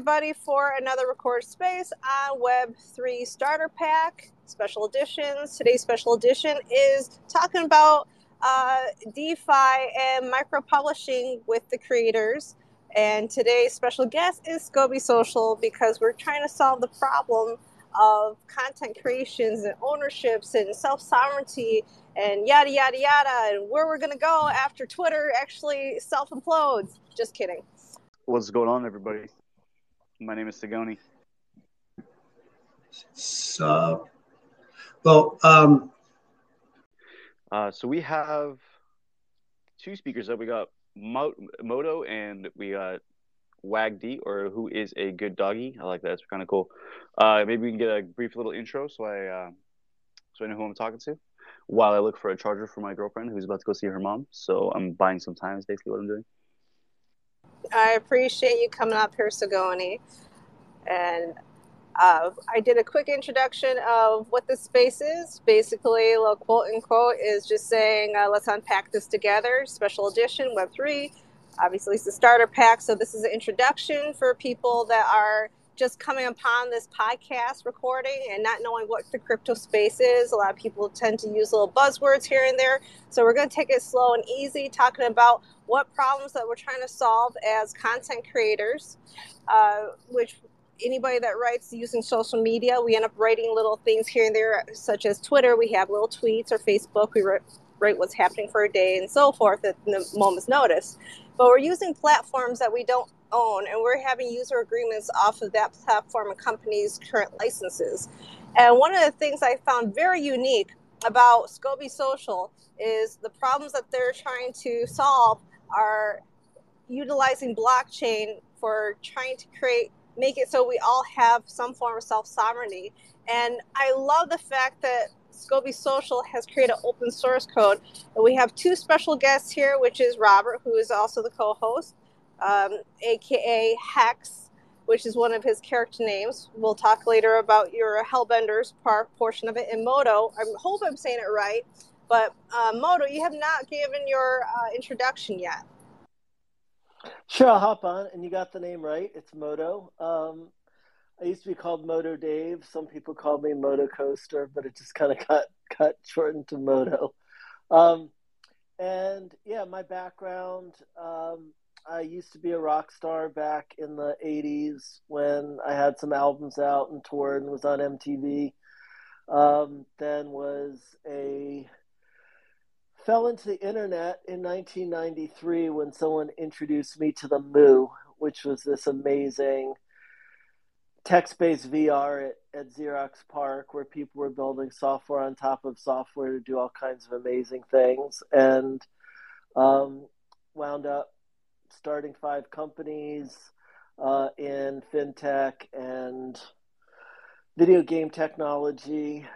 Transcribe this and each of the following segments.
everybody for another record space on Web3 Starter Pak special editions. Today's special edition is talking about uh, DeFi and micro publishing with the creators. And today's special guest is Scoby Social because we're trying to solve the problem of content creations and ownerships and self sovereignty and yada yada yada and where we're going to go after Twitter actually self implodes. Just kidding. What's going on, everybody? My name is Sagoni. So, well, um, uh, so we have two speakers up. We got Mo- Moto and we got Wag D, or who is a good doggy. I like that. It's kind of cool. Uh, maybe we can get a brief little intro so I uh, so I know who I'm talking to. While I look for a charger for my girlfriend who's about to go see her mom, so I'm buying some time. Is basically what I'm doing. I appreciate you coming up here, Sagoni. And uh, I did a quick introduction of what this space is. Basically, a quote unquote is just saying, uh, let's unpack this together. Special edition, Web3. Obviously, it's the starter pack. So, this is an introduction for people that are just coming upon this podcast recording and not knowing what the crypto space is. A lot of people tend to use little buzzwords here and there. So, we're going to take it slow and easy, talking about what problems that we're trying to solve as content creators, uh, which anybody that writes using social media, we end up writing little things here and there, such as Twitter. We have little tweets or Facebook. We write, write what's happening for a day and so forth at the moment's notice. But we're using platforms that we don't own, and we're having user agreements off of that platform and companies' current licenses. And one of the things I found very unique about Scoby Social is the problems that they're trying to solve are utilizing blockchain for trying to create make it so we all have some form of self sovereignty. And I love the fact that Scoby Social has created open source code. And we have two special guests here, which is Robert, who is also the co host, um, aka Hex, which is one of his character names. We'll talk later about your Hellbenders part portion of it. And Moto, I hope I'm saying it right. But uh, Moto, you have not given your uh, introduction yet. Sure, I'll hop on. And you got the name right. It's Moto. Um, I used to be called Moto Dave. Some people called me Moto Coaster, but it just kind of got cut shortened to Moto. Um, and yeah, my background. Um, I used to be a rock star back in the '80s when I had some albums out and toured and was on MTV. Um, then was a fell into the internet in 1993 when someone introduced me to the MOO, which was this amazing text-based VR at, at Xerox PARC where people were building software on top of software to do all kinds of amazing things, and um, wound up starting five companies uh, in fintech and video game technology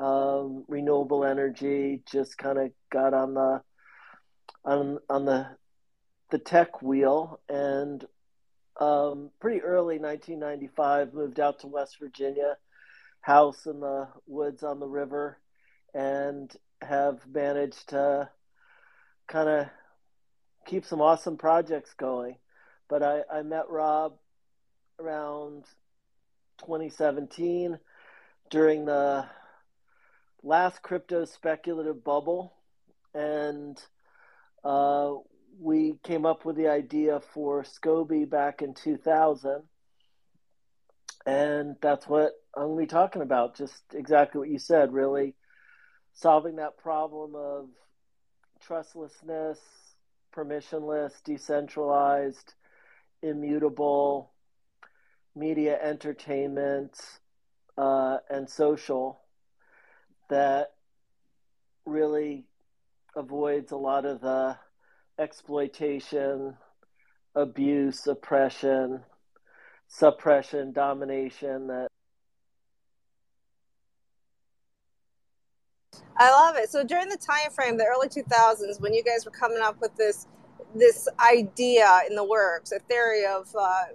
um, renewable energy. Just kind of got on the on on the the tech wheel, and um, pretty early 1995 moved out to West Virginia, house in the woods on the river, and have managed to kind of keep some awesome projects going. But I, I met Rob around 2017 during the last crypto speculative bubble, and uh, we came up with the idea for Scoby back in 2000. And that's what I'm going to be talking about. Just exactly what you said, really solving that problem of trustlessness, permissionless, decentralized, immutable media entertainment uh, and social that really avoids a lot of the exploitation, abuse, oppression, suppression, domination that I love it. So during the time frame, the early 2000s, when you guys were coming up with this this idea in the works, a theory of, uh,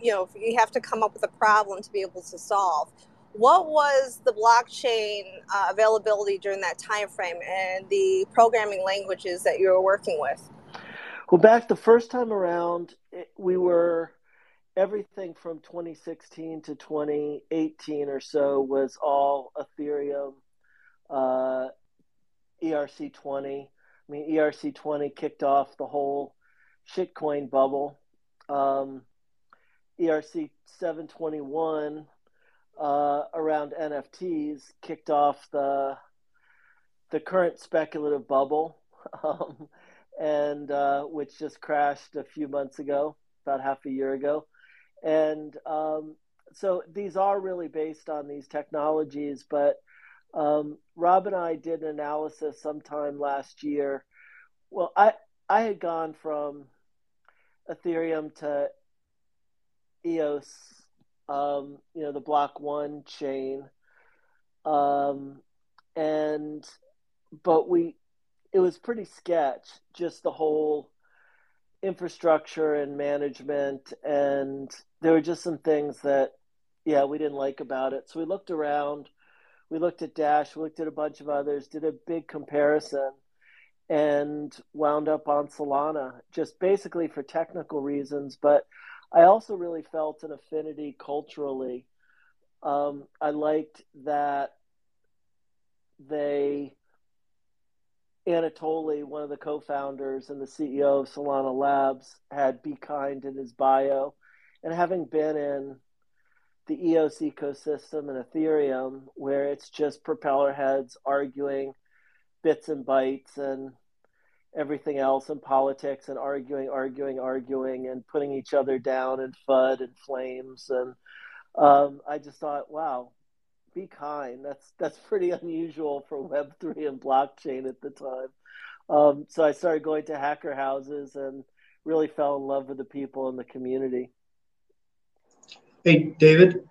you know, you have to come up with a problem to be able to solve what was the blockchain uh, availability during that time frame and the programming languages that you were working with well back the first time around it, we were everything from 2016 to 2018 or so was all Ethereum, uh, ERC20. I mean, ERC20 kicked off the whole shitcoin bubble. Um, ERC 721 uh, around NFTs kicked off the the current speculative bubble, um, and uh, which just crashed a few months ago, about half a year ago, and um, so these are really based on these technologies. But um, Rob and I did an analysis sometime last year. Well, I I had gone from Ethereum to EOS, um, you know, the Block.one chain, um, and but we, it was pretty sketch, just the whole infrastructure and management, and there were just some things that, yeah, we didn't like about it. So we looked around, we looked at Dash, we looked at a bunch of others, did a big comparison, and wound up on Solana, just basically for technical reasons, but I also really felt an affinity culturally. Um, I liked that they, Anatoly, one of the co founders and the CEO of Solana Labs, had Be Kind in his bio. And having been in the EOS ecosystem and Ethereum, where it's just propeller heads arguing bits and bytes and everything else and politics and arguing, arguing, arguing, and putting each other down in FUD and flames. And um, I just thought, wow, be kind. That's that's pretty unusual for Web three and blockchain at the time. Um, so I started going to hacker houses and really fell in love with the people in the community. Hey, David,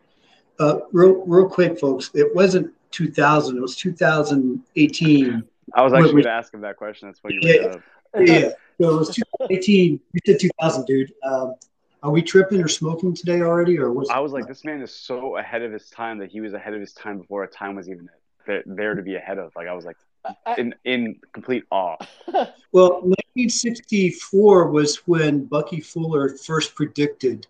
uh, real real quick, folks. It wasn't 2000. It was 2018 I was actually going to ask him that question. That's why you yeah, yeah. So it was 2018. You said 2000, dude. Um, are we tripping or smoking today already, or was? I was like, this man is so ahead of his time that he was ahead of his time before a time was even there to be ahead of. Like I was like, in in complete awe. well, 1964 was when Bucky Fuller first predicted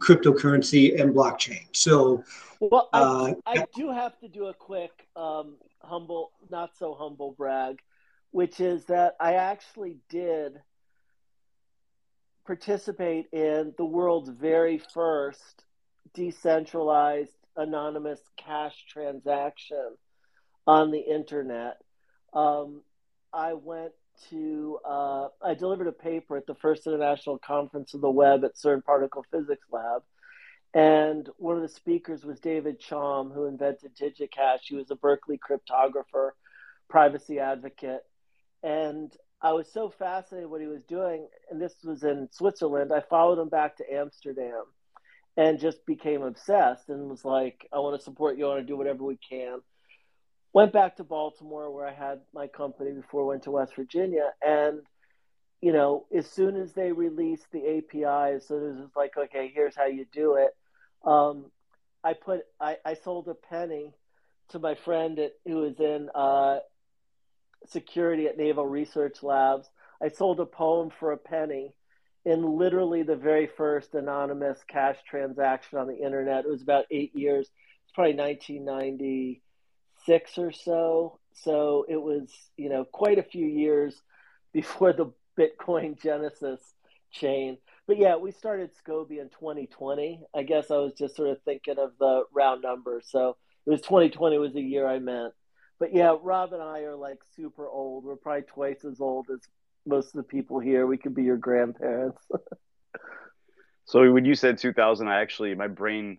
cryptocurrency and blockchain. So, well, I, uh, I do have to do a quick um, humble, not so humble brag, which is that I actually did participate in the world's very first decentralized anonymous cash transaction on the internet. Um, I went to, uh, I delivered a paper at the first international conference of the web at CERN Particle Physics Lab and one of the speakers was David Chaum, who invented DigiCash. He was a Berkeley cryptographer, privacy advocate. And I was so fascinated what he was doing. And this was in Switzerland. I followed him back to Amsterdam and just became obsessed and was like, I want to support you. I want to do whatever we can. Went back to Baltimore where I had my company before I went to West Virginia. And you know, as soon as they released the API, so it was like, okay, here's how you do it. Um, I put I, I sold a penny to my friend at, who was in uh, security at Naval Research Labs. I sold a poem for a penny in literally the very first anonymous cash transaction on the internet. It was about eight years. It's probably 1996 or so. So it was, you know, quite a few years before the Bitcoin Genesis chain but yeah, we started Scoby in 2020. I guess I was just sort of thinking of the round number. So it was 2020 was the year I meant. But yeah, Rob and I are like super old. We're probably twice as old as most of the people here. We could be your grandparents. so when you said 2000, I actually my brain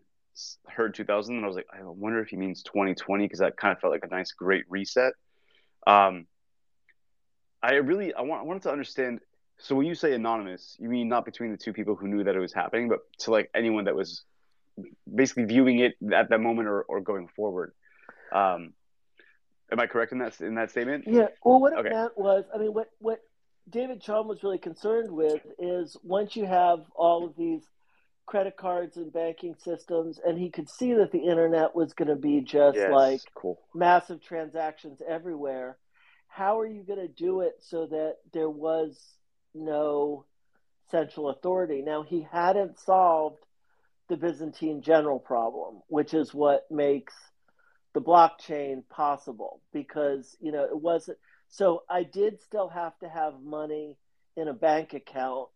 heard 2000 and I was like, I wonder if he means 2020 because that kind of felt like a nice great reset. Um, I really I want I wanted to understand so when you say anonymous, you mean not between the two people who knew that it was happening, but to like anyone that was basically viewing it at that moment or, or going forward. Um, am I correct in that in that statement? Yeah. Well, what it meant was, I mean, what what David Chaum was really concerned with is once you have all of these credit cards and banking systems, and he could see that the internet was going to be just yes, like cool. massive transactions everywhere. How are you going to do it so that there was no central authority. Now, he hadn't solved the Byzantine general problem, which is what makes the blockchain possible because you know it wasn't so I did still have to have money in a bank account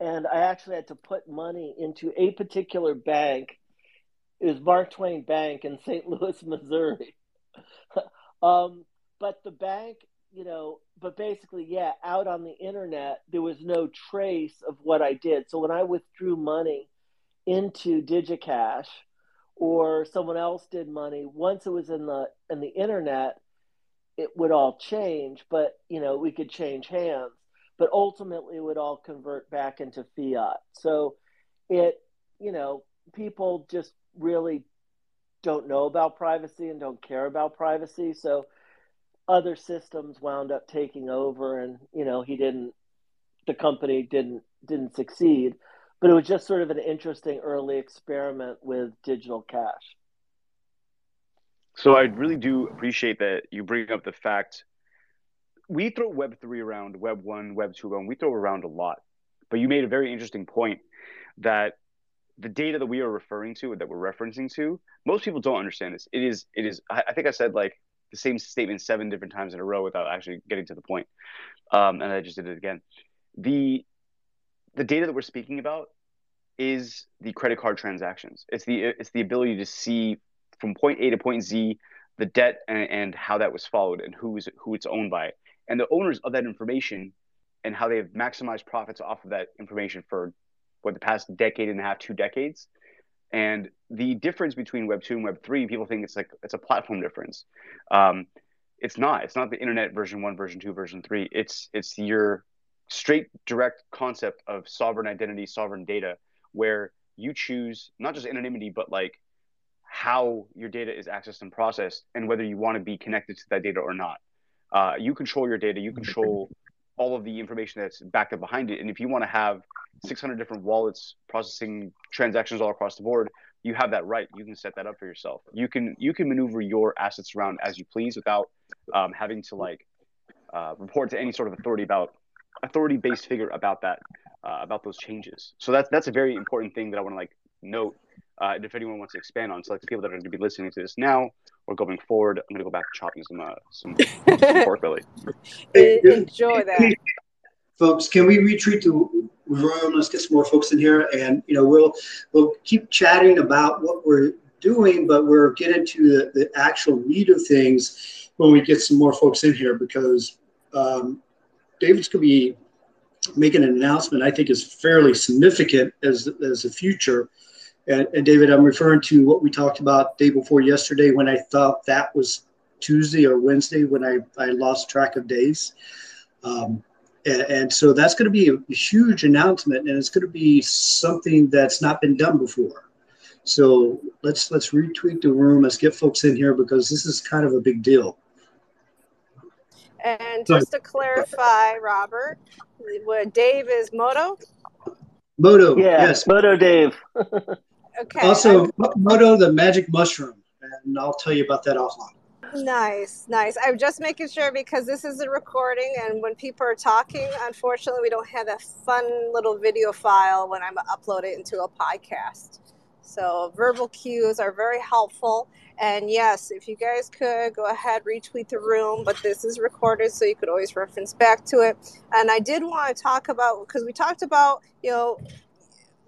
and I actually had to put money into a particular bank. It was Mark Twain Bank in St. Louis, Missouri. um, but the bank, you know, but basically, yeah, out on the internet, there was no trace of what I did. So when I withdrew money into DigiCash or someone else did money, once it was in the in the internet, it would all change. But you know, we could change hands but ultimately it would all convert back into fiat. So it, you know, people just really don't know about privacy and don't care about privacy. So other systems wound up taking over and, you know, he didn't the company didn't didn't succeed. But it was just sort of an interesting early experiment with digital cash. So I really do appreciate that you bring up the fact we throw Web three around, Web one, Web two around. We throw around a lot, but you made a very interesting point that the data that we are referring to, that we're referencing to, most people don't understand this. It is, it is. I, think I said like the same statement seven different times in a row without actually getting to the point, um, and I just did it again. The the data that we're speaking about is the credit card transactions. It's the it's the ability to see from point A to point Z the debt and, and how that was followed and who is who it's owned by and the owners of that information and how they've maximized profits off of that information for what the past decade and a half, two decades. And the difference between Web two and Web three, people think it's like it's a platform difference. Um, it's not. It's not the internet version one, version two, version three. It's it's your straight direct concept of sovereign identity, sovereign data, where you choose not just anonymity, but like how your data is accessed and processed, and whether you want to be connected to that data or not. Uh, you control your data. You control all of the information that's backed up behind it. And if you want to have 600 different wallets processing transactions all across the board, you have that right. You can set that up for yourself. You can you can maneuver your assets around as you please without um, having to like uh, report to any sort of authority about authority based figure about that uh, about those changes. So that's that's a very important thing that I want to like note uh, and if anyone wants to expand on, so like the people that are going to be listening to this now or going forward, I'm going to go back to chopping some uh, some, some pork belly. Enjoy that, folks. Can we retreat to room? Let's get some more folks in here, and you know we'll we'll keep chatting about what we're doing, but we're getting to the, the actual meat of things when we get some more folks in here because um, David's going to be making an announcement. I think is fairly significant as as a future and, and, David, I'm referring to what we talked about day before yesterday when I thought that was Tuesday or Wednesday when I, I lost track of days. Um, and, and, so that's going to be a, a huge announcement, and it's going to be something that's not been done before. So let's let's retweet the room. Let's get folks in here because this is kind of a big deal. And just to clarify, Robert, what Dave is Moto. Moto, yeah, yes, Moto Dave. Okay. Also, Moto the magic mushroom, and I'll tell you about that offline. Nice, nice. I'm just making sure because this is a recording, and when people are talking, unfortunately, we don't have that fun little video file when I'm upload it into a podcast. So verbal cues are very helpful. And yes, if you guys could go ahead, retweet the room, but this is recorded, so you could always reference back to it. And I did want to talk about because we talked about, you know,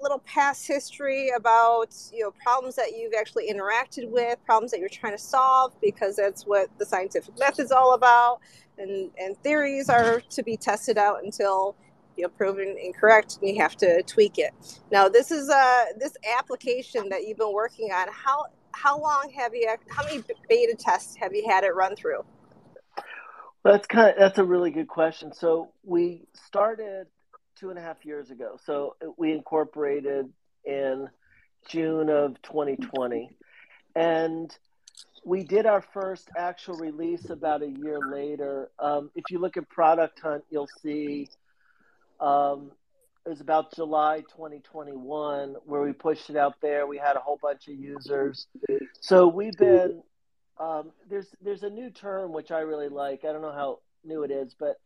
little past history about you know problems that you've actually interacted with, problems that you're trying to solve, because that's what the scientific method's all about. And and theories are to be tested out until you know proven incorrect, and you have to tweak it. Now, this is uh this application that you've been working on. How how long have you? How many beta tests have you had it run through? That's kind of, that's a really good question. So we started two and a half years ago. So we incorporated in June of 2020. And we did our first actual release about a year later. Um, if you look at Product Hunt, you'll see um, it was about July 2021 where we pushed it out there. We had a whole bunch of users. So we've been um, there's there's a new term which I really like. I don't know how new it is, but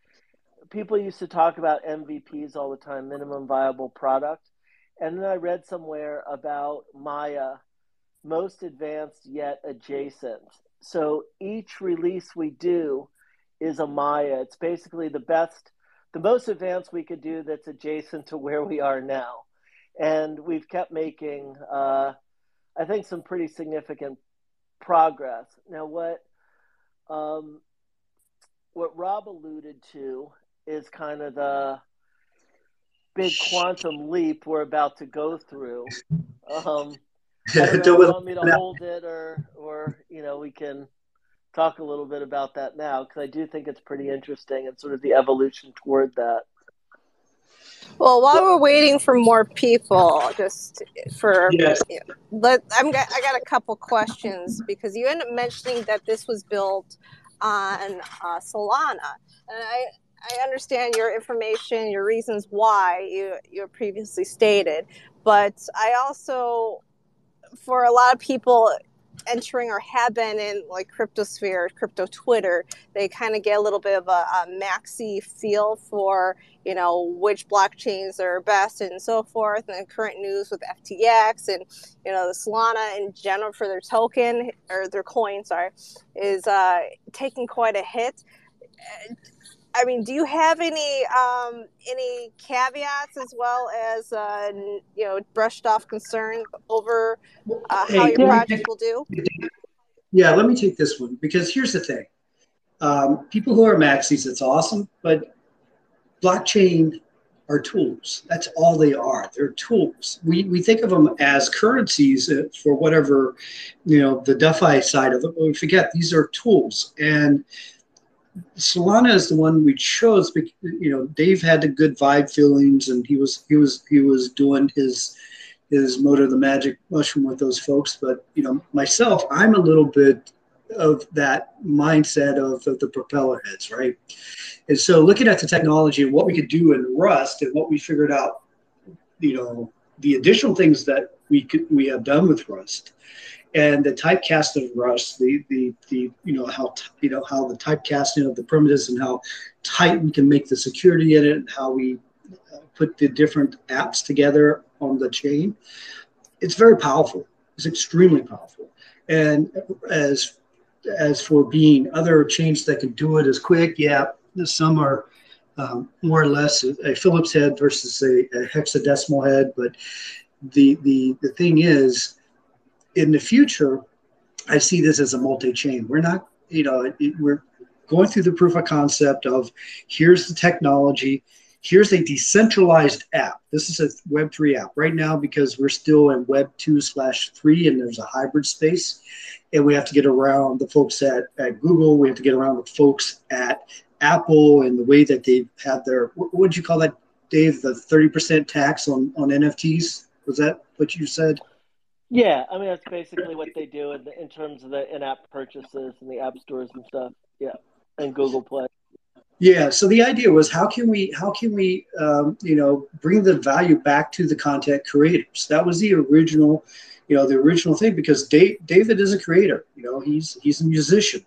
people used to talk about MVPs all the time, minimum viable product. And then I read somewhere about Maya, most advanced yet adjacent. So each release we do is a Maya. It's basically the best, the most advanced we could do that's adjacent to where we are now. And we've kept making, uh, I think, some pretty significant progress. Now, what um, what Rob alluded to is kind of the big quantum leap we're about to go through. Um, don't know if you want me to hold it, or or you know we can talk a little bit about that now because I do think it's pretty interesting and sort of the evolution toward that. Well, while we're waiting for more people, just for Yes. let I'm I got a couple questions because you ended up mentioning that this was built on uh, Solana, and I I understand your information, your reasons why you you previously stated, but I also for a lot of people entering or have been in like cryptosphere, crypto Twitter, they kind of get a little bit of a, a maxi feel for you know which blockchains are best and so forth. And the current news with FTX and you know the Solana in general for their token or their coin, sorry, is uh, taking quite a hit. I mean, do you have any um, any caveats as well as uh, you know brushed off concern over uh, how Hey, your yeah. project will do? Yeah, let me take this one because here's the thing. Um, people who are maxis, it's awesome, but blockchain are tools. That's all they are. They're tools. We, we think of them as currencies uh, for whatever, you know, the DeFi side of it, but we forget these are tools. And Solana is the one we chose because you know Dave had the good vibe feelings, and he was he was he was doing his his Moto the magic mushroom with those folks. But you know myself, I'm a little bit of that mindset of, of the propeller heads, right? And so looking at the technology and what we could do in Rust and what we figured out, you know, the additional things that we could we have done with Rust and the typecast of Rust, the the the you know how you know how the typecasting of the primitives and how tight we can make the security in it, and how we uh, put the different apps together on the chain. It's very powerful. It's extremely powerful. And as as for being other chains that can do it as quick, yeah, some are um, more or less a, a Phillips head versus a, a hexadecimal head. But the the the thing is in the future, I see this as a multi-chain. We're not, you know, it, we're going through the proof of concept of here's the technology, here's a decentralized app. This is a Web3 app right now because we're still in Web 2 slash 3 and there's a hybrid space. And we have to get around the folks at, at Google, we have to get around the folks at Apple and the way that they've their, what would you call that, Dave, the 30% tax on, on NFTs? Was that what you said? Yeah, I mean that's basically what they do in, the, in terms of the in-app purchases and the app stores and stuff. Yeah, and Google Play. Yeah. So the idea was how can we how can we um, you know bring the value back to the content creators? That was the original, you know, the original thing because Dave, David is a creator. You know, he's he's a musician.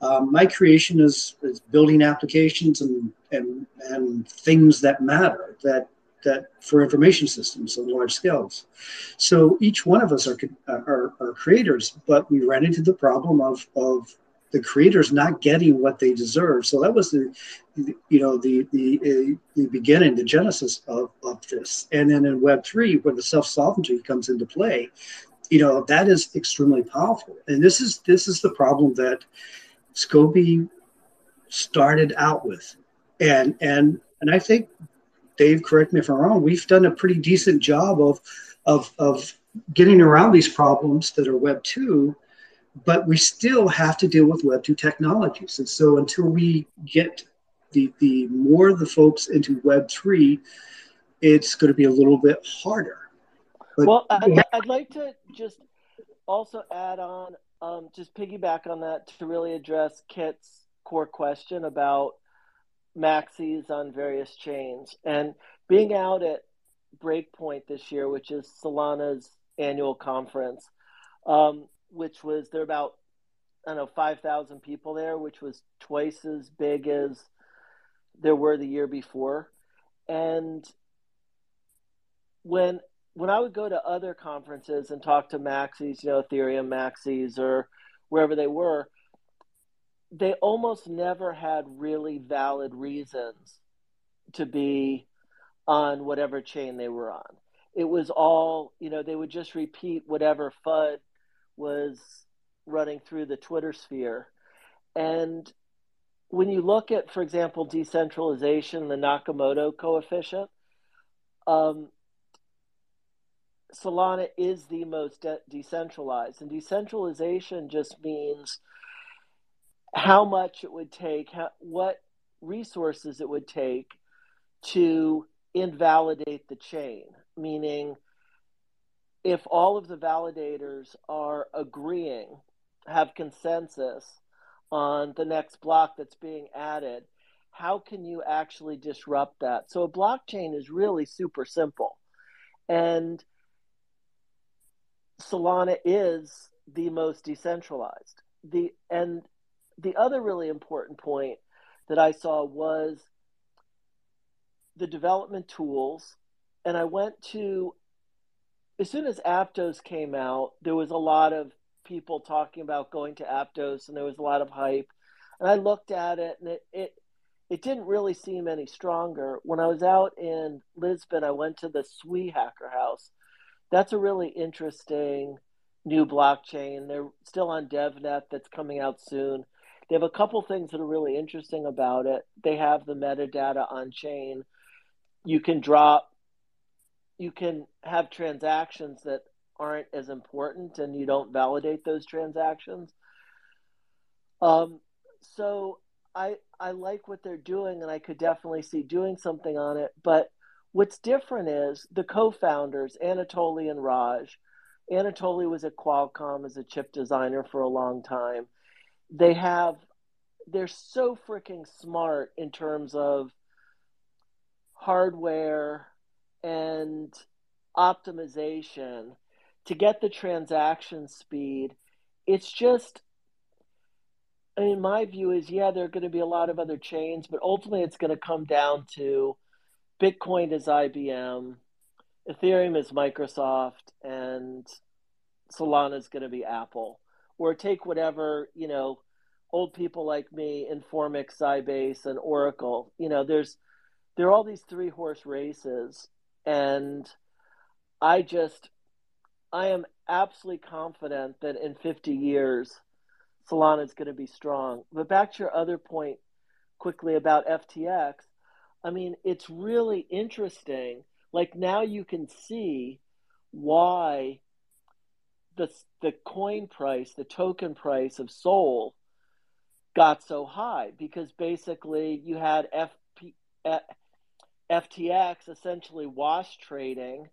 Um, my creation is, is building applications and and and things that matter that that for information systems on large scales. So each one of us are, are, are creators, but we ran into the problem of, of the creators not getting what they deserve. So that was the, you know, the, the, uh, the beginning, the genesis of, of this. And then in Web3, where the self-sovereignty comes into play, you know, that is extremely powerful. And this is, this is the problem that Scoby started out with. And, and, and I think Dave, correct me if I'm wrong, we've done a pretty decent job of, of, of getting around these problems that are Web 2, but we still have to deal with Web 2 technologies. And so until we get the, the more of the folks into Web 3, it's going to be a little bit harder. But, well, I'd, I'd like to just also add on, um, just piggyback on that to really address Kit's core question about maxis on various chains. And being out at Breakpoint this year, which is Solana's annual conference, um, which was there about I don't know five thousand people there, which was twice as big as there were the year before. And when when I would go to other conferences and talk to maxis, you know, Ethereum maxis or wherever they were, they almost never had really valid reasons to be on whatever chain they were on. It was all, you know, they would just repeat whatever FUD was running through the Twitter sphere. And when you look at, for example, decentralization, the Nakamoto coefficient, um, Solana is the most de- decentralized. And decentralization just means how much it would take, how, what resources it would take to invalidate the chain, meaning if all of the validators are agreeing, have consensus on the next block that's being added, how can you actually disrupt that? So a blockchain is really super simple. And Solana is the most decentralized. The and the other really important point that I saw was the development tools. And I went to, as soon as Aptos came out, there was a lot of people talking about going to Aptos and there was a lot of hype. And I looked at it and it, it, it didn't really seem any stronger. When I was out in Lisbon, I went to the Sui Hacker House. That's a really interesting new blockchain. They're still on DevNet that's coming out soon. They have a couple things that are really interesting about it. They have the metadata on chain. You can drop, you can have transactions that aren't as important and you don't validate those transactions. Um, so I I like what they're doing and I could definitely see doing something on it. But what's different is the co-founders, Anatoly and Raj. Anatoly was at Qualcomm as a chip designer for a long time they have they're so freaking smart in terms of hardware and optimization to get the transaction speed. It's just I mean, my view is yeah, there are going to be a lot of other chains, but ultimately it's going to come down to Bitcoin is IBM, Ethereum is Microsoft, and Solana is going to be Apple or take whatever you know old people like me Informix, Sybase, and Oracle. You know, there's there are all these three horse races, and I just I am absolutely confident that in 50 years, Solana is going to be strong. But back to your other point quickly about FTX, I mean, it's really interesting. Like now you can see why the the coin price, the token price of Sol got so high because basically you had FP, eh, FTX essentially wash trading,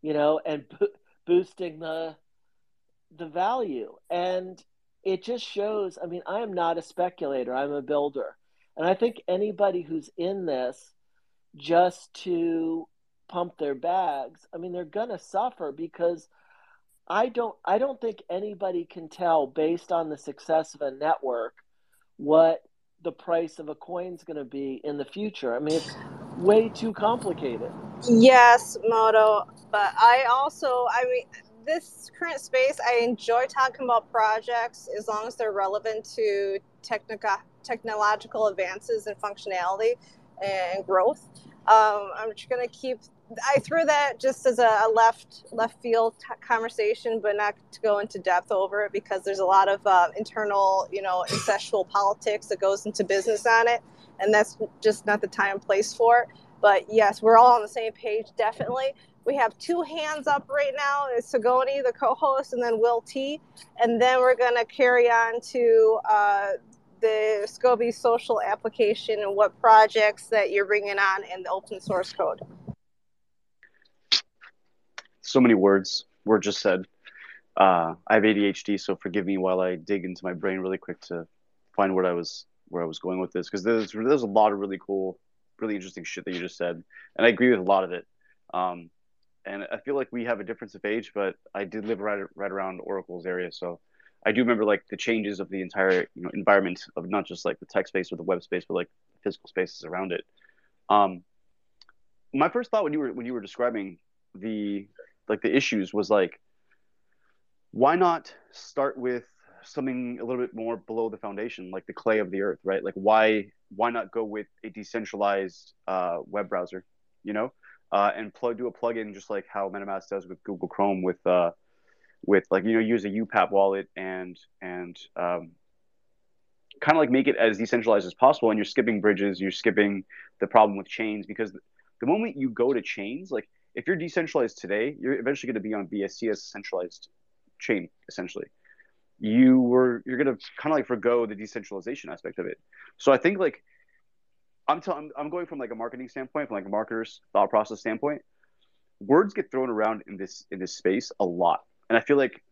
you know, and bo- boosting the the value. And it just shows, I mean, I am not a speculator, I'm a builder. And I think anybody who's in this just to pump their bags, I mean, they're going to suffer because I don't I don't think anybody can tell based on the success of a network what the price of a coin is going to be in the future. I mean, it's way too complicated. Yes, Moto, but I also I mean this current space I enjoy talking about projects as long as they're relevant to technical technological advances and functionality and growth. Um, I'm just going to keep I threw that just as a, left left field t- conversation, but not to go into depth over it because there's a lot of uh, internal, you know, incestual politics that goes into business on it, and that's just not the time and place for it. But yes, we're all on the same page, definitely. We have two hands up right now. It's Sagoni, the co-host, and then Will T, and then we're gonna carry on to uh, the Scoby social application and what projects that you're bringing on in the open source code so many words were just said. Uh, I have ADHD, so forgive me while I dig into my brain really quick to find where I was where I was going with this because there's there's a lot of really cool, really interesting shit that you just said, and I agree with a lot of it. Um, and I feel like we have a difference of age, but I did live right right around Oracle's area, so I do remember like the changes of the entire you know environment of not just like the tech space or the web space, but like physical spaces around it. Um, my first thought when you were when you were describing the like the issues was like, why not start with something a little bit more below the foundation, like the clay of the earth, right? Like why why not go with a decentralized uh, web browser, you know, uh, and plug do a plugin just like how MetaMask does with Google Chrome with uh, with like you know use a UPAP wallet and and um, kind of like make it as decentralized as possible. And you're skipping bridges, you're skipping the problem with chains because the moment you go to chains, like if you're decentralized today, you're eventually going to be on BSC as a centralized chain, essentially. You were you're going to kind of like forego the decentralization aspect of it. So I think like I'm telling I'm going from like a marketing standpoint, from like a marketer's thought process standpoint. Words get thrown around in this in this space a lot, and I feel like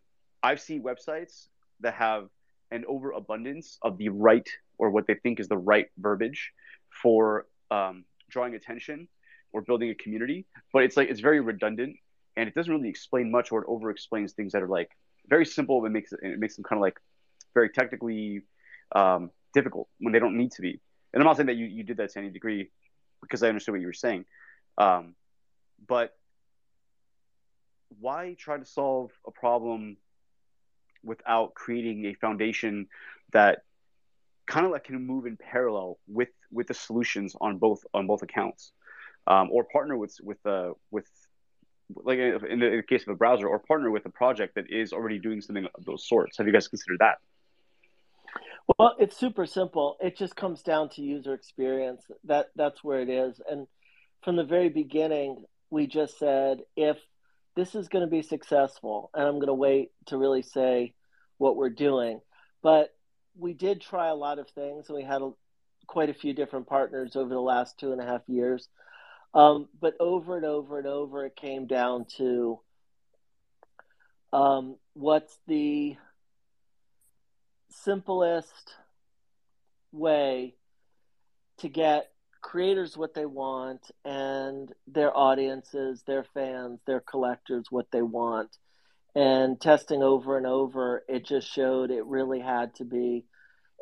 I've seen websites that have an overabundance of the right or what they think is the right verbiage for um, drawing attention or building a community, but it's like it's very redundant and it doesn't really explain much or it over explains things that are like very simple and makes it, it makes them kind of like very technically um, difficult when they don't need to be. And I'm not saying that you, you did that to any degree because I understood what you were saying. Um, but why try to solve a problem without creating a foundation that kind of like can move in parallel with with the solutions on both on both accounts um, or partner with with uh, with like in the, in the, case of a browser or partner with a project that is already doing something of those sorts. Have you guys considered that? Well it's super simple. It just comes down to user experience. That that's where it is. And from the very beginning we just said if this is going to be successful and i'm going to wait to really say what we're doing. But we did try a lot of things and we had a, quite a few different partners over the last two and a half years um, but over and over and over, it came down to um, what's the simplest way to get creators what they want and their audiences, their fans, their collectors what they want. And testing over and over, it just showed it really had to be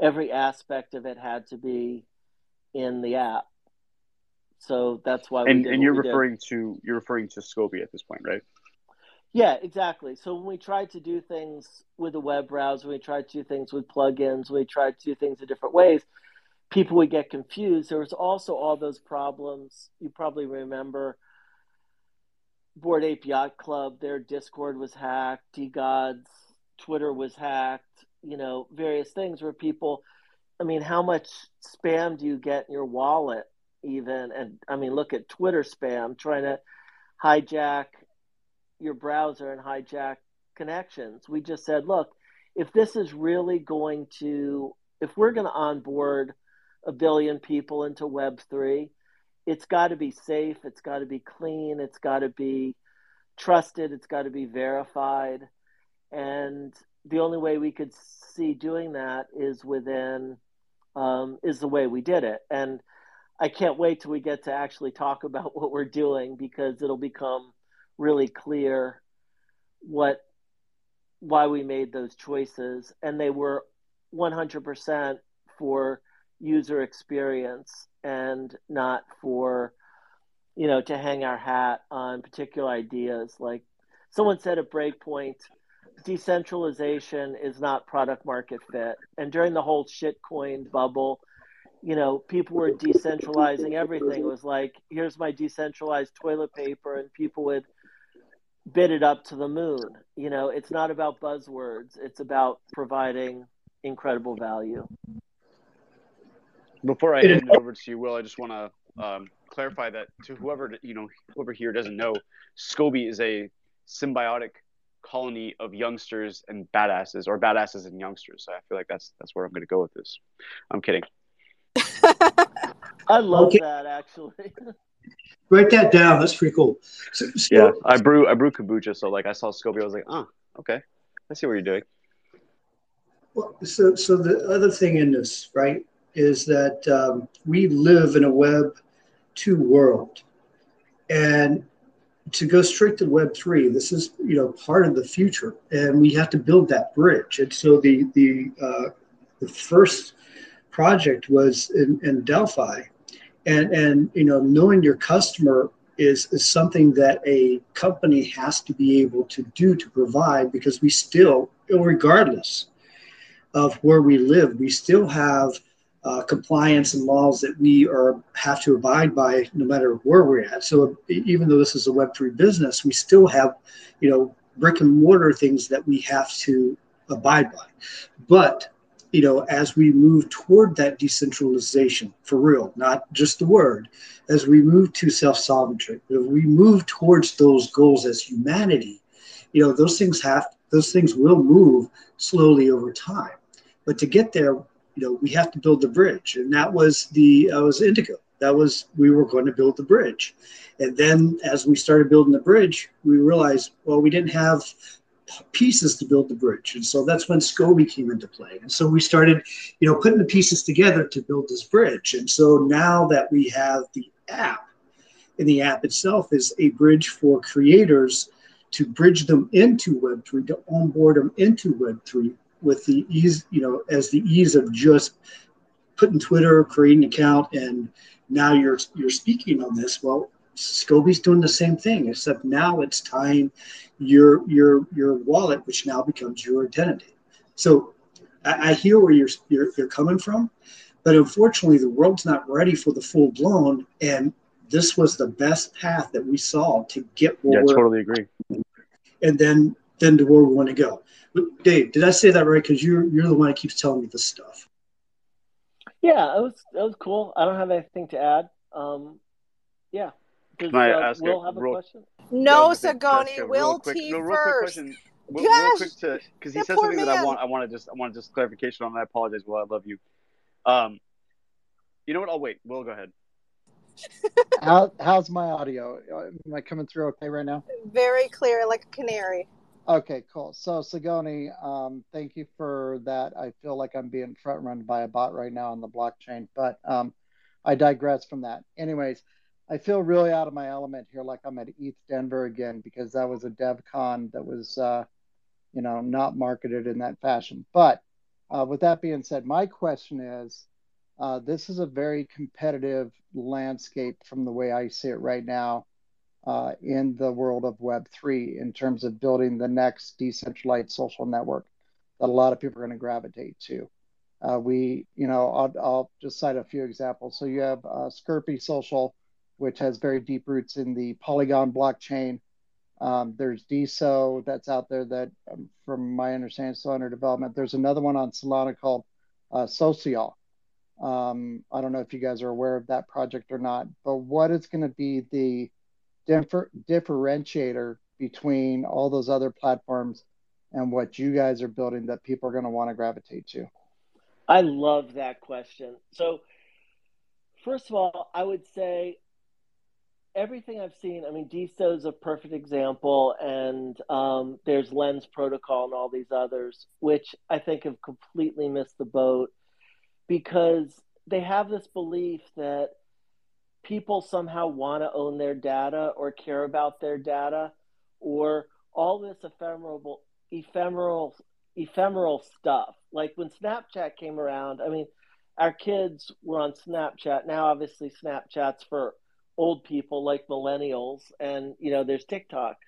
every aspect of it had to be in the app. So that's why. And and you're referring did. to you're referring to Scoby at this point, right? Yeah, exactly. So when we tried to do things with a web browser, we tried to do things with plugins, we tried to do things in different ways. People would get confused. There was also all those problems. You probably remember Bored Ape Yacht Club. Their Discord was hacked. DeGod's Twitter was hacked. You know, various things where people. I mean, how much spam do you get in your wallet even and i mean look at twitter spam trying to hijack your browser and hijack connections. We just said look if this is really going to if we're going to onboard a billion people into web3 it's got to be safe it's got to be clean it's got to be trusted it's got to be verified. And the only way we could see doing that is within um, is the way we did it. And I can't wait till we get to actually talk about what we're doing because it'll become really clear what why we made those choices. And they were 100% for user experience and not for you know to hang our hat on particular ideas. Like someone said at breakpoint decentralization is not product market fit. And during the whole shitcoin bubble you know, people were decentralizing everything. It was like, here's my decentralized toilet paper, and people would bid it up to the moon. You know, it's not about buzzwords, it's about providing incredible value. Before I hand it over to you, Will, I just want to um, clarify that to whoever you know, whoever here doesn't know, SCOBY is a symbiotic colony of youngsters and badasses, or badasses and youngsters. So I feel like that's that's where I'm going to go with this. I'm kidding. I love okay. that actually. Write that down. That's pretty cool. So, so, yeah, I brew I brew kombucha, so like I saw Scoby, I was like, oh, okay, I see what you're doing. Well, so so the other thing in this, right, is that um, we live in a Web two world, and to go straight to Web three, this is you know part of the future, and we have to build that bridge. And so the the uh, the first project was in, in DeFi, and and you know knowing your customer is, is something that a company has to be able to do to provide because we still, regardless of where we live, we still have uh, compliance and laws that we are have to abide by no matter where we're at. So even though this is a Web three business, we still have, you know, brick and mortar things that we have to abide by. But you know, as we move toward that decentralization for real, not just the word, as we move to self sovereignty, if we move towards those goals as humanity, you know, those things have, those things will move slowly over time. But to get there, you know, we have to build the bridge. And that was the, uh, was Indigo. That was, we were going to build the bridge. And then as we started building the bridge, we realized, well, we didn't have pieces to build the bridge. And so that's when Scoby came into play. And so we started, you know, putting the pieces together to build this bridge. And so now that we have the app, and the app itself is a bridge for creators to bridge them into Web3, to onboard them into Web3 with the ease, you know, as the ease of just putting Twitter, creating an account, and now you're you're speaking on this. Well, Scoby's doing the same thing, except now it's tying your your your wallet, which now becomes your identity. So I, I hear where you're, you're you're coming from, but unfortunately, the world's not ready for the full blown. And this was the best path that we saw to get where yeah, totally agree. And then then to where we want to go. But Dave, did I say that right? Because you're you're the one that keeps telling me this stuff. Yeah, it was that was cool. I don't have anything to add. Um, yeah, can I uh, ask Will a, have a real, question? No, Sagoni. Will quick, T no, real first. Quick question. Real, real quick to because he said something man. that I want. I want to just I want just clarification on. I apologize. Will, I love you. Um, you know what? I'll wait. Will, go ahead. How, how's my audio? Am I coming through okay right now? Very clear, like a canary. Okay, cool. So Sagoni, um, thank you for that. I feel like I'm being front run by a bot right now on the blockchain, but um, I digress from that. Anyways, I feel really out of my element here, like I'm at ETH Denver again, because that was a DevCon that was, uh, you know, not marketed in that fashion. But uh, with that being said, my question is uh, this is a very competitive landscape from the way I see it right now uh, in the world of Web3 in terms of building the next decentralized social network that a lot of people are going to gravitate to. Uh, we, you know, I'll, I'll, just cite a few examples. So you have uh, Scoby Social which has very deep roots in the Polygon blockchain. Um, there's DeSo that's out there that, um, from my understanding, still under development. There's another one on Solana called uh, Social. Um, I don't know if you guys are aware of that project or not, but what is going to be the differ- differentiator between all those other platforms and what you guys are building that people are going to want to gravitate to? I love that question. So, first of all, I would say everything I've seen, I mean, DeSo is a perfect example, and um, there's Lens Protocol and all these others, which I think have completely missed the boat because they have this belief that people somehow want to own their data or care about their data or all this ephemeral ephemeral ephemeral stuff. Like when snapchat came around i mean our kids were on snapchat. Now obviously snapchat's for old people like millennials and you know there's TikTok.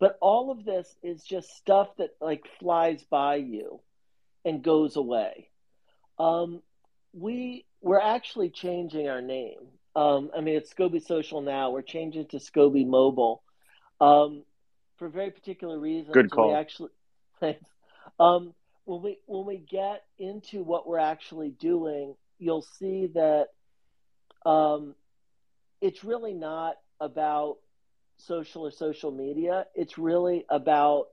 But all of this is just stuff that like flies by you and goes away. Um, we we're actually changing our name. Um, I mean, it's Scoby Social now. We're changing to Scoby Mobile um, for very particular reasons. Good call. We actually, thanks. Um, when we when we get into what we're actually doing, you'll see that um, it's really not about social or social media. It's really about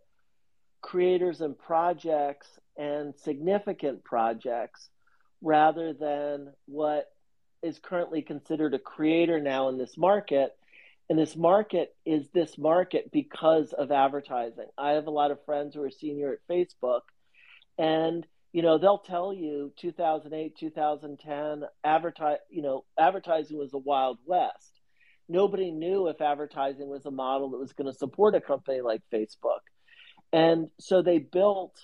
creators and projects and significant projects rather than what is currently considered a creator now in this market. And this market is this market because of advertising. I have a lot of friends who are senior at Facebook, and you know they'll tell you 2008 2010 advertise you know advertising was the wild west nobody knew if advertising was a model that was going to support a company like facebook and so they built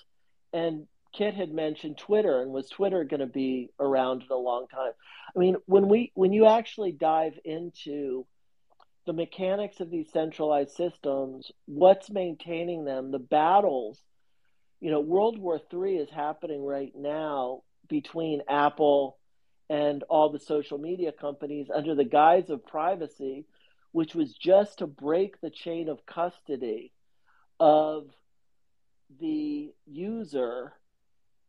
and kit had mentioned twitter and was twitter going to be around in a long time i mean when we when you actually dive into the mechanics of these centralized systems, what's maintaining them, the battles. You know, World War III is happening right now between Apple and all the social media companies under the guise of privacy, which was just to break the chain of custody of the user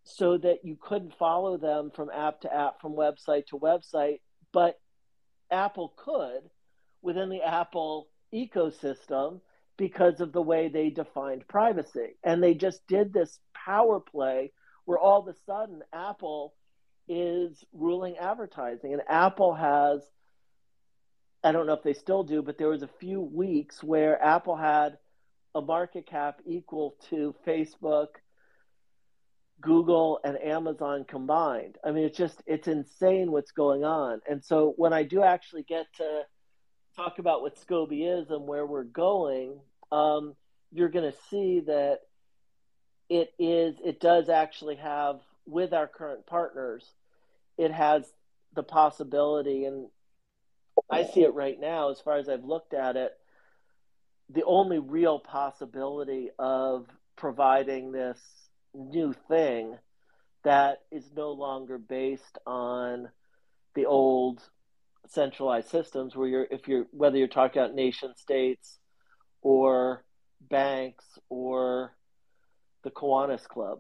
so that you couldn't follow them from app to app, from website to website, but Apple could within the Apple ecosystem because of the way they defined privacy. And they just did this power play where all of a sudden Apple is ruling advertising. And Apple has, I don't know if they still do, but there was a few weeks where Apple had a market cap equal to Facebook, Google, and Amazon combined. I mean, it's just, it's insane what's going on. And so when I do actually get to talk about what SCOBY is and where we're going, um, you're going to see that it is, it does actually have, with our current partners, it has the possibility, and I see it right now as far as I've looked at it, the only real possibility of providing this new thing that is no longer based on the old centralized systems where you're if you're whether you're talking about nation states or banks or the Kiwanis Club.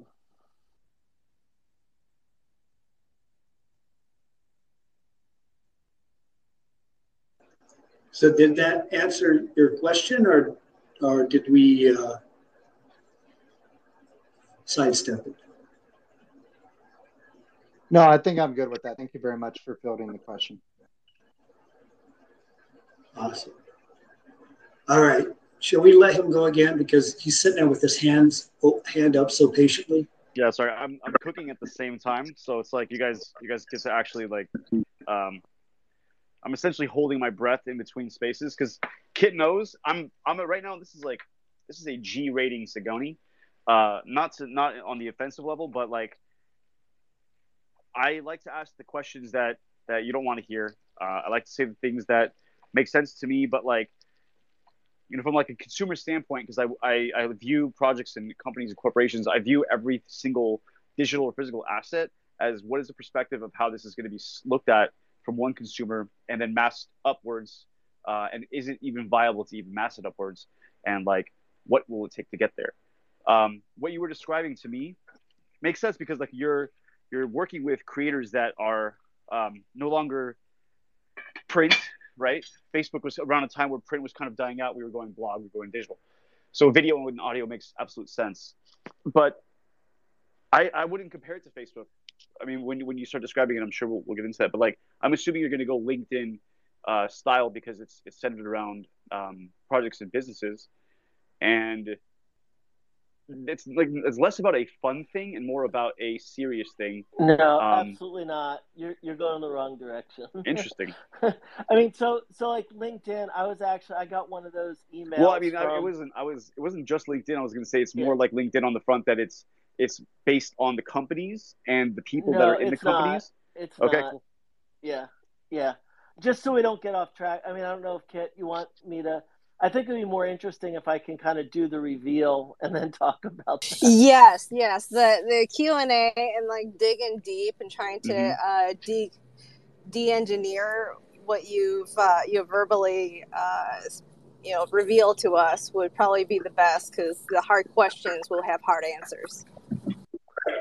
So did that answer your question, or or did we uh, sidestep it? No, I think I'm good with that. Thank you very much for fielding the question. Awesome. All right. Shall we let him go again because he's sitting there with his hands hand up so patiently? Yeah, sorry. I'm I'm cooking at the same time, so it's like you guys you guys get to actually like um I'm essentially holding my breath in between spaces because Kit knows I'm I'm right now. This is like this is a G rating Sagoni, uh, not to not on the offensive level, but like I like to ask the questions that that you don't want to hear. Uh, I like to say the things that make sense to me, but like you know from like a consumer standpoint because I, I I view projects and companies and corporations I view every single digital or physical asset as what is the perspective of how this is going to be looked at from one consumer and then massed upwards uh, and is it even viable to even mass it upwards and like what will it take to get there? Um, what you were describing to me makes sense because like you're you're working with creators that are um, no longer print right? Facebook was around a time where print was kind of dying out. We were going blog we were going digital. So video and audio makes absolute sense. But I, I wouldn't compare it to facebook. I mean, when when you start describing it, I'm sure we'll, we'll get into that. But like, I'm assuming you're going to go LinkedIn uh, style because it's it's centered around um, projects and businesses, and it's like it's less about a fun thing and more about a serious thing. No, um, absolutely not. You're you're going in the wrong direction. interesting. I mean, so so like LinkedIn, I was actually I got one of those emails. Well, I mean, from... I, it wasn't I was it wasn't just LinkedIn. I was going to say it's more yeah. like LinkedIn on the front that it's it's based on the companies and the people no, that are in the companies. Not. It's okay. Not. Yeah, yeah. Just so we don't get off track. I mean, I don't know if Kit, you want me to. I think it'd be more interesting if I can kind of do the reveal and then talk about that. Yes, yes. The the Q and A and like digging deep and trying to mm-hmm. uh, de de engineer what you've uh, you verbally uh, you know revealed to us would probably be the best because the hard questions will have hard answers.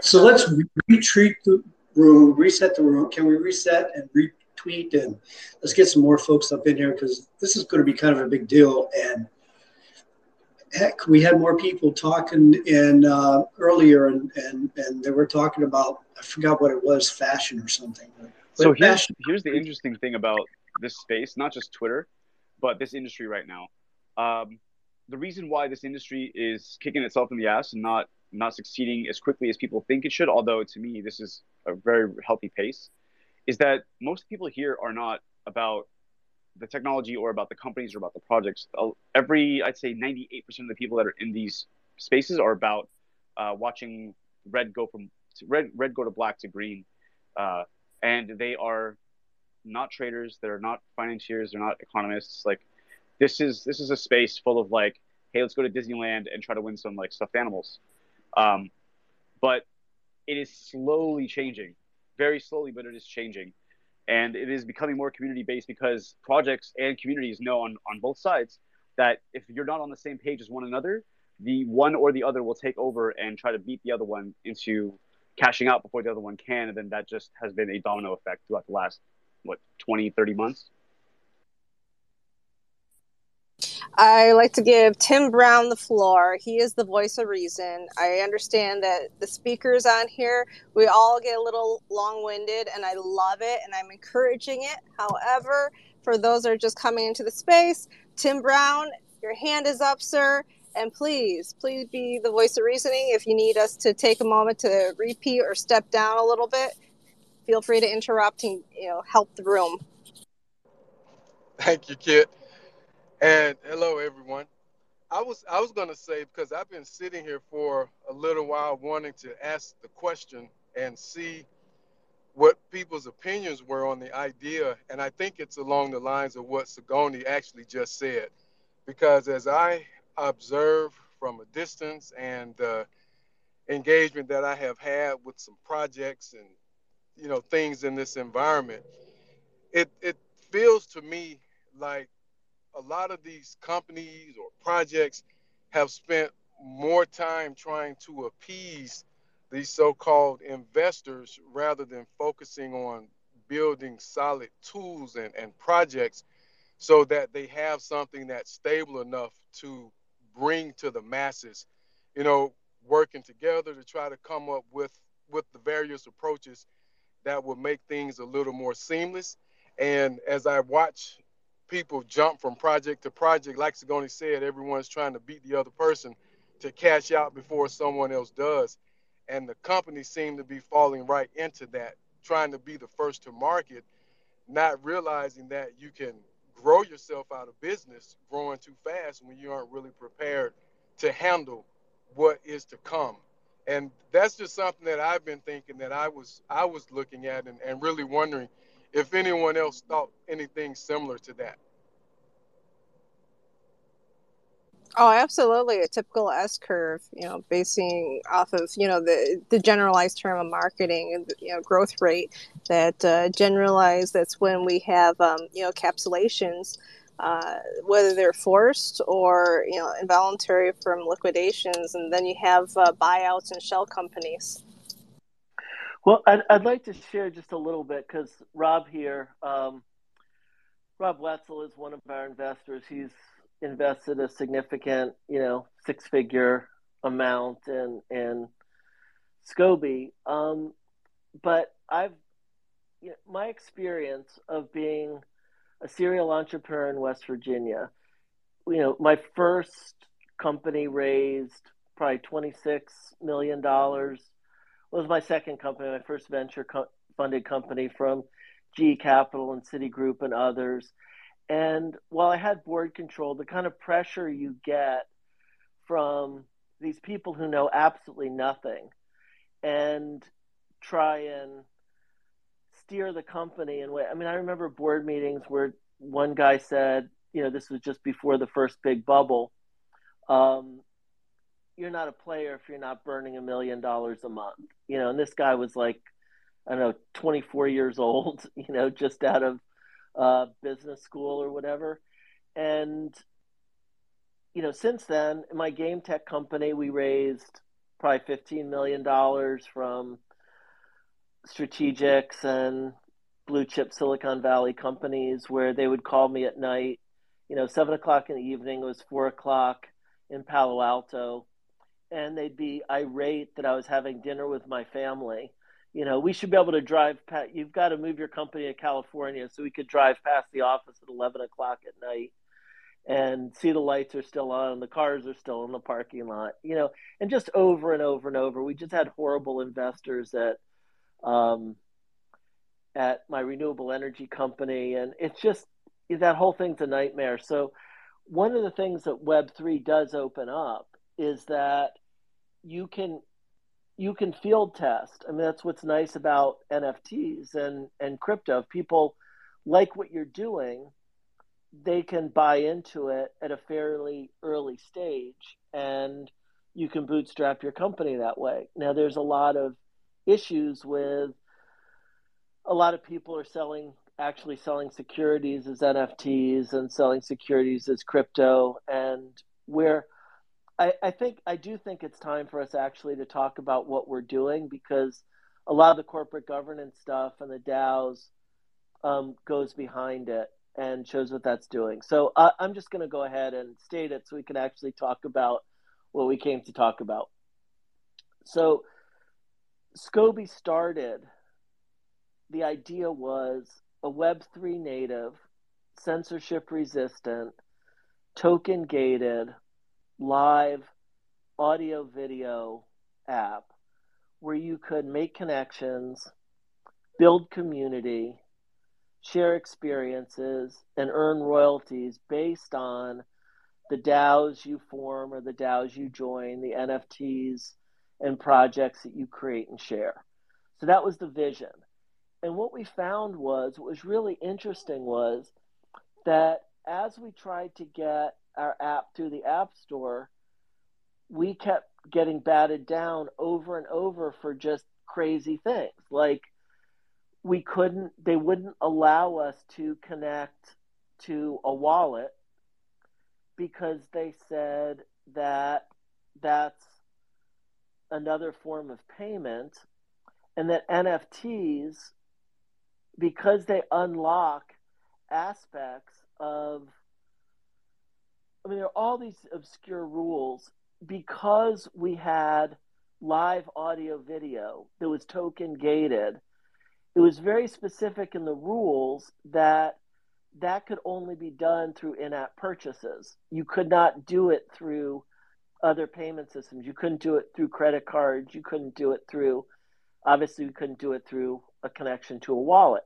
So let's retreat the room, reset the room. Can we reset and retweet and let's get some more folks up in here because this is going to be kind of a big deal. And heck, we had more people talking in uh, earlier, and, and and they were talking about I forgot what it was, fashion or something. But so here's, here's the interesting thing about this space, not just Twitter, but this industry right now. Um, the reason why this industry is kicking itself in the ass and not not succeeding as quickly as people think it should, although to me this is a very healthy pace, is that most people here are not about the technology or about the companies or about the projects. Every, I'd say 98% of the people that are in these spaces are about uh, watching red go from red, red go to black to green. Uh, and they are not traders. They're not financiers. They're not economists. Like this is this is a space full of like, hey, let's go to Disneyland and try to win some like stuffed animals. Um, but it is slowly changing, very slowly, but it is changing, and it is becoming more community based because projects and communities know on on both sides that if you're not on the same page as one another, the one or the other will take over and try to beat the other one into cashing out before the other one can. And then that just has been a domino effect throughout the last what 20 30 months I like to give Tim Brown the floor. He is the voice of reason. I understand that the speakers on here, we all get a little long winded, and I love it and I'm encouraging it. However, for those that are just coming into the space, Tim Brown, your hand is up, sir. And please, please be the voice of reasoning. If you need us to take a moment to repeat or step down a little bit, feel free to interrupt and you know help the room. Thank you, Kit. And hello, everyone. I was I was gonna say because I've been sitting here for a little while wanting to ask the question and see what people's opinions were on the idea, and I think it's along the lines of what Sagoni actually just said. Because as I observe from a distance and the engagement that I have had with some projects and you know things in this environment, it it feels to me like a lot of these companies or projects have spent more time trying to appease these so-called investors rather than focusing on building solid tools and, and projects so that they have something that's stable enough to bring to the masses you know working together to try to come up with with the various approaches that will make things a little more seamless. And as i watch people jump from project to project. Like Sagoni said everyone's trying to beat the other person to cash out before someone else does. And the companies seem to be falling right into that trying to be the first to market not realizing that you can grow yourself out of business growing too fast when you aren't really prepared to handle what is to come. And that's just something that i've been thinking that i was i was looking at and, and really wondering if anyone else thought anything similar to that Oh, absolutely. A typical S curve, you know, basing off of, you know, the, the generalized term of marketing and, you know, growth rate that uh, generalized, that's when we have, um, you know, capsulations, uh, whether they're forced or, you know, involuntary from liquidations. And then you have uh, buyouts and shell companies. Well, I'd, I'd like to share just a little bit because Rob here, um, Rob Whetsel is one of our investors. He's invested a significant, you know, six figure amount in in Scoby. Um, but I've you know, my experience of being a serial entrepreneur in West Virginia, you know, my first company raised probably twenty six million dollars. Was my second company, my first venture co- funded company from G Capital and Citigroup and others. And while I had board control, the kind of pressure you get from these people who know absolutely nothing and try and steer the company in way. I mean, I remember board meetings where one guy said, you know, this was just before the first big bubble. Um, you're not a player if you're not burning a million dollars a month, you know. And this guy was like, I don't know, 24 years old, you know, just out of uh, business school or whatever. And, you know, since then, my game tech company, we raised probably $15 million from strategics and blue chip Silicon Valley companies where they would call me at night, you know, seven o'clock in the evening, it was four o'clock in Palo Alto. And they'd be irate that I was having dinner with my family you know, we should be able to drive past, you've got to move your company to California so we could drive past the office at 11 o'clock at night and see the lights are still on and the cars are still in the parking lot, you know, and just over and over and over. We just had horrible investors at, um, at my renewable energy company. And it's just, that whole thing's a nightmare. So one of the things that Web3 does open up is that you can you can field test. I mean, that's what's nice about NFTs and, and crypto. If people like what you're doing, they can buy into it at a fairly early stage and you can bootstrap your company that way. Now, there's a lot of issues with a lot of people are selling actually selling securities as NFTs and selling securities as crypto and where I, I think I do think it's time for us actually to talk about what we're doing because a lot of the corporate governance stuff and the DAOs um, goes behind it and shows what that's doing. So uh, I'm just going to go ahead and state it so we can actually talk about what we came to talk about. So Scoby started, the idea was a Web3 native, censorship resistant, token gated, live audio video app where you could make connections, build community, share experiences, and earn royalties based on the DAOs you form or the DAOs you join, the NFTs and projects that you create and share. So that was the vision. And what we found was, what was really interesting was that as we tried to get our app through the App Store, we kept getting batted down over and over for just crazy things. Like we couldn't, they wouldn't allow us to connect to a wallet because they said that that's another form of payment and that NFTs, because they unlock aspects of, mean, there are all these obscure rules because we had live audio video that was token gated. It was very specific in the rules that that could only be done through in-app purchases. You could not do it through other payment systems. You couldn't do it through credit cards. You couldn't do it through obviously you couldn't do it through a connection to a wallet.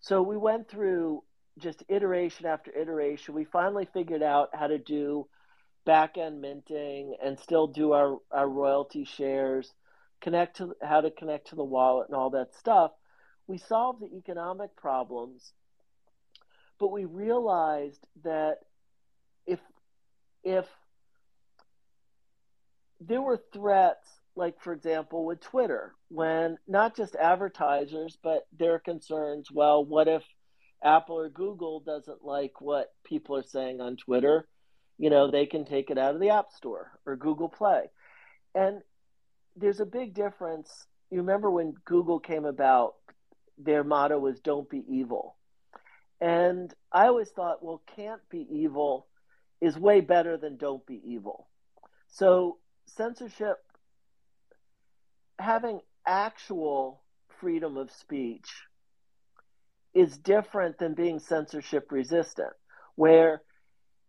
So we went through just iteration after iteration. We finally figured out how to do back end minting and still do our, our royalty shares, connect to how to connect to the wallet and all that stuff. We solved the economic problems but we realized that if if there were threats like for example with twitter when not just advertisers but their concerns well what if apple or google doesn't like what people are saying on twitter you know they can take it out of the app store or google play. And there's a big difference. You remember when google came about their motto was don't be evil. And I always thought, well, can't be evil is way better than don't be evil. So censorship, having actual freedom of speech is different than being censorship resistant, where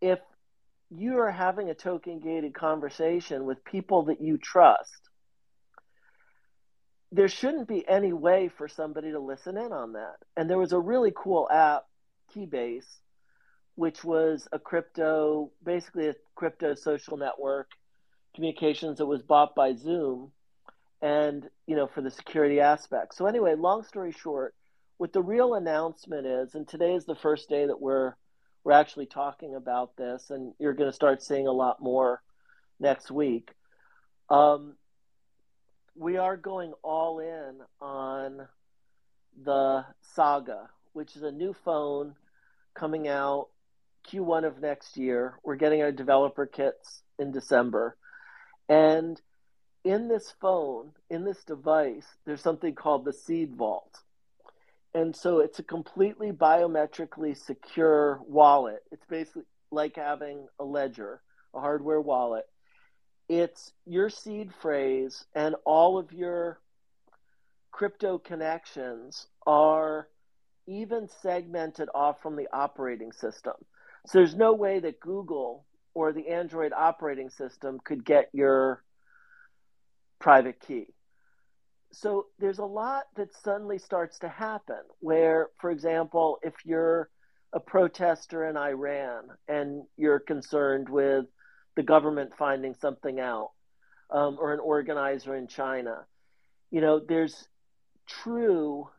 if you are having a token gated conversation with people that you trust, there shouldn't be any way for somebody to listen in on that. And there was a really cool app Keybase, which was a crypto, basically a crypto social network communications that was bought by Zoom and, you know, for the security aspect. So anyway, long story short, what the real announcement is, and today is the first day that we're we're actually talking about this, and you're going to start seeing a lot more next week. Um, we are going all in on the Saga, which is a new phone coming out Q1 of next year. We're getting our developer kits in December. And in this phone, in this device, there's something called the Seed Vault. And so it's a completely biometrically secure wallet. It's basically like having a ledger, a hardware wallet. It's your seed phrase, and all of your crypto connections are even segmented off from the operating system. So there's no way that Google or the Android operating system could get your private key. So there's a lot that suddenly starts to happen where, for example, if you're a protester in Iran and you're concerned with the government finding something out, um, or an organizer in China, you know, there's true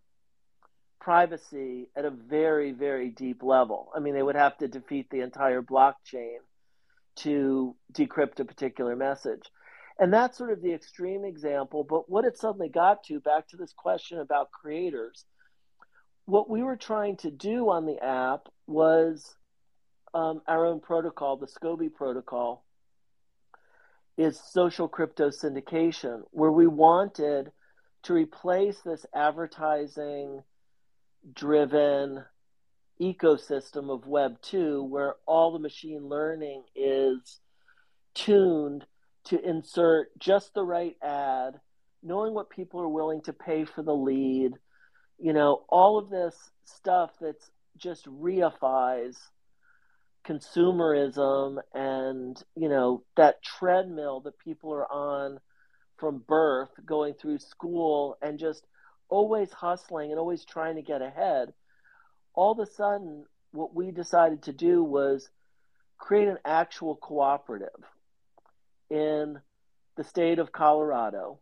privacy at a very, very deep level. I mean, they would have to defeat the entire blockchain to decrypt a particular message. And that's sort of the extreme example. But what it suddenly got to, back to this question about creators, what we were trying to do on the app was um, our own protocol, the SCOBY protocol, is social crypto syndication, where we wanted to replace this advertising driven ecosystem of Web 2, where all the machine learning is tuned to insert just the right ad, knowing what people are willing to pay for the lead, you know, all of this stuff that's just reifies consumerism and, you know, that treadmill that people are on from birth, going through school and just always hustling and always trying to get ahead. All of a sudden, what we decided to do was create an actual cooperative in the state of Colorado.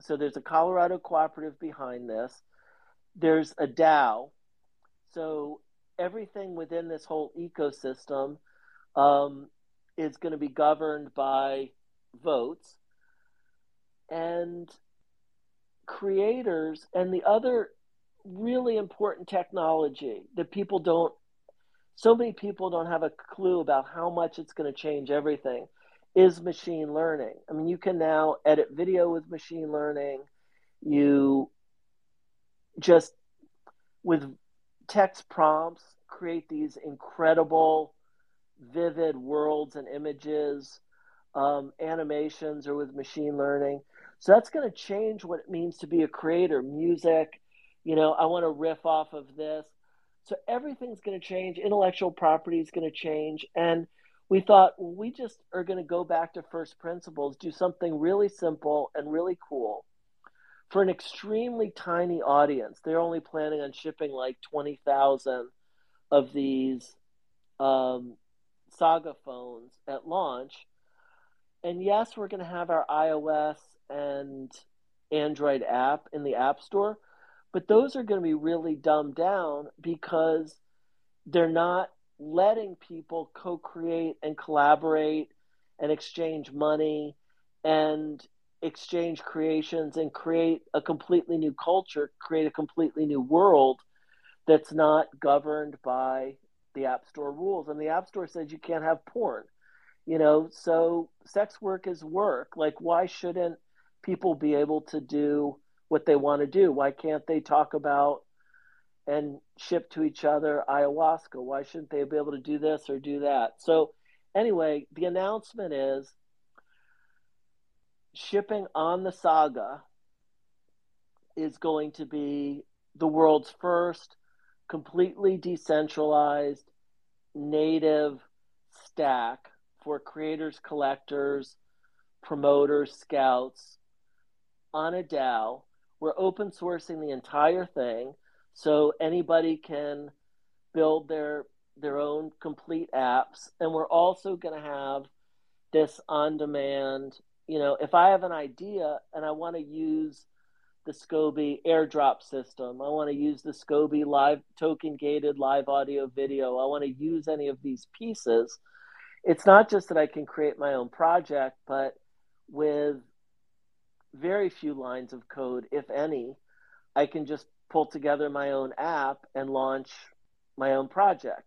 So there's a Colorado cooperative behind this. There's a DAO. So everything within this whole ecosystem um, is going to be governed by votes. And creators and the other really important technology that people don't so many people don't have a clue about how much it's going to change everything is machine learning. I mean, you can now edit video with machine learning. You just, with text prompts, create these incredible, vivid worlds and images, um, animations, or with machine learning. So that's going to change what it means to be a creator. Music, you know, I want to riff off of this. So everything's going to change. Intellectual property is going to change. And we thought, we just are going to go back to first principles, do something really simple and really cool for an extremely tiny audience. They're only planning on shipping like 20,000 of these um, Saga phones at launch. And yes, we're going to have our iOS and Android app in the App Store, but those are going to be really dumbed down because they're not letting people co create and collaborate and exchange money and exchange creations and create a completely new culture, create a completely new world that's not governed by the App Store rules. And the App Store says you can't have porn. You know, so sex work is work. Like, why shouldn't people be able to do what they want to do? Why can't they talk about and ship to each other ayahuasca? Why shouldn't they be able to do this or do that? So, anyway, the announcement is shipping on the saga is going to be the world's first completely decentralized native stack for creators, collectors, promoters, scouts on a DAO. We're open sourcing the entire thing so anybody can build their their own complete apps. And we're also going to have this on demand. You know if i have an idea and i want to use the scoby airdrop system i want to use the scoby live token gated live audio video i want to use any of these pieces it's not just that i can create my own project but with very few lines of code, if any, I can just pull together my own app and launch my own project.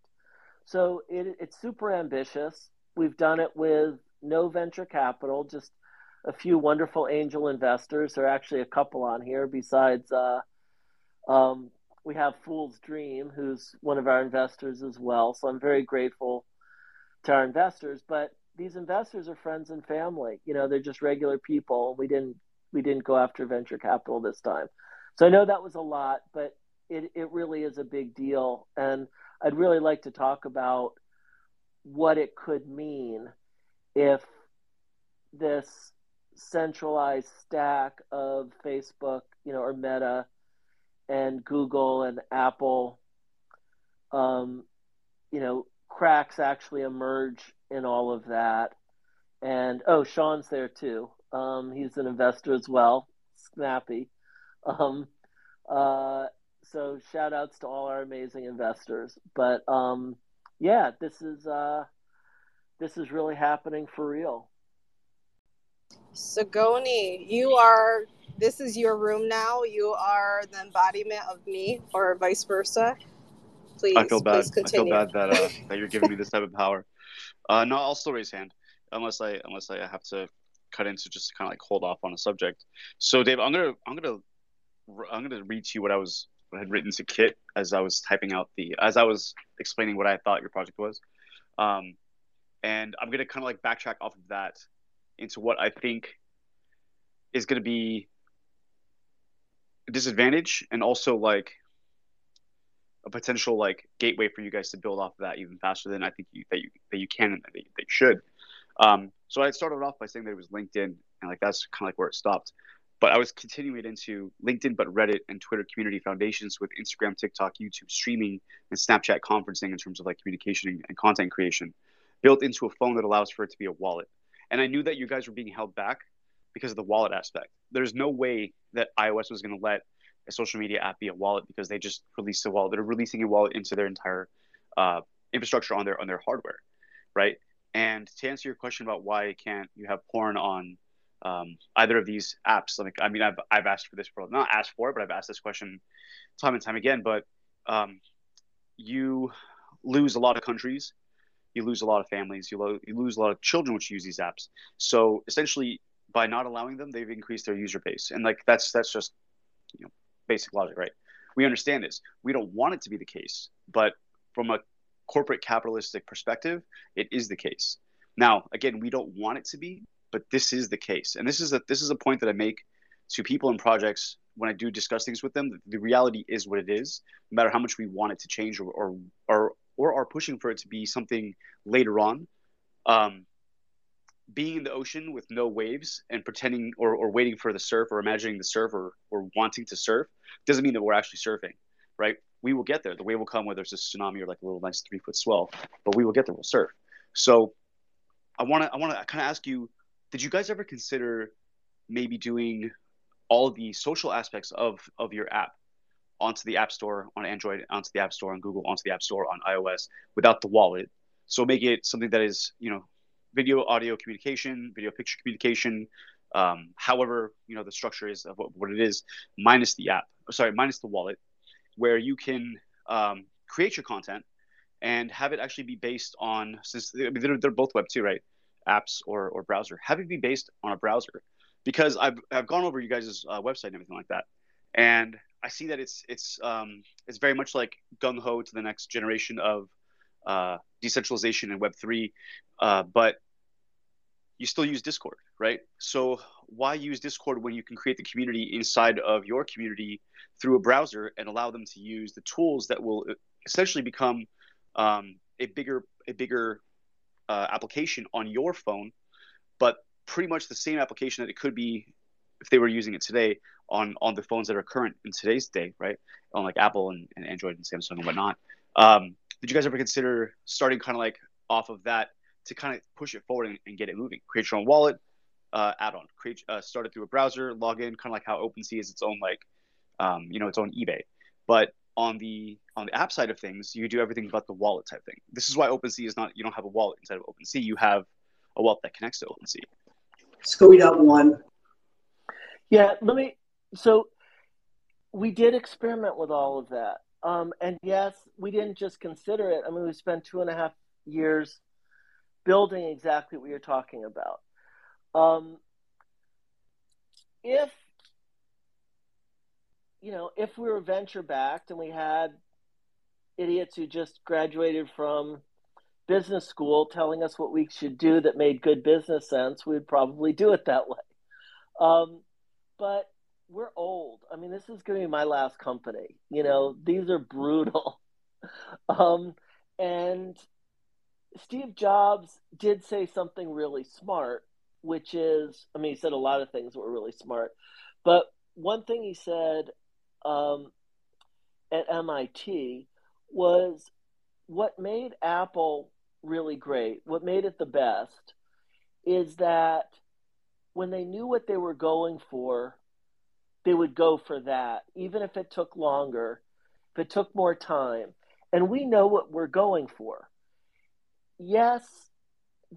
So it, it's super ambitious. We've done it with no venture capital, just a few wonderful angel investors. There are actually a couple on here besides, uh, um, we have Fool's Dream, who's one of our investors as well. So I'm very grateful to our investors. But these investors are friends and family. You know, they're just regular people. We didn't we didn't go after venture capital this time. So I know that was a lot, but it, it really is a big deal. And I'd really like to talk about what it could mean if this centralized stack of Facebook, you know, or Meta and Google and Apple, um, you know, cracks actually emerge in all of that. And oh, Sean's there too. Um, he's an investor as well, snappy. Um, uh, So shout outs to all our amazing investors. But um, yeah, this is uh, this is really happening for real. Sagoni, you are this is your room now. You are the embodiment of me, or vice versa. Please, I feel bad. please continue. I feel bad that uh, that you're giving me this type of power. Uh, no, I'll still raise hand unless I unless I have to cut into just kind of like hold off on a subject. So, Dave, I'm gonna I'm gonna I'm gonna read to you what I was what I had written to Kit as I was typing out the as I was explaining what I thought your project was, um, and I'm gonna kind of like backtrack off of that into what I think is gonna be a disadvantage and also like a potential like gateway for you guys to build off of that even faster than I think you, that you that you can and that you, that you should. Um, so I started off by saying that it was LinkedIn, and like that's kind of like where it stopped. But I was continuing it into LinkedIn, but Reddit and Twitter community foundations with Instagram, TikTok, YouTube streaming, and Snapchat conferencing in terms of like communication and content creation, built into a phone that allows for it to be a wallet. And I knew that you guys were being held back because of the wallet aspect. There's no way that iOS was going to let a social media app be a wallet because they just released a wallet. They're releasing a wallet into their entire uh, infrastructure on their on their hardware, right? And to answer your question about why can't you have porn on um, either of these apps, like I mean, I've I've asked for this not asked for it, but I've asked this question time and time again. But um, you lose a lot of countries, you lose a lot of families, you, lo- you lose a lot of children which use these apps. So essentially, by not allowing them, they've increased their user base, and like that's that's just you know basic logic, right? We understand this. We don't want it to be the case, but from a corporate capitalistic perspective, it is the case. Now, again, we don't want it to be, but this is the case, and this is a this is a point that I make to people in projects when I do discuss things with them. The reality is what it is, no matter how much we want it to change or or or, or are pushing for it to be something later on. Um, being in the ocean with no waves and pretending or, or waiting for the surf or imagining the surf or, or wanting to surf doesn't mean that we're actually surfing, right? We will get there. The wave will come whether it's a tsunami or like a little nice three foot swell, but we will get there. We'll surf. So I want to I want to kind of ask you, did you guys ever consider maybe doing all the social aspects of of your app onto the App Store on Android, onto the App Store on Google, onto the App Store on iOS without the wallet? So make it something that is you know video audio communication, video picture communication, um, however you know the structure is of what, what, it is, minus the app, sorry, minus the wallet, where you can um, create your content and have it actually be based on since I mean, they're, they're both Web 2, right? Apps or or browser. Have it be based on a browser because I've I've gone over you guys' uh, website and everything like that, and I see that it's it's um, it's very much like gung ho to the next generation of uh, decentralization and Web three, uh, but you still use Discord, right? So why use Discord when you can create the community inside of your community through a browser and allow them to use the tools that will essentially become um, a bigger a bigger uh, application on your phone, but pretty much the same application that it could be if they were using it today on on the phones that are current in today's day, right? On like Apple and, and Android and Samsung and whatnot. Um, did you guys ever consider starting kind of like off of that to kind of push it forward and, and, get it moving. Create your own wallet, uh, add-on. Create uh, start it through a browser, log in, kind of like how OpenSea is its own like, um, you know, its own eBay. But on the on the app side of things, you do everything but the wallet type thing. This is why OpenSea is not. You don't have a wallet inside of OpenSea. You have a wallet that connects to OpenSea. Scoey out one. Yeah, let me. So we did experiment with all of that. Um, and yes, we didn't just consider it. I mean, we spent two and a half years building exactly what you're talking about. Um, if you know, if we were venture backed and we had idiots who just graduated from business school telling us what we should do that made good business sense, we'd probably do it that way. Um, but we're old. I mean, this is going to be my last company. You know, these are brutal. um, and Steve Jobs did say something really smart, which is, I mean, he said a lot of things that were really smart, but one thing he said um, at MIT was what made Apple really great, what made it the best, is that when they knew what they were going for, they would go for that, even if it took longer, if it took more time, and we know what we're going for. Yes,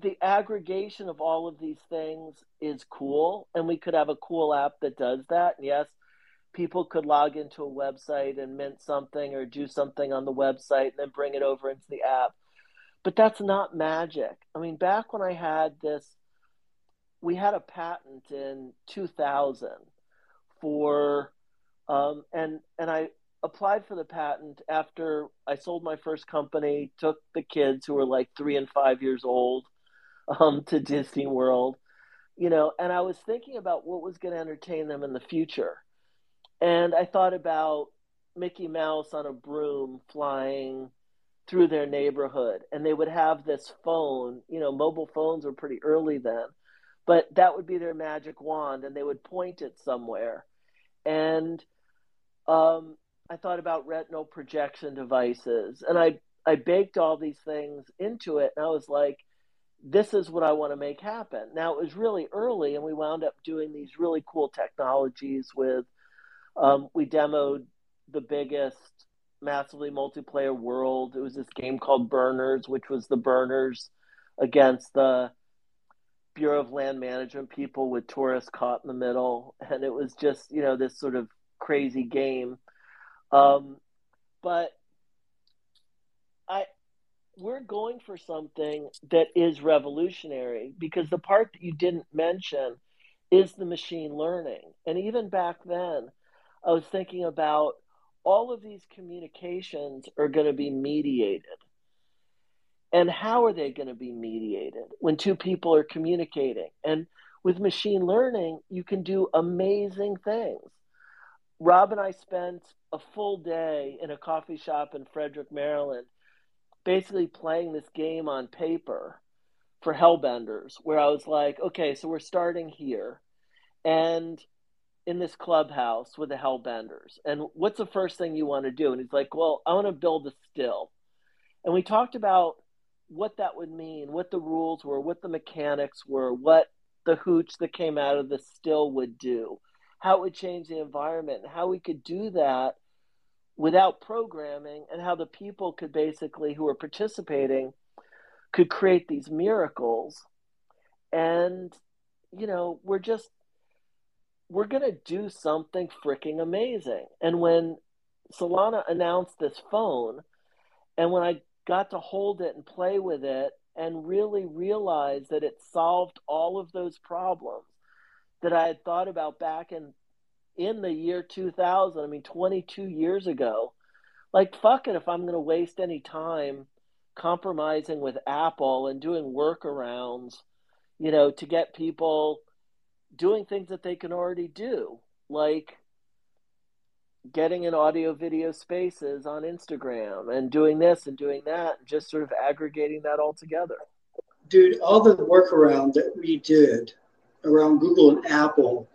the aggregation of all of these things is cool, and we could have a cool app that does that. Yes, people could log into a website and mint something or do something on the website and then bring it over into the app. But that's not magic. I mean, back when I had this, we had a patent in 2000 for, um, and and I applied for the patent after I sold my first company, took the kids who were like three and five years old um, to Disney World, you know, and I was thinking about what was going to entertain them in the future. And I thought about Mickey Mouse on a broom flying through their neighborhood, and they would have this phone. You know, mobile phones were pretty early then, but that would be their magic wand, and they would point it somewhere. And um, I thought about retinal projection devices, and I I baked all these things into it, and I was like, this is what I want to make happen. Now it was really early, and we wound up doing these really cool technologies with. Um, we demoed the biggest massively multiplayer world. It was this game called Burners, which was the Burners against the Bureau of Land Management people with tourists caught in the middle, and it was just you know this sort of crazy game. Um, but I we're going for something that is revolutionary because the part that you didn't mention is the machine learning. And even back then, I was thinking about all of these communications are going to be mediated. And how are they going to be mediated when two people are communicating? And with machine learning, you can do amazing things. Rob and I spent a full day in a coffee shop in Frederick, Maryland, basically playing this game on paper for Hellbenders, where I was like, okay, so we're starting here. And in this clubhouse with the Hellbenders. And what's the first thing you want to do? And he's like, Well, I want to build a still. And we talked about what that would mean, what the rules were, what the mechanics were, what the hooch that came out of the still would do, how it would change the environment, and how we could do that without programming, and how the people could basically, who were participating, could create these miracles. And, you know, we're just we're going to do something freaking amazing. And when Solana announced this phone, and when I got to hold it and play with it and really realize that it solved all of those problems that I had thought about back in in the year 2000, I mean 22 years ago. Like fuck it if I'm going to waste any time compromising with Apple and doing workarounds, you know, to get people doing things that they can already do, like getting in audio video spaces on Instagram and doing this and doing that, and just sort of aggregating that all together. Dude, all the workaround that we did around Google and Apple,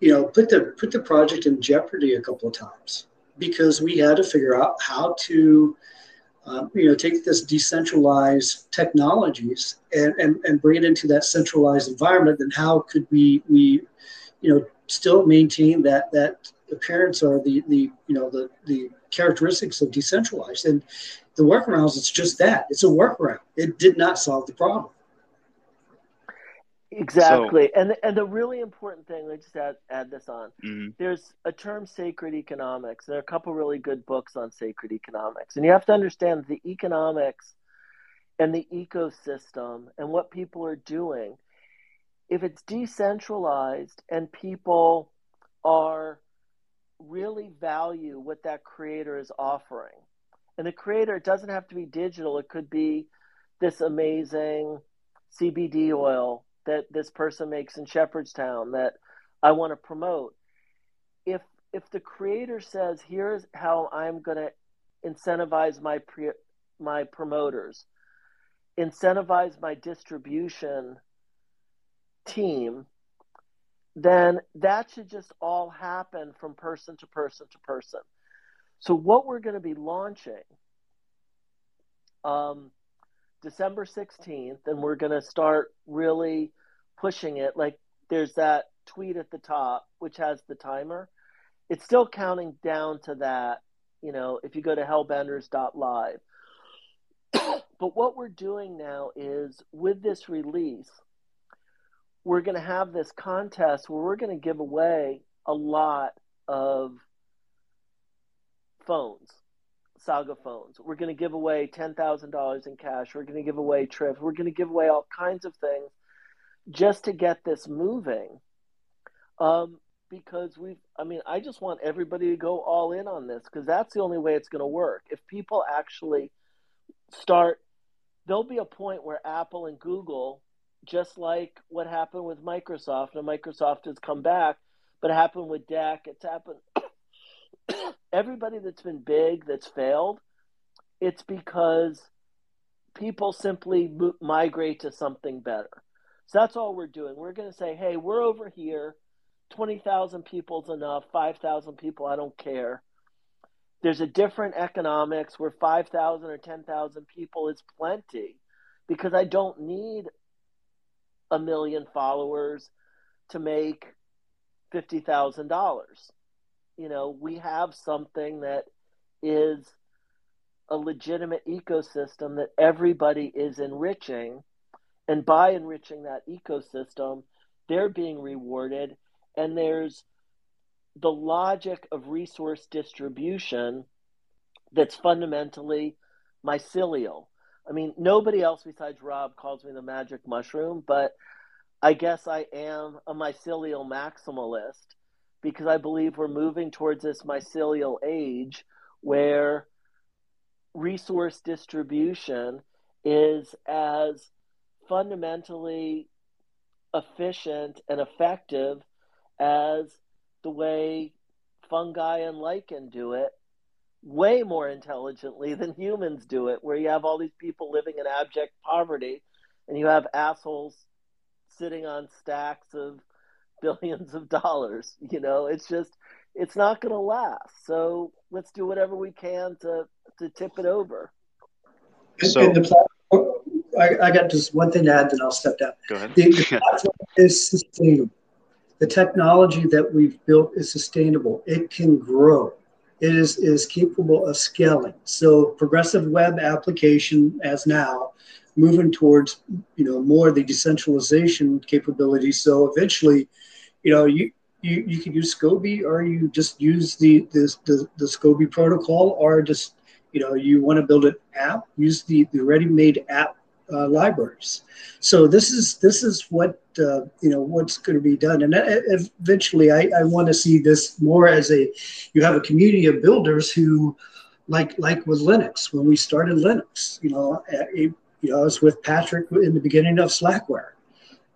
you know, put the put the project in jeopardy a couple of times because we had to figure out how to um, you know, take this decentralized technologies and, and, and bring it into that centralized environment, then how could we, we, you know, still maintain that, that appearance or the, the, you know, the, the characteristics of decentralized and the workarounds, it's just that it's a workaround. It did not solve the problem. Exactly. So, and and the really important thing, let me just add, add this on. Mm-hmm. There's a term sacred economics. There are a couple really good books on sacred economics. And you have to understand the economics and the ecosystem and what people are doing. If it's decentralized and people are really value what that creator is offering. And the creator doesn't have to be digital, it could be this amazing CBD oil that this person makes in Shepherdstown that I want to promote. If if the creator says, "Here's how I'm going to incentivize my pre- my promoters, incentivize my distribution team," then that should just all happen from person to person to person. So what we're going to be launching um, December 16th, and we're going to start really pushing it. Like there's that tweet at the top, which has the timer. It's still counting down to that You know, if you go to hellbenders.live. but what we're doing now is with this release, we're going to have this contest where we're going to give away a lot of phones, Saga phones. We're going to give away $10,000 in cash. We're going to give away trips. We're going to give away all kinds of things just to get this moving. Um, because we've, I mean, I just want everybody to go all in on this because that's the only way it's going to work. If people actually start, there'll be a point where Apple and Google, just like what happened with Microsoft, and Microsoft has come back, but it happened with DEC, it's happened. Everybody that's been big that's failed, it's because people simply migrate to something better. So that's all we're doing. We're going to say, hey, we're over here 20,000 people is enough, 5,000 people, I don't care. There's a different economics where 5,000 or 10,000 people is plenty because I don't need a million followers to make $50,000. You know, we have something that is a legitimate ecosystem that everybody is enriching. And by enriching that ecosystem, they're being rewarded and there's the logic of resource distribution that's fundamentally mycelial. I mean, nobody else besides Rob calls me the magic mushroom, but I guess I am a mycelial maximalist because I believe we're moving towards this mycelial age where resource distribution is as fundamentally efficient and effective as the way fungi and lichen do it way more intelligently than humans do it, where you have all these people living in abject poverty and you have assholes sitting on stacks of billions of dollars. You know, it's just, it's not going to last. So let's do whatever we can to, to tip it over. So, the platform, oh, I, I got just one thing to add, then I'll step down. Go ahead. The, the platform is sustainable the technology that we've built is sustainable. It can grow. It is, is capable of scaling. So progressive web application as now moving towards you know more the decentralization capability. So eventually, you know, you you, you could use Scoby or you just use the the, the, the Scoby protocol or just you know you want to build an app, use the, the ready-made app uh, libraries. So this is this is what uh, you know what's going to be done, and eventually I, I want to see this more as a you have a community of builders who like like with Linux when we started Linux. You know, you know I was with Patrick in the beginning of Slackware.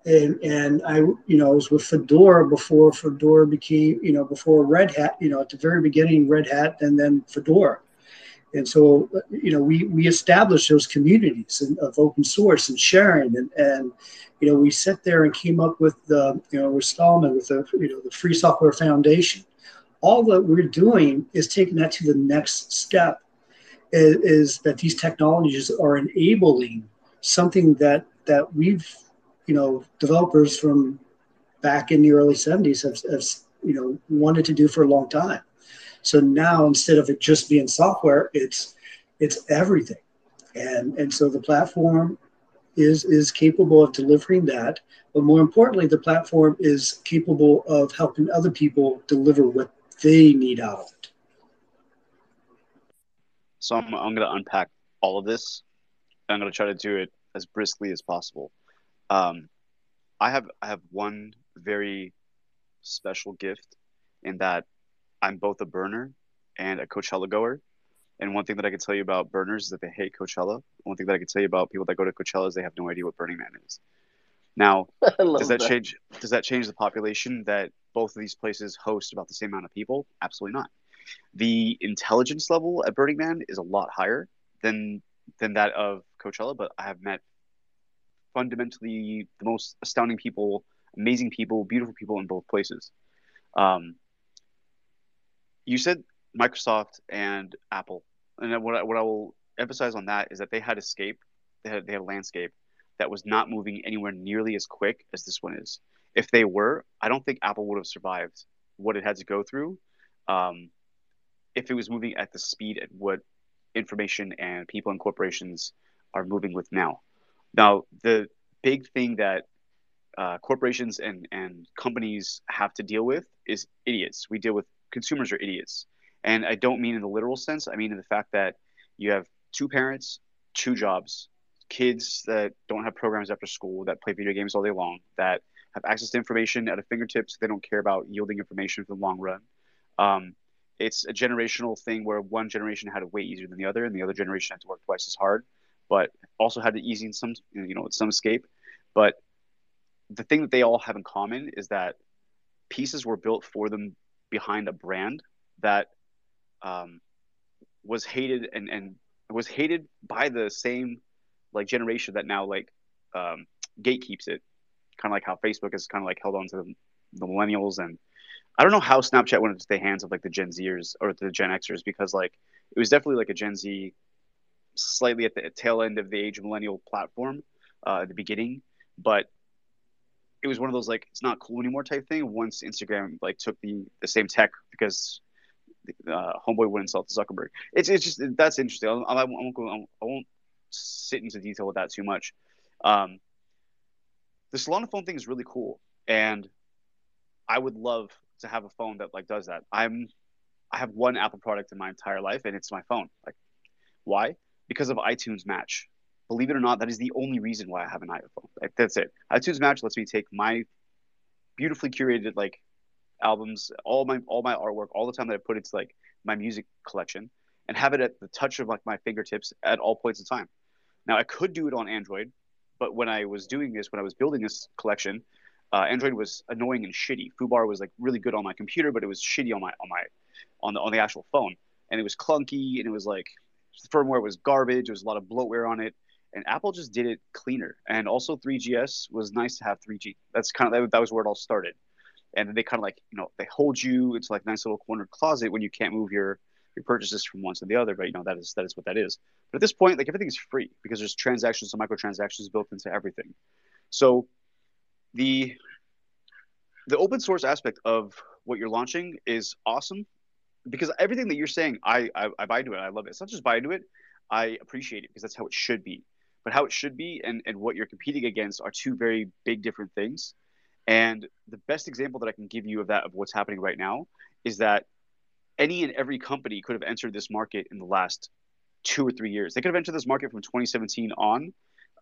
And, and I, you know, I was with Fedora before Fedora became, you know, before Red Hat, you know, at the very beginning, Red Hat and then Fedora and so you know we we established those communities of open source and sharing and and you know we sat there and came up with the you know with Stallman with the you know the Free Software Foundation. All that we're doing is taking that to the next step. Is, is that these technologies are enabling something that that we've you know developers from back in the early 70s have, have you know wanted to do for a long time so now instead of it just being software, it's it's everything. And and so the platform is is capable of delivering that. But more importantly, the platform is capable of helping other people deliver what they need out of it. So I'm, I'm going to unpack all of this. I'm going to try to do it as briskly as possible. Um, I have I have one very special gift in that I'm both a burner and a Coachella goer. And one thing that I can tell you about burners is that they hate Coachella. One thing that I can tell you about people that go to Coachella is they have no idea what Burning Man is. Now, does that, that, change? Does that change the population that both of these places host about the same amount of people? Absolutely not. The intelligence level at Burning Man is a lot higher than than that of Coachella, but I have met fundamentally the most astounding people, amazing people, beautiful people in both places. Um, you said Microsoft and Apple, and what I, what I will emphasize on that is that they had escape, they had they had a landscape that was not moving anywhere nearly as quick as this one is. If they were, I don't think Apple would have survived what it had to go through. Um, if it was moving at the speed at what information and people and corporations are moving with now. Now, the big thing that uh, corporations and, and companies have to deal with is idiots. We deal with consumers are idiots. And I don't mean in the literal sense, I mean in the fact that you have two parents, two jobs, kids that don't have programs after school, that play video games all day long, that have access to information at a fingertips. They don't care about yielding information for the long run. Um, it's a generational thing where one generation had it way easier than the other, and the other generation had to work twice as hard, but also had it easy in some, you know, some escape. But the thing that they all have in common is that pieces were built for them behind a brand that um, was hated and, and was hated by the same like generation that now like um, gatekeeps it kind of like how facebook is kind of like held on to the, the millennials and i don't know how snapchat went into the hands of like the gen zers or the gen xers because like it was definitely like a gen z slightly at the tail end of the age of millennial platform uh, at the beginning. But it was one of those like it's not cool anymore type thing once instagram like took the the same tech because uh, homeboy would insult zuckerberg. It's, it's just that's interesting. I, I, I won't go I won't sit into detail with that too much. Um, the Solana phone thing is really cool, and I would love to have a phone that like does that. I'm I have one Apple product in my entire life, and it's my phone. Like, why? Because of iTunes Match. Believe it or not, that is the only reason why I have an iPhone. Like, that's it. iTunes Match lets me take my beautifully curated like albums, all my all my artwork, all the time that I put into like my music collection, and have it at the touch of like my fingertips at all points in time. Now I could do it on Android, but when I was doing this, when I was building this collection, uh, Android was annoying and shitty. Foobar was like really good on my computer, but it was shitty on my on my on the on the actual phone, and it was clunky and it was like the firmware was garbage. There was a lot of bloatware on it, and Apple just did it cleaner. And also 3GS was nice to have 3G. That's kind of that, was where it all started. And they kind of like you know they hold you. It's like nice little cornered closet when you can't move your your purchases from one to the other. But you know that is that is what that is. But at this point, like everything is free because there's transactions and microtransactions built into everything. So the the open source aspect of what you're launching is awesome because everything that you're saying, I, I, I buy into it. I love it. It's not just buy into it. I appreciate it because that's how it should be. But how it should be and, and what you're competing against are two very big different things. And the best example that I can give you of that, of what's happening right now, is that any and every company could have entered this market in the last two or three years. They could have entered this market from 2017 on,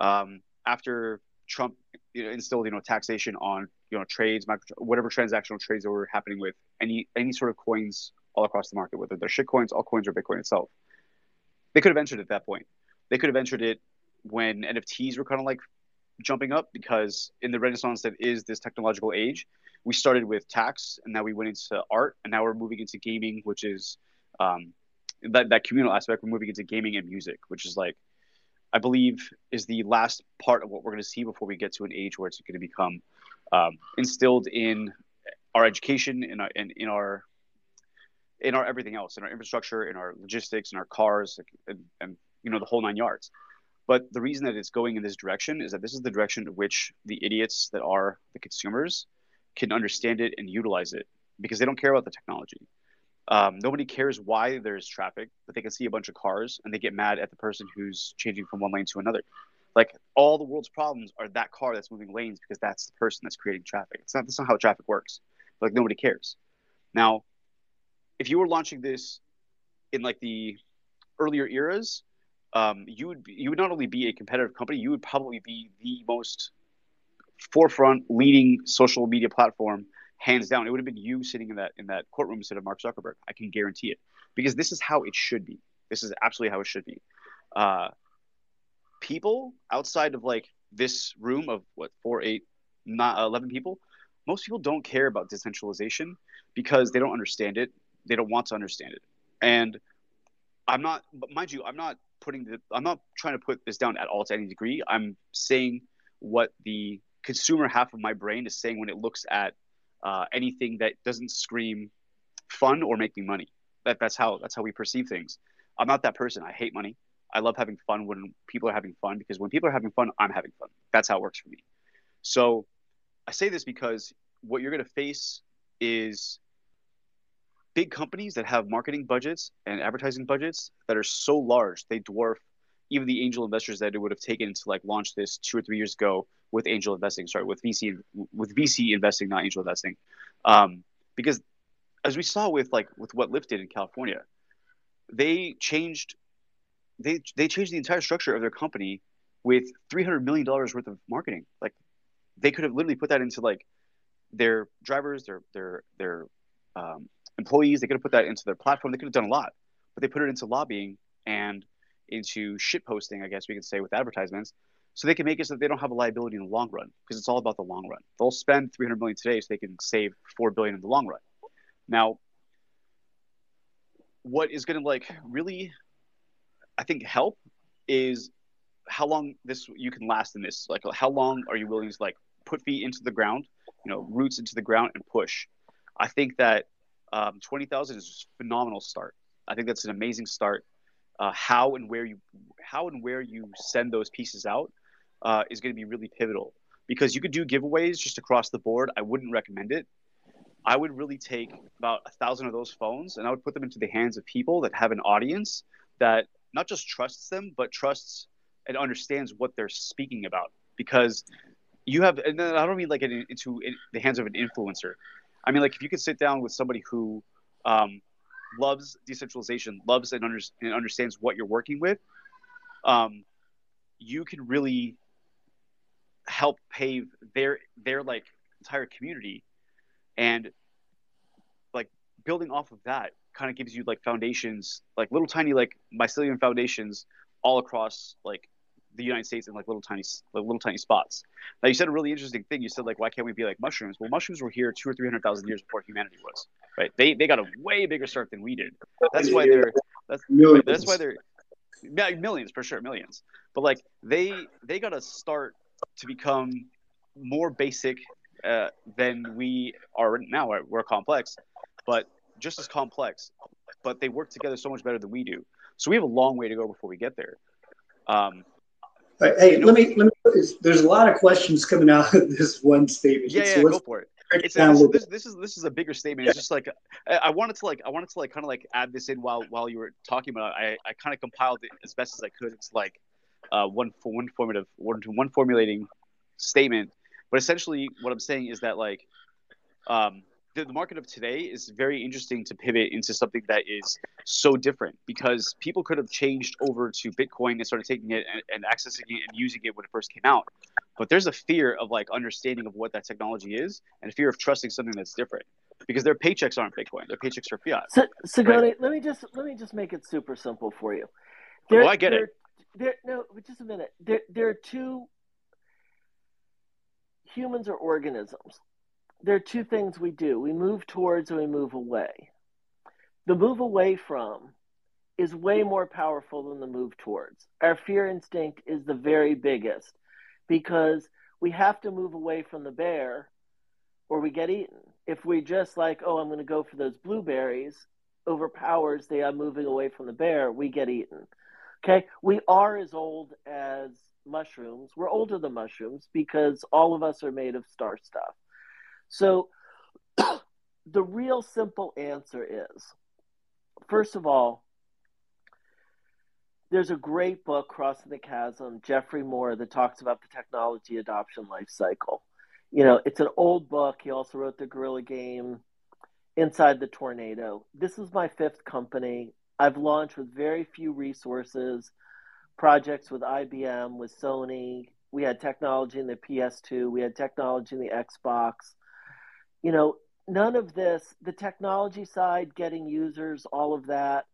um, after Trump you know, instilled you know taxation on you know trades, micro, whatever transactional trades that were happening with any any sort of coins all across the market, whether they're shit coins, all coins, or Bitcoin itself. They could have entered at that point. They could have entered it when NFTs were kind of like jumping up because in the renaissance that is this technological age, we started with tax and now we went into art and now we're moving into gaming, which is um, that, that communal aspect. We're moving into gaming and music, which is like, I believe is the last part of what we're going to see before we get to an age where it's going to become um, instilled in our education, in in, in our, in our everything else, in our infrastructure, in our logistics, in our cars, and, and you know the whole nine yards. But the reason that it's going in this direction is that this is the direction in which the idiots that are the consumers can understand it and utilize it because they don't care about the technology. Um, nobody cares why there's traffic, but they can see a bunch of cars and they get mad at the person who's changing from one lane to another. Like all the world's problems are that car that's moving lanes because that's the person that's creating traffic. It's not that's not how traffic works. Like nobody cares. Now, if you were launching this in like the earlier eras, um, you would you would not only be a competitive company, you would probably be the most forefront leading social media platform hands down it would have been you sitting in that in that courtroom instead of mark zuckerberg. I can guarantee it. Because this is how it should be. This is absolutely how it should be. Uh, people outside of like this room of what four eight not 11 people most people don't care about decentralization because they don't understand it. They don't want to understand it. And i'm not but mind you i'm not putting the i'm not trying to put this down at all to any degree. I'm saying what the consumer half of my brain is saying when it looks at uh, anything that doesn't scream fun or make me money. That that's how that's how we perceive things. I'm not that person. I hate money. I love having fun when people are having fun because when people are having fun, I'm having fun. That's how it works for me. So I say this because what you're going to face is big companies that have marketing budgets and advertising budgets that are so large they dwarf even the angel investors that it would have taken to like launch this two or three years ago with angel investing. Sorry, with VC with VC investing, not angel investing, um, because as we saw with like with what Lyft did in California, they changed they they changed the entire structure of their company with three hundred million dollars worth of marketing. Like they could have literally put that into like their drivers, their their their um, employees. They could have put that into their platform. They could have done a lot, but they put it into lobbying and into shit posting, I guess we could say, with advertisements, so they can make it so they don't have a liability in the long run because it's all about the long run. They'll spend 300 million today so they can save 4 billion in the long run. Now, what is going to like really, I think, help is how long this you can last in this. Like, how long are you willing to like put feet into the ground, you know, roots into the ground and push? I think that um, 20,000 is a phenomenal start. I think that's an amazing start. Uh, how and where you how and where you send those pieces out uh, is going to be really pivotal because you could do giveaways just across the board. I wouldn't recommend it. I would really take about a thousand of those phones and I would put them into the hands of people that have an audience that not just trusts them, but trusts and understands what they're speaking about. Because you have, and I don't mean like into the hands of an influencer. I mean, like if you could sit down with somebody who um, loves decentralization, loves and, under, and understands what you're working with, um, you can really help pave their their like entire community. And like building off of that kind of gives you like foundations like little tiny like mycelium foundations all across like the United States in like little tiny like little tiny spots. Now you said a really interesting thing. You said like why can't we be like mushrooms? Well, mushrooms were here two or three hundred thousand years before humanity was. Right? They they got a way bigger start than we did. That's why they're that's that's why they're millions for sure millions. But like they they got a start to become more basic uh, than we are now. We're complex, but just as complex. But they work together so much better than we do. So we have a long way to go before we get there. Um, hey, you know, let me let me. There's a lot of questions coming out of this one statement. Yeah, so yeah, go for it. It's a, this, this, this, is this is a bigger statement. Yeah. It's just like I, I, wanted to like I wanted to like kind of like add this in while while you were talking about it. I, I kind of compiled it as best as I could. It's like uh, one for one formative one one formulating statement. But essentially, what I'm saying is that like um, the, the market of today is very interesting to pivot into something that is so different because people could have changed over to Bitcoin and started taking it and, and accessing it and using it when it first came out. But there's a fear of like understanding of what that technology is and a fear of trusting something that's different because their paychecks aren't Bitcoin; their paychecks are fiat. So, so right? let me just let me just make it super simple for you. Oh, there, well, I get there, it. There, no, just a minute. There, there are two humans are organisms there are two things we do we move towards and we move away. The move away from is way more powerful than the move towards. Our fear instinct is the very biggest because we have to move away from the bear or we get eaten. If we just like, oh, I'm going to go for those blueberries, overpowers the I'm moving away from the bear, we get eaten. Okay, we are as old as mushrooms. We're older than mushrooms because all of us are made of star stuff. So the real simple answer is first of all, there's a great book, Crossing the Chasm, Geoffrey Moore, that talks about the technology adoption life cycle. You know, it's an old book. He also wrote the Gorilla Game, Inside the Tornado. This is my fifth company. I've launched with very few resources, projects with IBM, with Sony. We had technology in the PS2, we had technology in the Xbox you know, none of this, the technology side, getting users, all of that,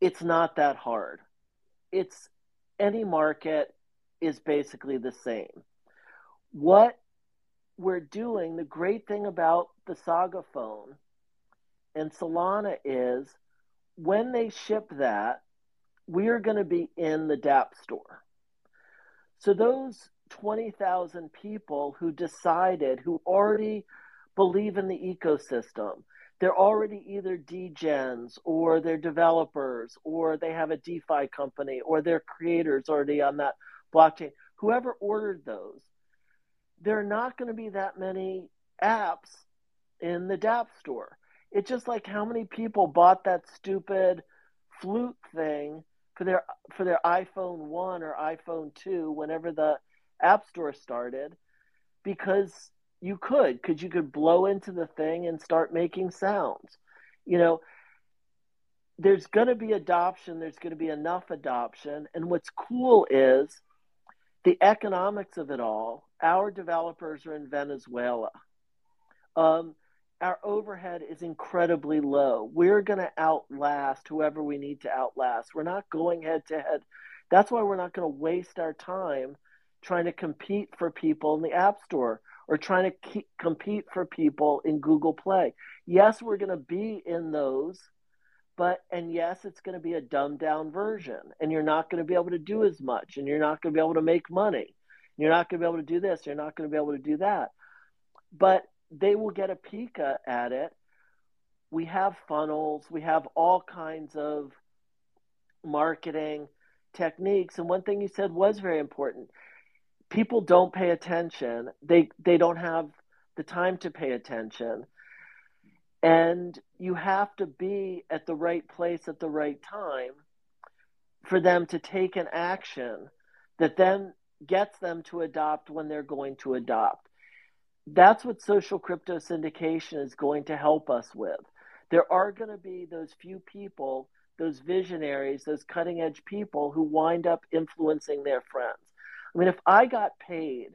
it's not that hard. It's any market is basically the same. What we're doing, the great thing about the Saga phone and Solana is when they ship that, we are going to be in the DApp store. So those 20,000 people who decided, who already believe in the ecosystem. They're already either degens or they're developers or they have a DeFi company or they're creators already on that blockchain. Whoever ordered those, there are not going to be that many apps in the DApp store. It's just like how many people bought that stupid flute thing for their for their iPhone 1 or iPhone 2 whenever the App Store started because you could because you could blow into the thing and start making sounds. You know, there's going to be adoption, there's going to be enough adoption, and what's cool is the economics of it all. Our developers are in Venezuela. Um, our overhead is incredibly low. We're going to outlast whoever we need to outlast. We're not going head to head. That's why we're not going to waste our time trying to compete for people in the App Store or trying to keep, compete for people in Google Play. Yes, we're going to be in those, but and yes, it's going to be a dumbed down version, and you're not going to be able to do as much, and you're not going to be able to make money. You're not going to be able to do this. You're not going to be able to do that. But they will get a peek at it. We have funnels, we have all kinds of marketing techniques. And one thing you said was very important. People don't pay attention. They they don't have the time to pay attention. And you have to be at the right place at the right time for them to take an action that then gets them to adopt when they're going to adopt that's what social crypto syndication is going to help us with. There are going to be those few people, those visionaries, those cutting edge people who wind up influencing their friends. I mean, if I got paid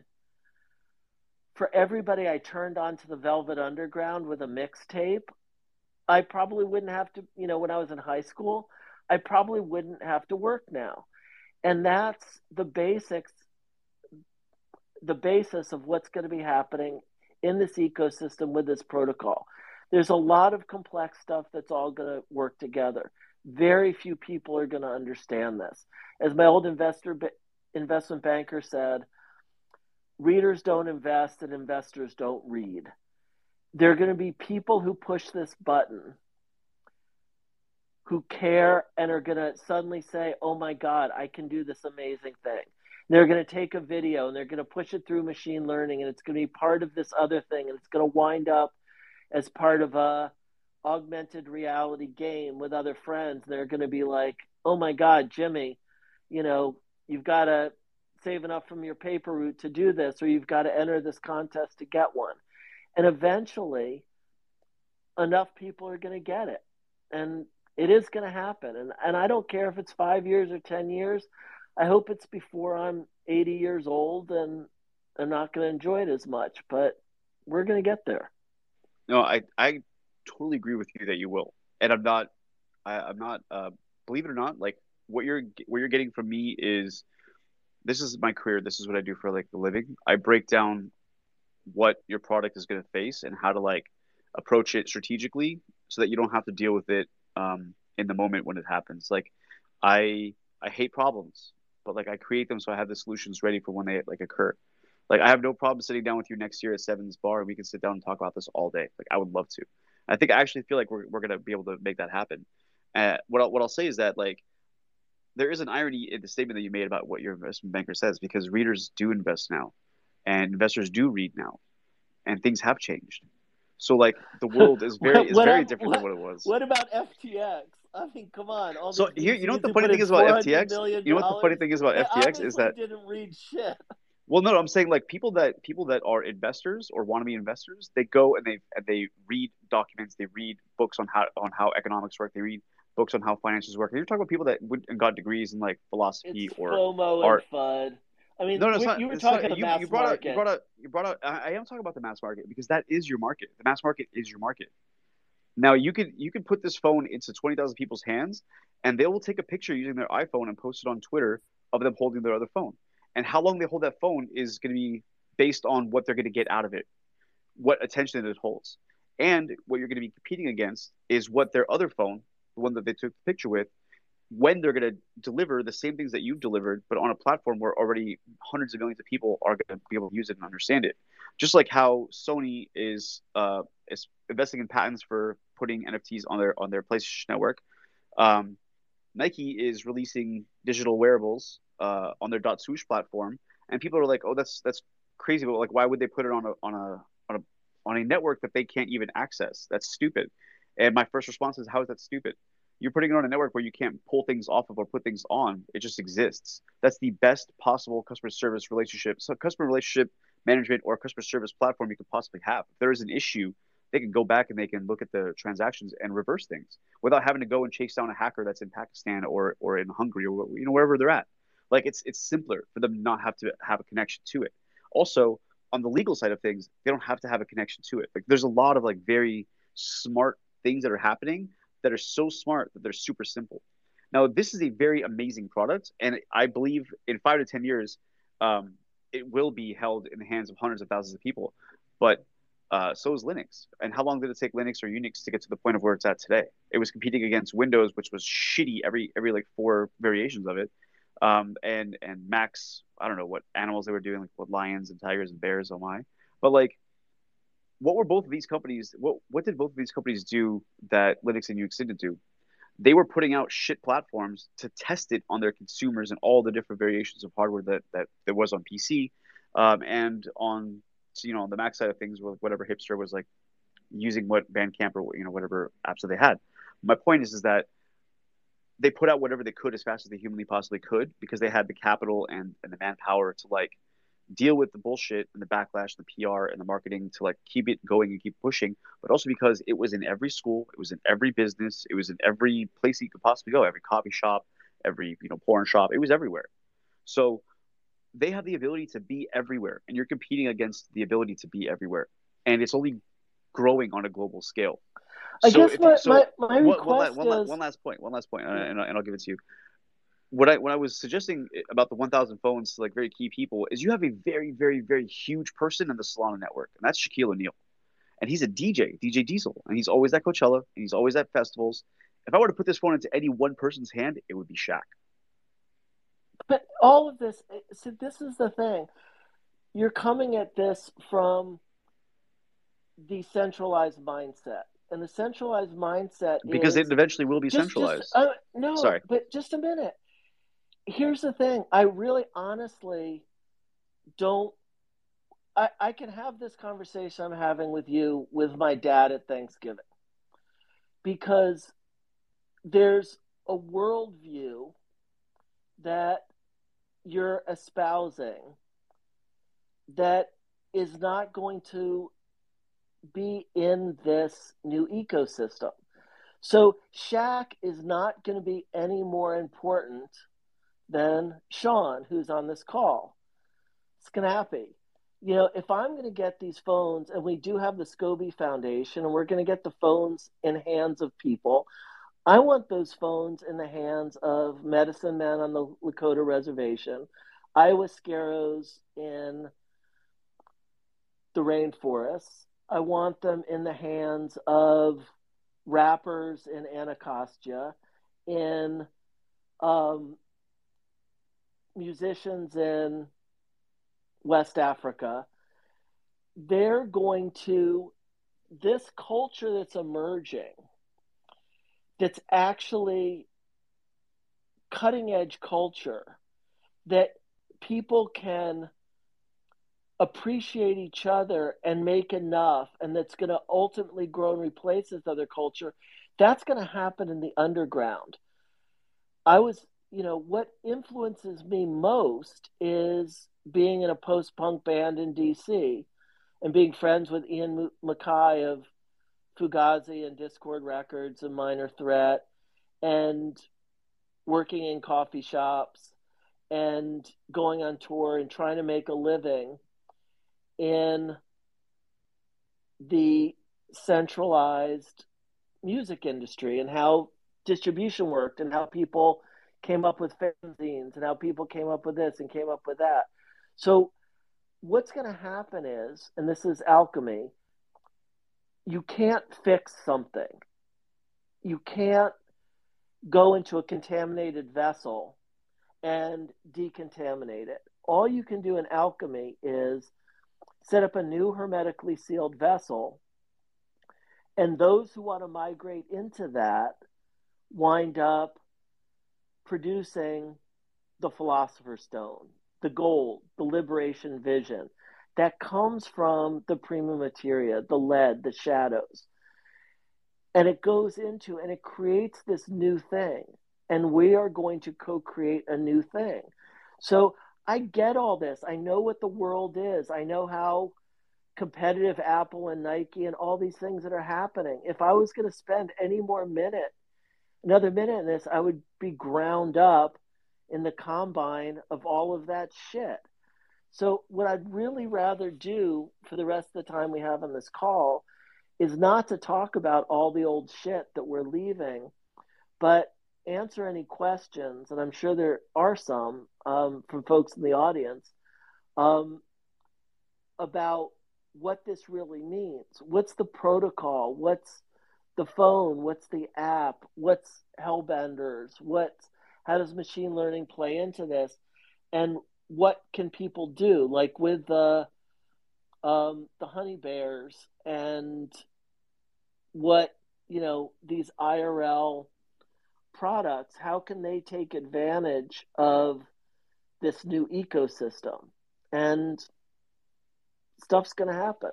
for everybody I turned on to the Velvet Underground with a mixtape, I probably wouldn't have to, you know, when I was in high school, I probably wouldn't have to work now. And that's the basics the basis of what's going to be happening in this ecosystem with this protocol. There's a lot of complex stuff that's all going to work together. Very few people are going to understand this. As my old investor investment banker said, readers don't invest and investors don't read. There are going to be people who push this button who care and are going to suddenly say, "Oh my god, I can do this amazing thing." they're going to take a video and they're going to push it through machine learning and it's going to be part of this other thing and it's going to wind up as part of a augmented reality game with other friends they're going to be like oh my god jimmy you know you've got to save enough from your paper route to do this or you've got to enter this contest to get one. And eventually enough people are going to get it. And it is going to happen. And and I don't care if it's 5 years or 10 years. I hope it's before I'm 80 years old and I'm not going to enjoy it as much, but we're going to get there. No, I I totally agree with you that you will, and I'm not I, I'm not uh, believe it or not like what you're what you're getting from me is this is my career. This is what I do for like a living. I break down what your product is going to face and how to like approach it strategically so that you don't have to deal with it um, in the moment when it happens. Like I I hate problems but like I create them so I have the solutions ready for when they like occur. Like I have no problem sitting down with you next year at Seven's Bar and we can sit down and talk about this all day. Like I would love to. I think I actually feel like we're we're gonna be able to make that happen. Uh, what I'll, what I'll say is that like there is an irony in the statement that you made about what your investment banker says because readers do invest now, and investors do read now, and things have changed. So like the world is very is very different what, than what it was. What about FTX? I mean, come on. All so here, you know what the funny thing is about FTX? You know what the funny thing is about FTX is that didn't read shit. Well, no, I'm saying like people that people that are investors or want to be investors, they go and they and they read documents, they read books on how on how economics work, they read books on how finances work. You're talking about people that and got degrees in like philosophy it's or FOMO art. FUD. I mean, no, no, not, you were talking about mass you, brought market. Up, you brought up, you brought up. I, I am talking about the mass market because that is your market. The mass market is your market. Now you could you could put this phone into twenty thousand people's hands, and they will take a picture using their iPhone and post it on Twitter of them holding their other phone. And how long they hold that phone is going to be based on what they're going to get out of it, what attention it holds, and what you're going to be competing against is what their other phone, the one that they took the picture with, when they're going to deliver the same things that you've delivered, but on a platform where already hundreds of millions of people are going to be able to use it and understand it. Just like how Sony is uh, is investing in patents for putting NFTs on their on their PlayStation Network. Um, Nike is releasing digital wearables uh, on their Dot Swoosh platform, and people are like, "Oh, that's that's crazy," but like, why would they put it on a on a on a on a network that they can't even access? That's stupid. And my first response is, how is that stupid? You're putting it on a network where you can't pull things off of or put things on. It just exists. That's the best possible customer service relationship, so customer relationship management or customer service platform you could possibly have. If there is an issue, they can go back and they can look at the transactions and reverse things without having to go and chase down a hacker that's in Pakistan or or in Hungary or you know wherever they're at. Like it's it's simpler for them not have to have a connection to it. Also, on the legal side of things, they don't have to have a connection to it. Like there's a lot of like very smart things that are happening that are so smart that they're super simple. Now, this is a very amazing product, and I believe in five to ten years, um, it will be held in the hands of hundreds of thousands of people. But uh, so is Linux. And how long did it take Linux or Unix to get to the point of where it's at today? It was competing against Windows, which was shitty every every like four variations of it, um, and and Macs. I don't know what animals they were doing, like what lions and tigers and bears. Oh my! But like, what were both of these companies? What what did both of these companies do that Linux and Unix didn't do? They were putting out shit platforms to test it on their consumers and all the different variations of hardware that that there was on PC um, and on you know on the Mac side of things, whatever hipster was like using what Bandcamp or you know whatever apps that they had. My point is is that they put out whatever they could as fast as they humanly possibly could because they had the capital and, and the manpower to like deal with the bullshit and the backlash, the PR and the marketing to like keep it going and keep pushing, but also because it was in every school, it was in every business, it was in every place you could possibly go, every coffee shop, every you know porn shop, it was everywhere. So they have the ability to be everywhere, and you're competing against the ability to be everywhere, and it's only growing on a global scale. I so guess my, so my, my request one, one, one, is... one, last point, one last point, and, and I'll give it to you. What I when I was suggesting about the 1,000 phones to like very key people is you have a very very very huge person in the Solana network, and that's Shaquille O'Neal, and he's a DJ, DJ Diesel, and he's always at Coachella, and he's always at festivals. If I were to put this phone into any one person's hand, it would be Shaq. But all of this, so this is the thing. You're coming at this from the centralized mindset. And the centralized mindset because is, it eventually will be just, centralized. Just, uh, no, sorry, but just a minute. Here's the thing: I really, honestly, don't. I, I can have this conversation I'm having with you with my dad at Thanksgiving because there's a worldview that you're espousing that is not going to be in this new ecosystem. So Shaq is not going to be any more important than Sean, who's on this call. Snappy. You know, if I'm going to get these phones, and we do have the Scoby Foundation, and we're going to get the phones in hands of people, I want those phones in the hands of medicine men on the Lakota reservation, ayahuasqueros in the rainforests. I want them in the hands of rappers in Anacostia, in um, musicians in West Africa. They're going to, this culture that's emerging that's actually cutting edge culture that people can appreciate each other and make enough and that's going to ultimately grow and replace this other culture that's going to happen in the underground i was you know what influences me most is being in a post-punk band in dc and being friends with ian MacKaye of Fugazi and Dischord Records and Minor Threat and working in coffee shops and going on tour and trying to make a living in the centralized music industry and how distribution worked and how people came up with fanzines and how people came up with this and came up with that. So what's going to happen is, and this is alchemy, you can't fix something. You can't go into a contaminated vessel and decontaminate it. All you can do in alchemy is set up a new hermetically sealed vessel, and those who want to migrate into that wind up producing the philosopher's stone, the gold, the liberation vision, that comes from the prima materia, the lead, the shadows. and it goes into and it creates this new thing. And we are going to co-create a new thing. So i get all this. I know what the world is. I know how competitive apple and nike and all these things that are happening. If i was going to spend any more minute another minute in this i would be ground up in the combine of all of that shit so what i'd really rather do for the rest of the time we have on this call is not to talk about all the old shit that we're leaving, but answer any questions, and I'm sure there are some um, from folks in the audience um, about what this really means. What's the protocol? What's the phone? What's the app? What's Hellbenders? What? How does machine learning play into this? And what can people do? Like with the um, the honey bears and what you know these IRL products, how can they take advantage of this new ecosystem? And stuff's going to happen.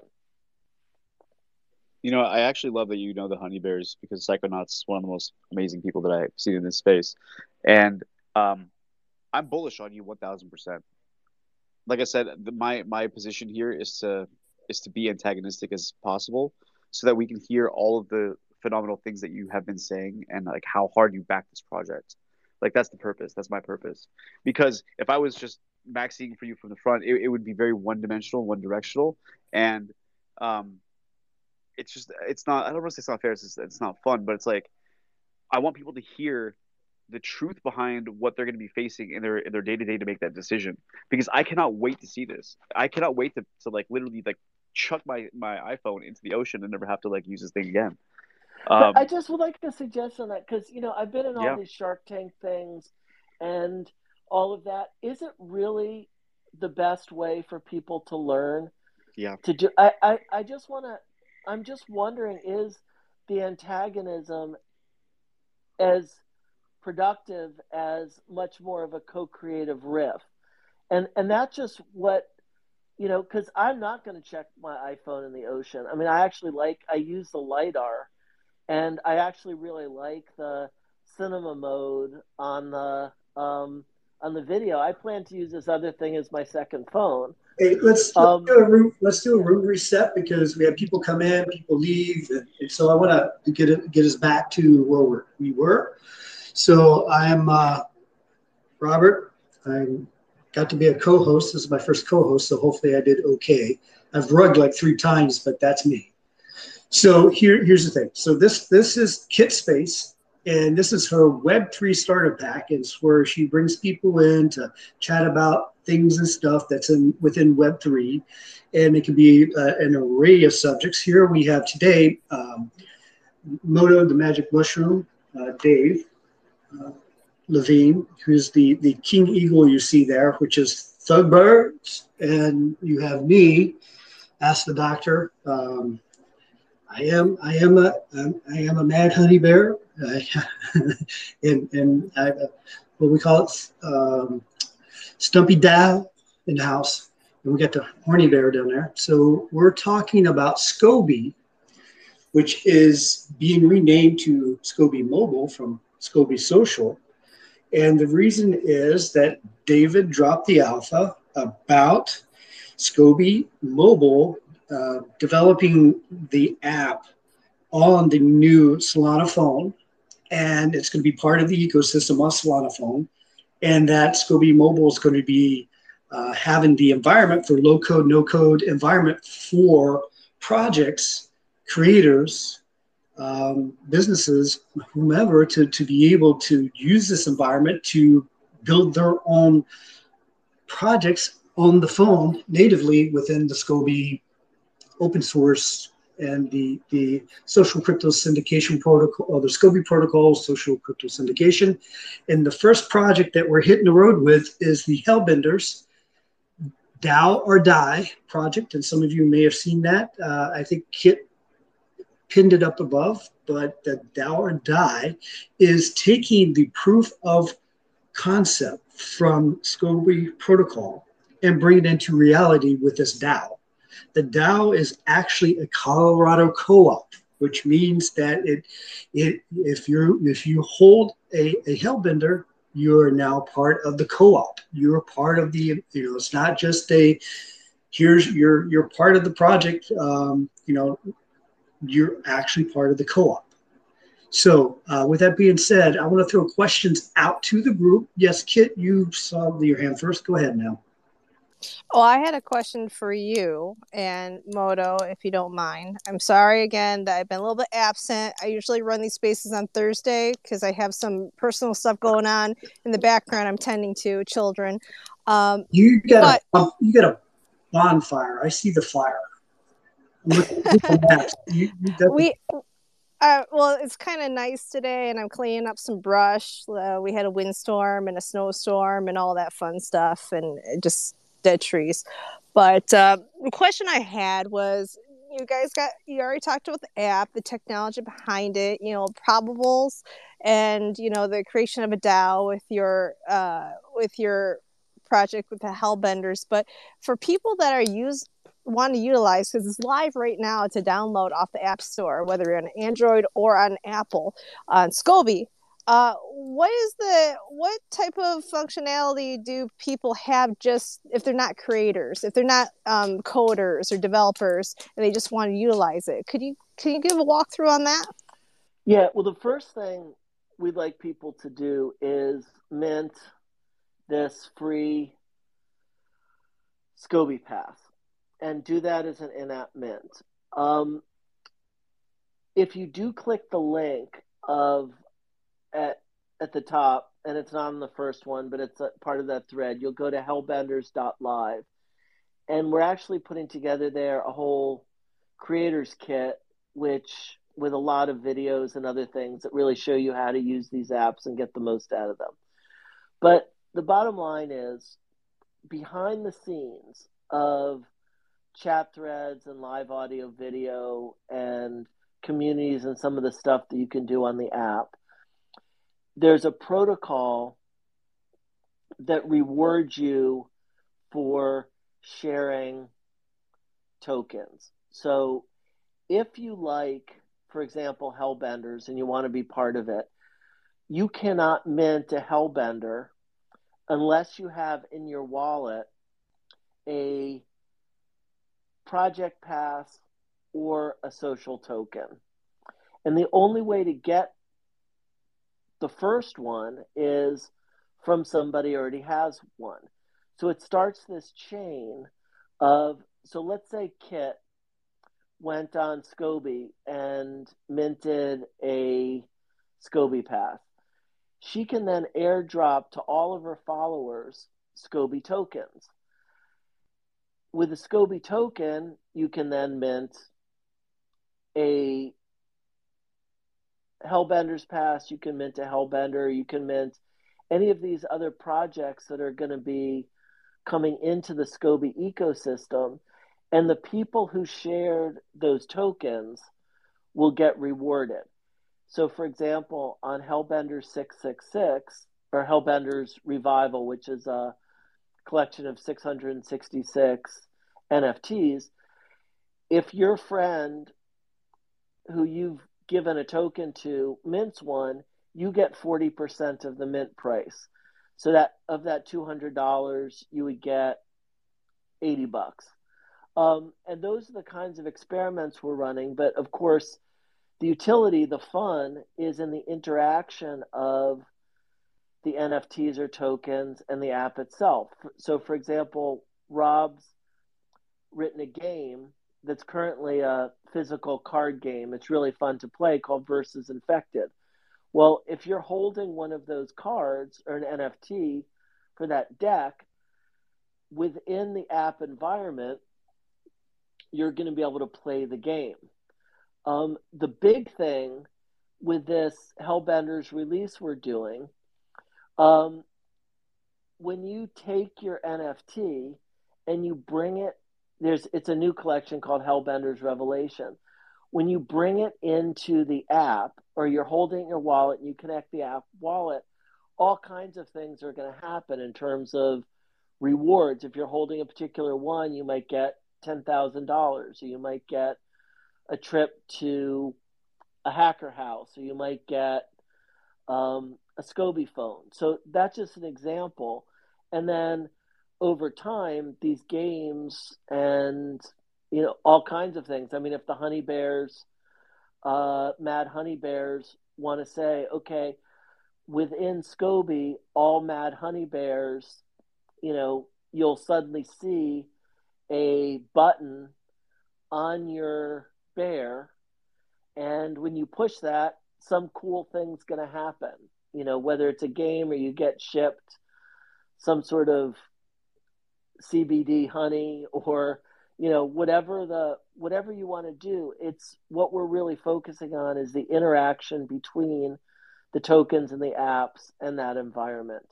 You know, I actually love that you know the honey bears because Psychonauts is one of the most amazing people that I've seen in this space, and um, I'm bullish on you one thousand percent. Like I said, my my position here is to is to be antagonistic as possible, so that we can hear all of the phenomenal things that you have been saying and like how hard you back this project. Like that's the purpose. That's my purpose. Because if I was just maxing for you from the front, it, it would be very one dimensional, one directional, and um, it's just it's not. I don't want to say it's not fair. It's, it's not fun, but it's like I want people to hear the truth behind what they're going to be facing in their in their day to day to make that decision. Because I cannot wait to see this. I cannot wait to, to like literally like chuck my my iPhone into the ocean and never have to like use this thing again. Um, I just would like to suggest on that because you know I've been in all yeah. these Shark Tank things and all of that. Is it really the best way for people to learn? Yeah. To do, I I, I just want to. I'm just wondering is the antagonism as productive as much more of a co-creative riff and and that's just what you know, because I'm not going to check my iPhone in the ocean. I mean, I actually like, I use the LiDAR, and I actually really like the cinema mode on the um, on the video. I plan to use this other thing as my second phone. Hey, let's, um, let's do a room, let's do a room reset because we have people come in, people leave, and, and so I want to get it, get us back to where we're, we were. So I'm uh, Robert. I'm got to be a co-host. This is my first co-host, so hopefully I did okay. I've rugged like three times, but that's me. So here, here's the thing. So this this is Kit Space, and this is her Web3 Starter Pak. It's where she brings people in to chat about things and stuff that's in within Web3, and it can be uh, an array of subjects. Here we have today um, Moto, the Magic Mushroom, uh, Dave. Uh, Levine, who's the, the king eagle you see there, which is Thug Birds. And you have me, Ask the Doctor. Um, I am I am a I am a mad honey bear, and and I, what we call it, um, Stumpy Dow in the house, and we got the horny bear down there. So we're talking about Scoby, which is being renamed to Scoby Mobile from Scoby Social, and the reason is that David dropped the alpha about Scoby Mobile uh, developing the app on the new Solana phone. And it's going to be part of the ecosystem on Solana phone. And that Scoby Mobile is going to be uh, having the environment for low code, no code environment for projects, creators, um, businesses, whomever, to, to be able to use this environment to build their own projects on the phone natively within the Scoby open source and the, the social crypto syndication protocol, or the Scoby protocol, social crypto syndication. And the first project that we're hitting the road with is the Hellbenders DAO or Die project. And some of you may have seen that. Uh, I think Kit pinned it up above, but the DAO or die is taking the proof of concept from Scoby protocol and bring it into reality with this DAO. The DAO is actually a Colorado co-op. which means that it, it if you if you hold a, a hellbender, you are now part of the co-op. You're part of the you know it's not just a here's you're you're part of the project. Um, you know, you're actually part of the co-op. So, uh, with that being said, I want to throw questions out to the group. Yes, Kit, you saw your hand first. Go ahead now. Oh, I had a question for you and Moto, if you don't mind. I'm sorry again that I've been a little bit absent. I usually run these spaces on Thursday because I have some personal stuff going on in the background. I'm tending to children. Um, you got but, a, you got a bonfire. I see the fire. you, you we uh, well, it's kind of nice today, and I'm cleaning up some brush. Uh, we had a windstorm and a snowstorm and all that fun stuff, and just dead trees. But uh, the question I had was, you guys got you already talked about the app, the technology behind it, you know, probables, and you know the creation of a DAO with your uh, with your project with the Hellbenders. But for people that are use want to utilize because it's live right now to download off the App Store, whether you're on Android or on Apple on Scoby. Uh, what is the what type of functionality do people have just if they're not creators, if they're not um, coders or developers, and they just want to utilize it? Could you can you give a walkthrough on that? Yeah, well, the first thing we'd like people to do is mint this free Scoby Pass and do that as an in-app mint. Um, if you do click the link of at at the top, and it's not on the first one, but it's part of that thread, you'll go to hellbenders.live, and we're actually putting together there a whole creators kit, which with a lot of videos and other things that really show you how to use these apps and get the most out of them. But the bottom line is behind the scenes of chat threads and live audio video and communities and some of the stuff that you can do on the app there's a protocol that rewards you for sharing tokens so if you like for example hellbenders and you want to be part of it you cannot mint a hellbender unless you have in your wallet a project pass or a social token. And the only way to get the first one is from somebody already has one. So it starts this chain of, so let's say Kit went on Scoby and minted a Scoby Pass. She can then airdrop to all of her followers Scoby tokens with a Scoby token, you can then mint a Hellbender's Pass, you can mint a Hellbender, you can mint any of these other projects that are going to be coming into the Scoby ecosystem. And the people who shared those tokens will get rewarded. So, for example, on Hellbender 666 or Hellbender's Revival, which is a collection of 666 NFTs, if your friend who you've given a token to mints one, you get 40% of the mint price. So that of that $200, you would get 80 bucks. Um, and those are the kinds of experiments we're running. But of course, the utility, the fun, is in the interaction of the NFTs or tokens and the app itself. So, for example, Rob's written a game that's currently a physical card game. It's really fun to play called Versus Infected. Well, if you're holding one of those cards or an NFT for that deck within the app environment, you're going to be able to play the game. Um, the big thing with this Hellbenders release we're doing um, when you take your NFT and you bring it, there's it's a new collection called Hellbender's Revelation. When you bring it into the app, or you're holding your wallet and you connect the app wallet, all kinds of things are going to happen in terms of rewards. If you're holding a particular one, you might get ten thousand dollars, or you might get a trip to a hacker house, or you might get um, a SCOBY phone. So that's just an example. And then over time, these games and you know all kinds of things. I mean, if the honey bears, uh, mad honey bears, want to say, okay, within SCOBY, all mad honey bears, you know, you'll suddenly see a button on your bear, and when you push that, some cool thing's going to happen. You know, whether it's a game or you get shipped some sort of CBD honey or you know whatever the whatever you want to do it's what we're really focusing on is the interaction between the tokens and the apps and that environment.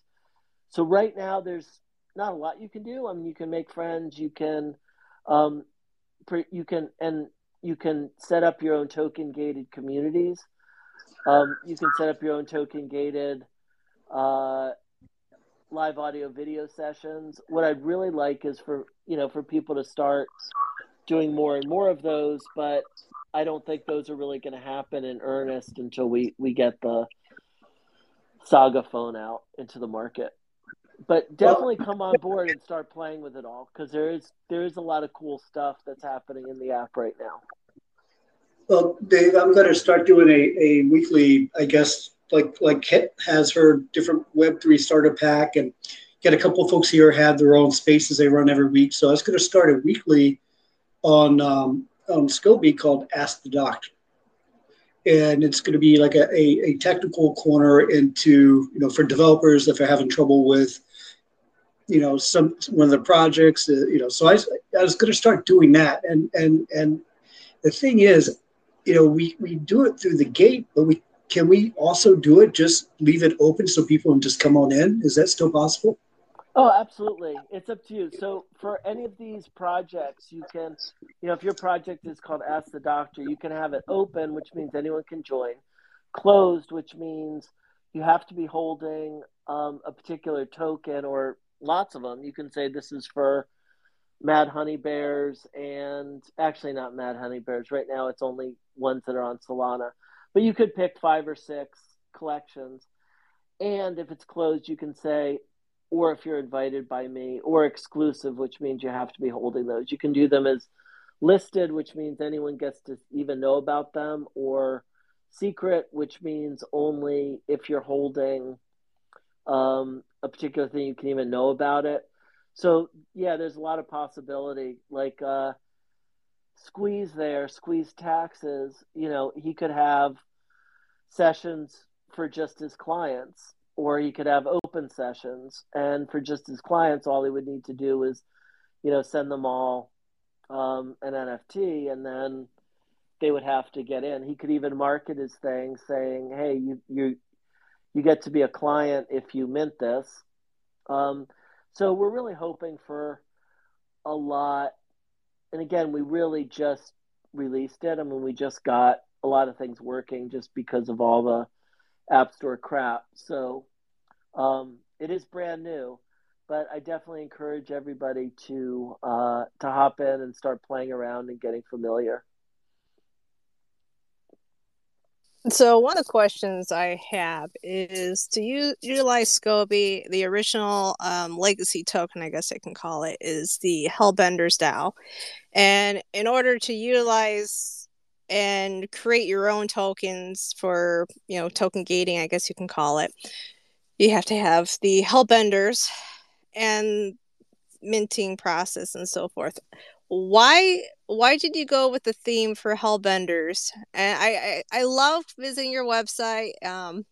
So right now there's not a lot you can do. I mean you can make friends you can um, you can and you can set up your own token gated communities. Um, you can set up your own token gated uh, live audio video sessions. What I'd really like is for you know for people to start doing more and more of those, but I don't think those are really going to happen in earnest until we we get the Saga phone out into the market. But definitely come on board and start playing with it all because there is there is a lot of cool stuff that's happening in the app right now. Well, Dave, I'm going to start doing a, a weekly, I guess, like like Kit has her different Web three Starter Pak, and get a couple of folks here have their own spaces they run every week. So I was going to start a weekly on um, on SCOBY called Ask the Doctor, and it's going to be like a, a, a technical corner into you know for developers if they're having trouble with you know some one of the projects uh, you know. So I, I was going to start doing that. And and and the thing is you know we we do it through the gate but we can we also do it? Just leave it open so people can just come on in? Is that still possible? Oh absolutely. It's up to you. So for any of these projects you can you know if your project is called ask the doctor you can have it open which means anyone can join. Closed which means you have to be holding um, a particular token or lots of them you can say this is for mad honey bears and actually not mad honey bears. Right now it's only ones that are on solana but you could pick five or six collections. And if it's closed, you can say, or if you're invited by me, or exclusive, which means you have to be holding those. You can do them as listed, which means anyone gets to even know about them, or secret, which means only if you're holding um, a particular thing, you can even know about it. So, yeah, there's a lot of possibility. Like, uh, squeeze there, squeeze taxes, you know, he could have sessions for just his clients, or he could have open sessions. And for just his clients, all he would need to do is, you know, send them all um, an NFT, and then they would have to get in. He could even market his thing, saying, "Hey, you you you get to be a client if you mint this." Um, so we're really hoping for a lot and again, we really just released it. I mean, we just got a lot of things working just because of all the App Store crap. So um, it is brand new, but I definitely encourage everybody to uh, to hop in and start playing around and getting familiar. So one of the questions I have is to use, utilize SCOBY, the original um, legacy token, I guess I can call it, is the Hellbenders DAO. And in order to utilize and create your own tokens for, you know, token gating, I guess you can call it, you have to have the Hellbenders and minting process and so forth. Why why did you go with the theme for hellbenders? And i i, I love visiting your website. Um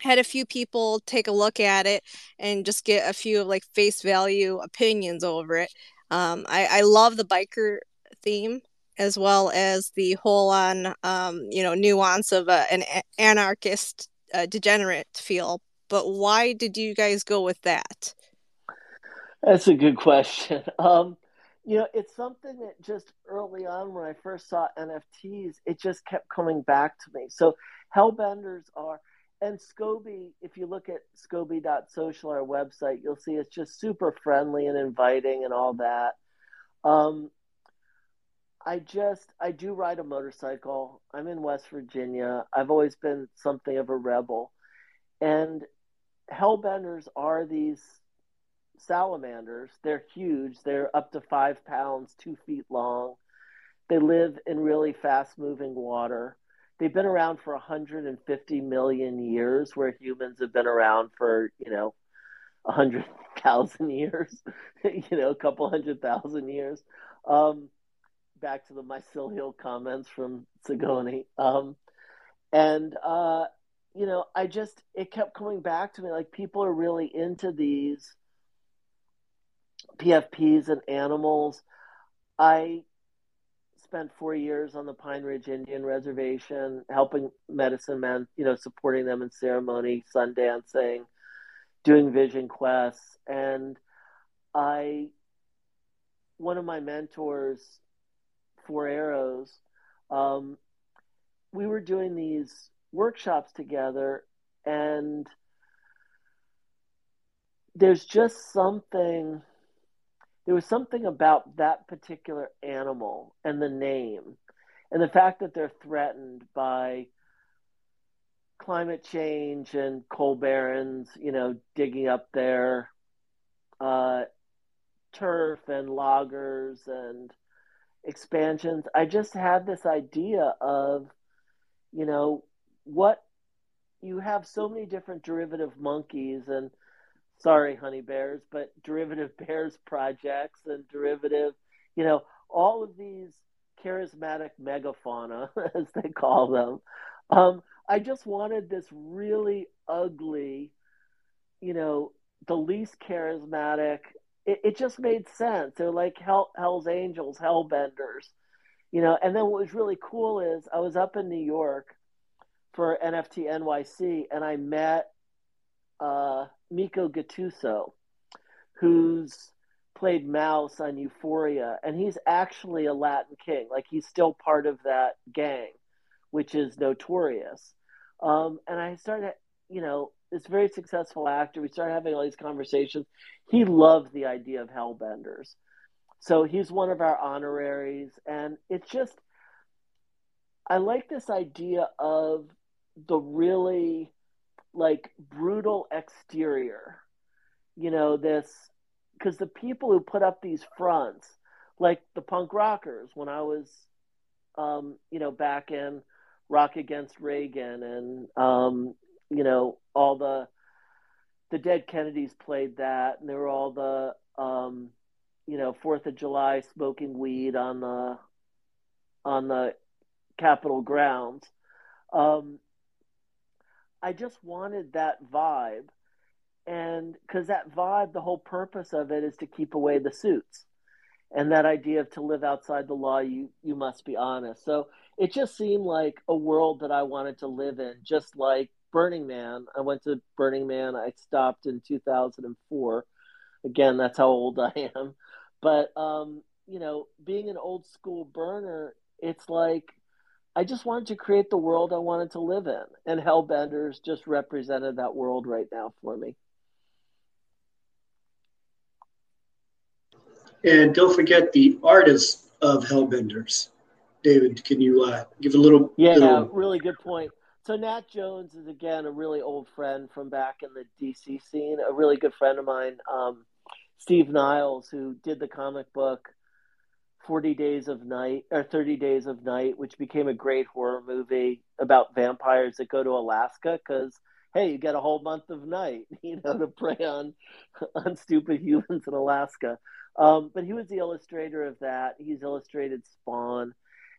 had a few people take a look at it and just get a few of like face value opinions over it. Um i i love the biker theme as well as the whole on um you know nuance of a, an anarchist uh, degenerate feel but why did you guys go with that that's a good question um you know, it's something that just early on when I first saw NFTs, it just kept coming back to me. So Hellbenders are, and SCOBY, if you look at scoby.social, our website, you'll see it's just super friendly and inviting and all that. Um, I just I do ride a motorcycle. I'm in West Virginia. I've always been something of a rebel. And hellbenders are these salamanders. They're huge. They're up to five pounds, two feet long. They live in really fast moving water. They've been around for 150 million years, where humans have been around for, you know, 100,000 years, you know, a couple hundred thousand years. Um, back to the mycelial comments from Sagoni. Um, and, uh, you know, I just, it kept coming back to me like people are really into these PFPs and animals. I spent four years on the Pine Ridge Indian Reservation, helping medicine men, you know, supporting them in ceremony, sun dancing, doing vision quests. And I, one of my mentors, Four Arrows, um, we were doing these workshops together, and there's just something there was something about that particular animal and the name and the fact that they're threatened by climate change and coal barons, you know, digging up their uh, turf and loggers and expansions. I just had this idea of, you know, what you have so many different derivative monkeys and sorry, honey bears, but derivative bears projects and derivative, you know, all of these charismatic megafauna, as they call them. Um, I just wanted this really ugly, you know, the least charismatic. It, it just made sense. They're like Hell, Hell's Angels, Hellbenders, you know. And then what was really cool is I was up in New York for NFT NYC, and I met uh, Meeko Gattuso, who's played Mouse on Euphoria, and he's actually a Latin king. Like he's still part of that gang, which is notorious. Um, and I started, you know, this very successful actor. We started having all these conversations. He loved the idea of Hellbenders. So he's one of our honoraries. And it's just, I like this idea of the really like brutal exterior. You know, this because the people who put up these fronts, like the punk rockers, when I was, um, you know, back in Rock Against Reagan, and um, you know, all the the Dead Kennedys played that, and there were all the, um, you know, Fourth of July smoking weed on the on the Capitol grounds. Um, I just wanted that vibe. And because that vibe, the whole purpose of it is to keep away the suits. And that idea of to live outside the law, you, you must be honest. So it just seemed like a world that I wanted to live in, just like Burning Man. I went to Burning Man. I stopped in 2004. Again, that's how old I am. But, um, you know, being an old school burner, it's like I just wanted to create the world I wanted to live in, and Hellbenders just represented that world right now for me. And don't forget the artists of Hellbenders. David, can you uh, give a little? Yeah, little... really good point. So Nat Jones is again a really old friend from back in the DC scene, a really good friend of mine, um, Steve Niles, who did the comic book 40 Days of Night or 30 Days of Night, which became a great horror movie about vampires that go to Alaska because hey, you get a whole month of night, you know, to prey on on stupid humans in Alaska. Um, but he was the illustrator of that. He's illustrated Spawn,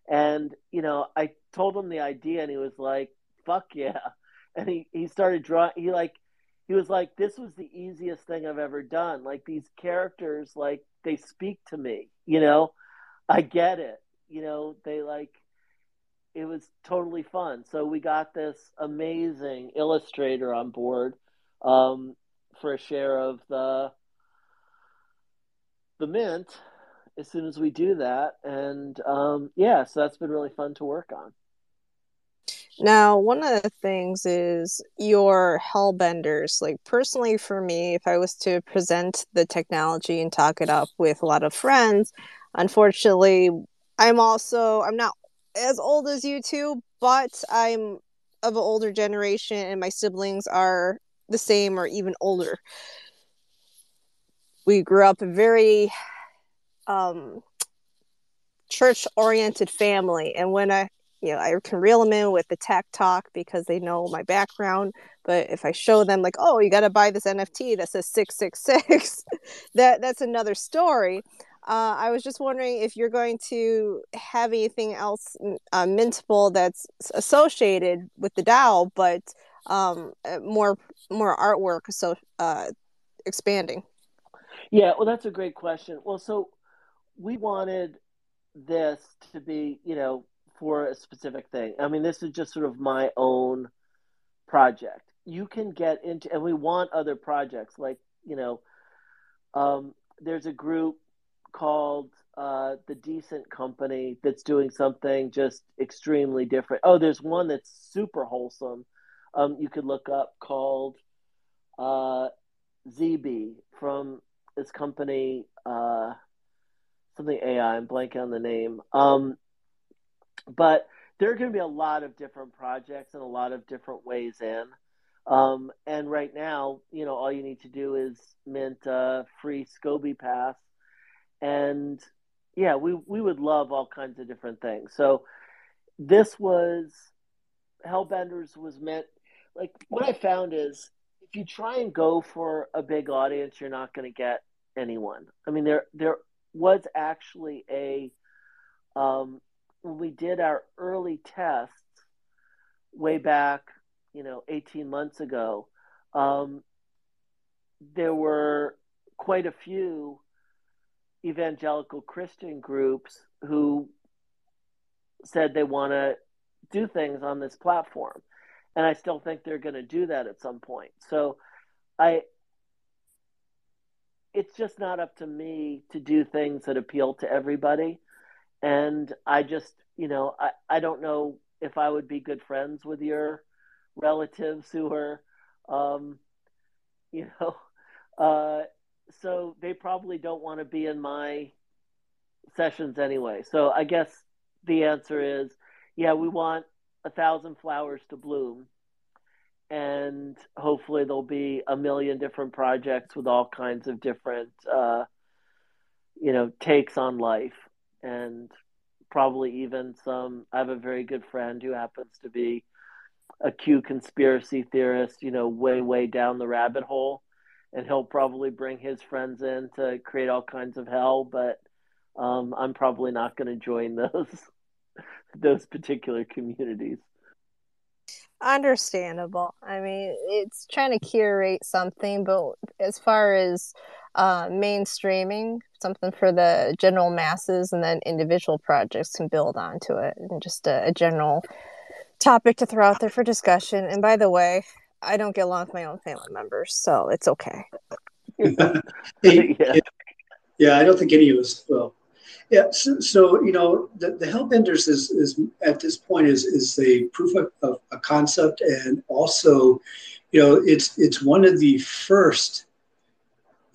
and you know, I told him the idea, and he was like, "Fuck yeah!" And he he started drawing. He like he was like, "This was the easiest thing I've ever done. Like these characters, like they speak to me, you know." I get it. You know, they like it was totally fun. So we got this amazing illustrator on board um, for a share of the the mint as soon as we do that, and um, yeah, so that's been really fun to work on. Now, one of the things is your hellbenders. Like, personally, for me, if I was to present the technology and talk it up with a lot of friends, unfortunately I'm also I'm not as old as you two, but I'm of an older generation, and my siblings are the same or even older. We grew up a very um, church oriented family, and when I you know, I can reel them in with the tech talk because they know my background. But if I show them like, oh, you got to buy this NFT that says six six six, that that's another story. Uh, I was just wondering if you're going to have anything else uh, mintable that's associated with the DAO, but um, uh, more more artwork so uh, expanding. Yeah, well, that's a great question. Well, so we wanted this to be, you know, for a specific thing. I mean, this is just sort of my own project. You can get into, and we want other projects like, you know, um, there's a group called uh, the Decent Company that's doing something just extremely different. Oh, there's one that's super wholesome. Um, you could look up called uh, ZB from this company, uh, something AI. I'm blanking on the name. Um, but there are going to be a lot of different projects and a lot of different ways in. Um, and right now, you know, all you need to do is mint a free Scoby pass. And yeah, we, we would love all kinds of different things. So this was Hellbenders was meant like what I found is if you try and go for a big audience, you're not going to get anyone. I mean, there there was actually a um, when we did our early tests way back, you know, 18 months ago, um, there were quite a few evangelical Christian groups who said they want to do things on this platform. And I still think they're going to do that at some point. So I it's just not up to me to do things that appeal to everybody and I just, you know, I, I don't know if I would be good friends with your relatives who are, um, you know, uh, so they probably don't want to be in my sessions anyway. So I guess the answer is, yeah, we want a thousand flowers to bloom, and hopefully there'll be a million different projects with all kinds of different, uh, you know, takes on life and probably even some. I have a very good friend who happens to be a Q conspiracy theorist, you know, way, way down the rabbit hole. And he'll probably bring his friends in to create all kinds of hell, but um, I'm probably not going to join those those particular communities. Understandable. I mean, it's trying to curate something, but as far as uh, mainstreaming, something for the general masses, and then individual projects can build onto it, and just a, a general topic to throw out there for discussion. And by the way, I don't get along with my own family members, so it's okay. hey, yeah. yeah, I don't think any of us will. Yeah, so, so, you know, the, the Hellbenders is, is at this point is is a proof of, of, a concept, and also, you know, it's it's one of the first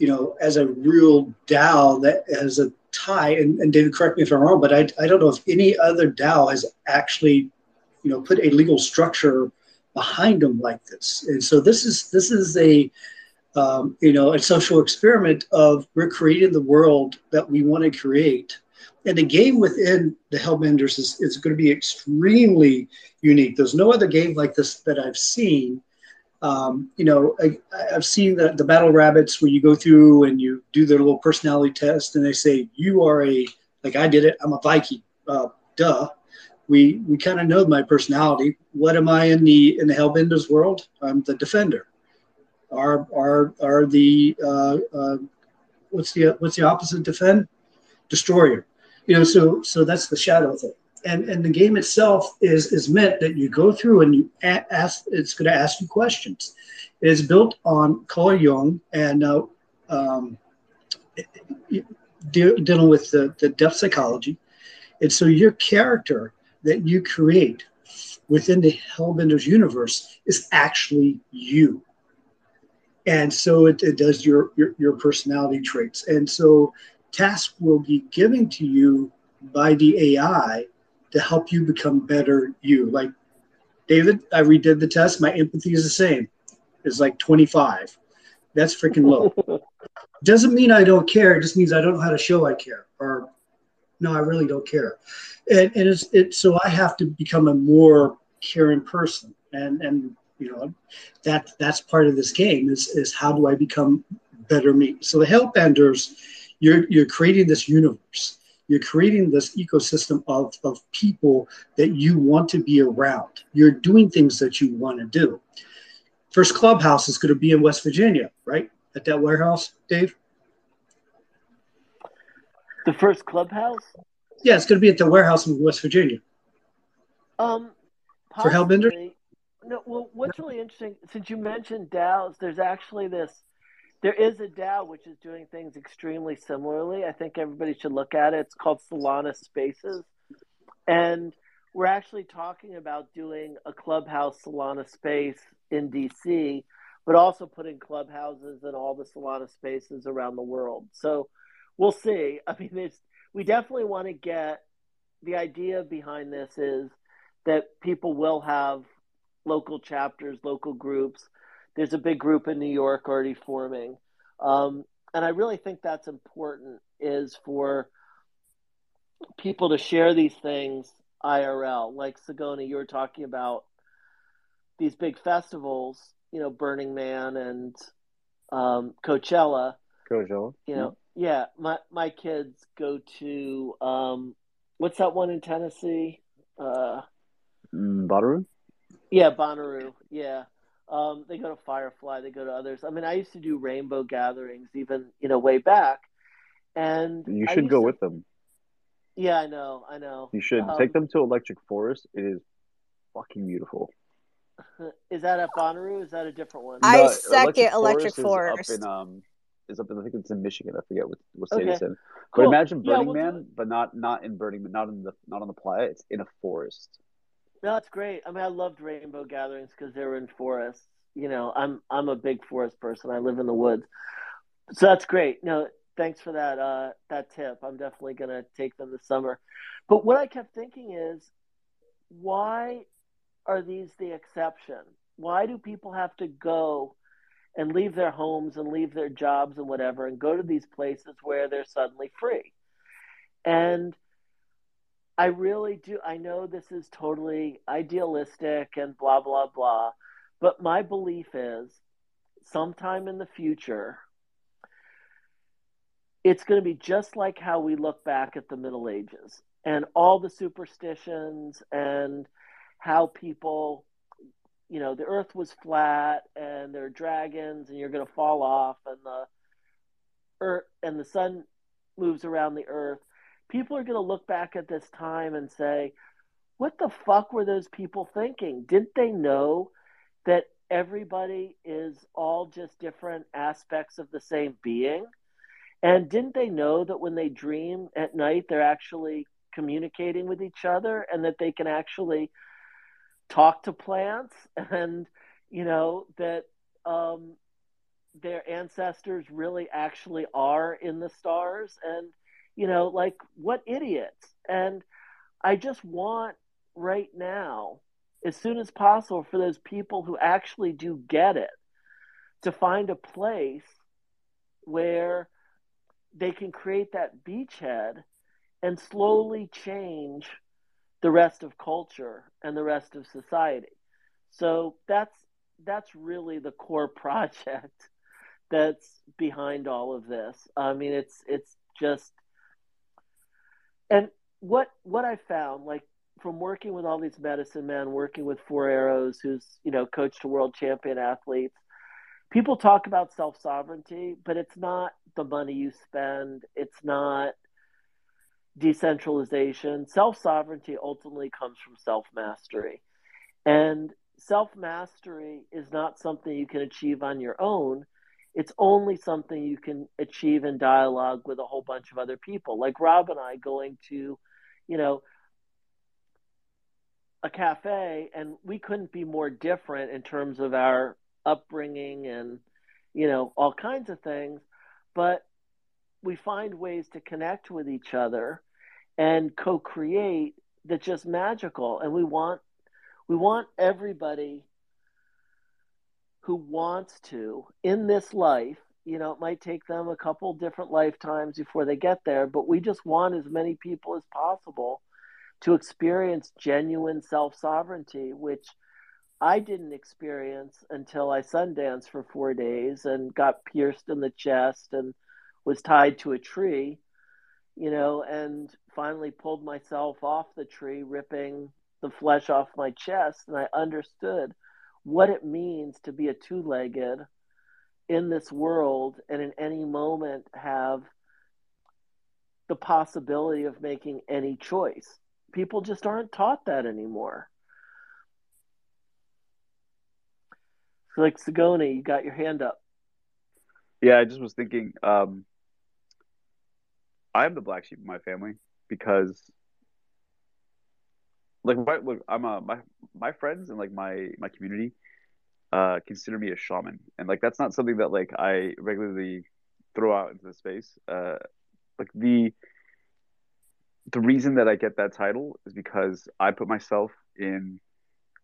you know, as a real DAO that has a tie, and, and David, correct me if I'm wrong, but I, I don't know if any other DAO has actually, you know, put a legal structure behind them like this. And so this is this is a um, you know a social experiment of we're creating the world that we want to create. And the game within the Hellbenders is, is going to be extremely unique. There's no other game like this that I've seen um, you know, I, have seen the, the battle rabbits where you go through and you do their little personality test, and they say you are a like I did it. I'm a Viking. Uh, duh. We we kind of know my personality. What am I in the in the Hellbenders world? I'm the defender. Are are are the uh, uh, what's the what's the opposite defend? Destroyer. You know, so so that's the shadow thing and and the game itself is is meant that you go through and you ask. It's going to ask you questions. It is built on Carl Jung and uh, um, dealing with the, the depth psychology, and so your character that you create within the Hellbenders universe is actually you. And so it, it does your, your your personality traits, and so tasks will be given to you by the AI to help you become better you. Like David, I redid the test. My empathy is the same. It's like 25. That's freaking low. Doesn't mean I don't care. It just means I don't know how to show I care. Or no, I really don't care. And, and it's it. So I have to become a more caring person. And and you know that that's part of this game is is how do I become better me? So the Hellbenders, you're you're creating this universe you're creating this ecosystem of, of people that you want to be around. You're doing things that you want to do. First clubhouse is going to be in West Virginia, right? At that warehouse, Dave? The first clubhouse? Yeah, it's going to be at the warehouse in West Virginia. Um, possibly. for Hellbender. No, well, what's really interesting, since you mentioned DAOs, there's actually this there is a DAO which is doing things extremely similarly. I think everybody should look at it. It's called Solana Spaces. And we're actually talking about doing a clubhouse Solana space in DC, but also putting clubhouses in all the Solana spaces around the world. So we'll see. I mean, there's, we definitely want to get the idea behind this is that people will have local chapters, local groups there's a big group in New York already forming. Um, and I really think that's important is for people to share these things IRL. Like Sagoni, you were talking about these big festivals, you know, Burning Man and um, Coachella. Coachella. You know, yeah. My my kids go to um, what's that one in Tennessee? Uh, mm, Bonnaroo. Yeah, Bonnaroo. Yeah. Um, they go to Firefly. They go to others. I mean, I used to do rainbow gatherings, even you know, way back. And you should go to... with them. Yeah, I know. I know. You should um, take them to Electric Forest. It is fucking beautiful. Is that at Bonnaroo? Is that a different one? I second Electric, Forest. Is up in um, is up in I think it's in Michigan. I forget what what state okay. it's in. Cool. But imagine Burning yeah, we'll Man, but not not in Burning, Man, not in the not on the playa. It's in a forest. No, that's great. I mean, I loved rainbow gatherings because they were in forests. You know, I'm I'm a big forest person. I live in the woods, so that's great. No, thanks for that uh, that tip. I'm definitely gonna take them this summer. But what I kept thinking is, why are these the exception? Why do people have to go and leave their homes and leave their jobs and whatever and go to these places where they're suddenly free? And I really do. I know this is totally idealistic and blah, blah, blah. But my belief is sometime in the future, it's going to be just like how we look back at the Middle Ages and all the superstitions and how people, you know, the earth was flat and there are dragons and you're going to fall off and the earth and the sun moves around the earth people are going to look back at this time and say, what the fuck were those people thinking? Didn't they know that everybody is all just different aspects of the same being? And didn't they know that when they dream at night, they're actually communicating with each other and that they can actually talk to plants and, you know, that um, their ancestors really actually are in the stars? And you know, like what idiots. And I just want right now, as soon as possible, for those people who actually do get it to find a place where they can create that beachhead and slowly change the rest of culture and the rest of society. So that's that's really the core project that's behind all of this. I mean, it's it's just and what what I found, like from working with all these medicine men, working with Four Arrows, who's you know coached to world champion athletes, people talk about self sovereignty, but it's not the money you spend. It's not decentralization. Self sovereignty ultimately comes from self mastery, and self mastery is not something you can achieve on your own it's only something you can achieve in dialogue with a whole bunch of other people. Like rob and i going to you know a cafe and we couldn't be more different in terms of our upbringing and you know all kinds of things. But we find ways to connect with each other and co-create that's just magical. And we want we want everybody who wants to in this life you know it might take them a couple different lifetimes before they get there but we just want as many people as possible to experience genuine self-sovereignty which i didn't experience until i sundanced for four days and got pierced in the chest and was tied to a tree you know and finally pulled myself off the tree ripping the flesh off my chest. And i understood what it means to be a two-legged in this world and in any moment have the possibility of making any choice. People just aren't taught that anymore. like Sagoni, you got your hand up. Yeah, I just was thinking. Um, I am the black sheep of my family because, like, look, I'm a my my friends and like my my community uh, consider me a shaman, and like that's not something that like I regularly throw out into the space. Uh, like the the reason that I get that title is because I put myself in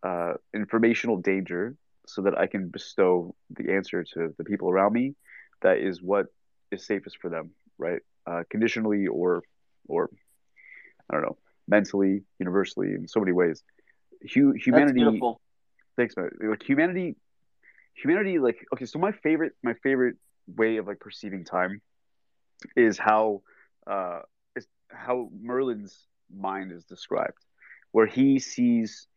uh, informational danger so that I can bestow the answer to the people around me. That is what is safest for them, right? Uh, conditionally or or I don't know, mentally, universally, in so many ways. humanity thanks man. Like humanity humanity like okay so my favorite my favorite way of like perceiving time is how uh is how merlin's mind is described where he sees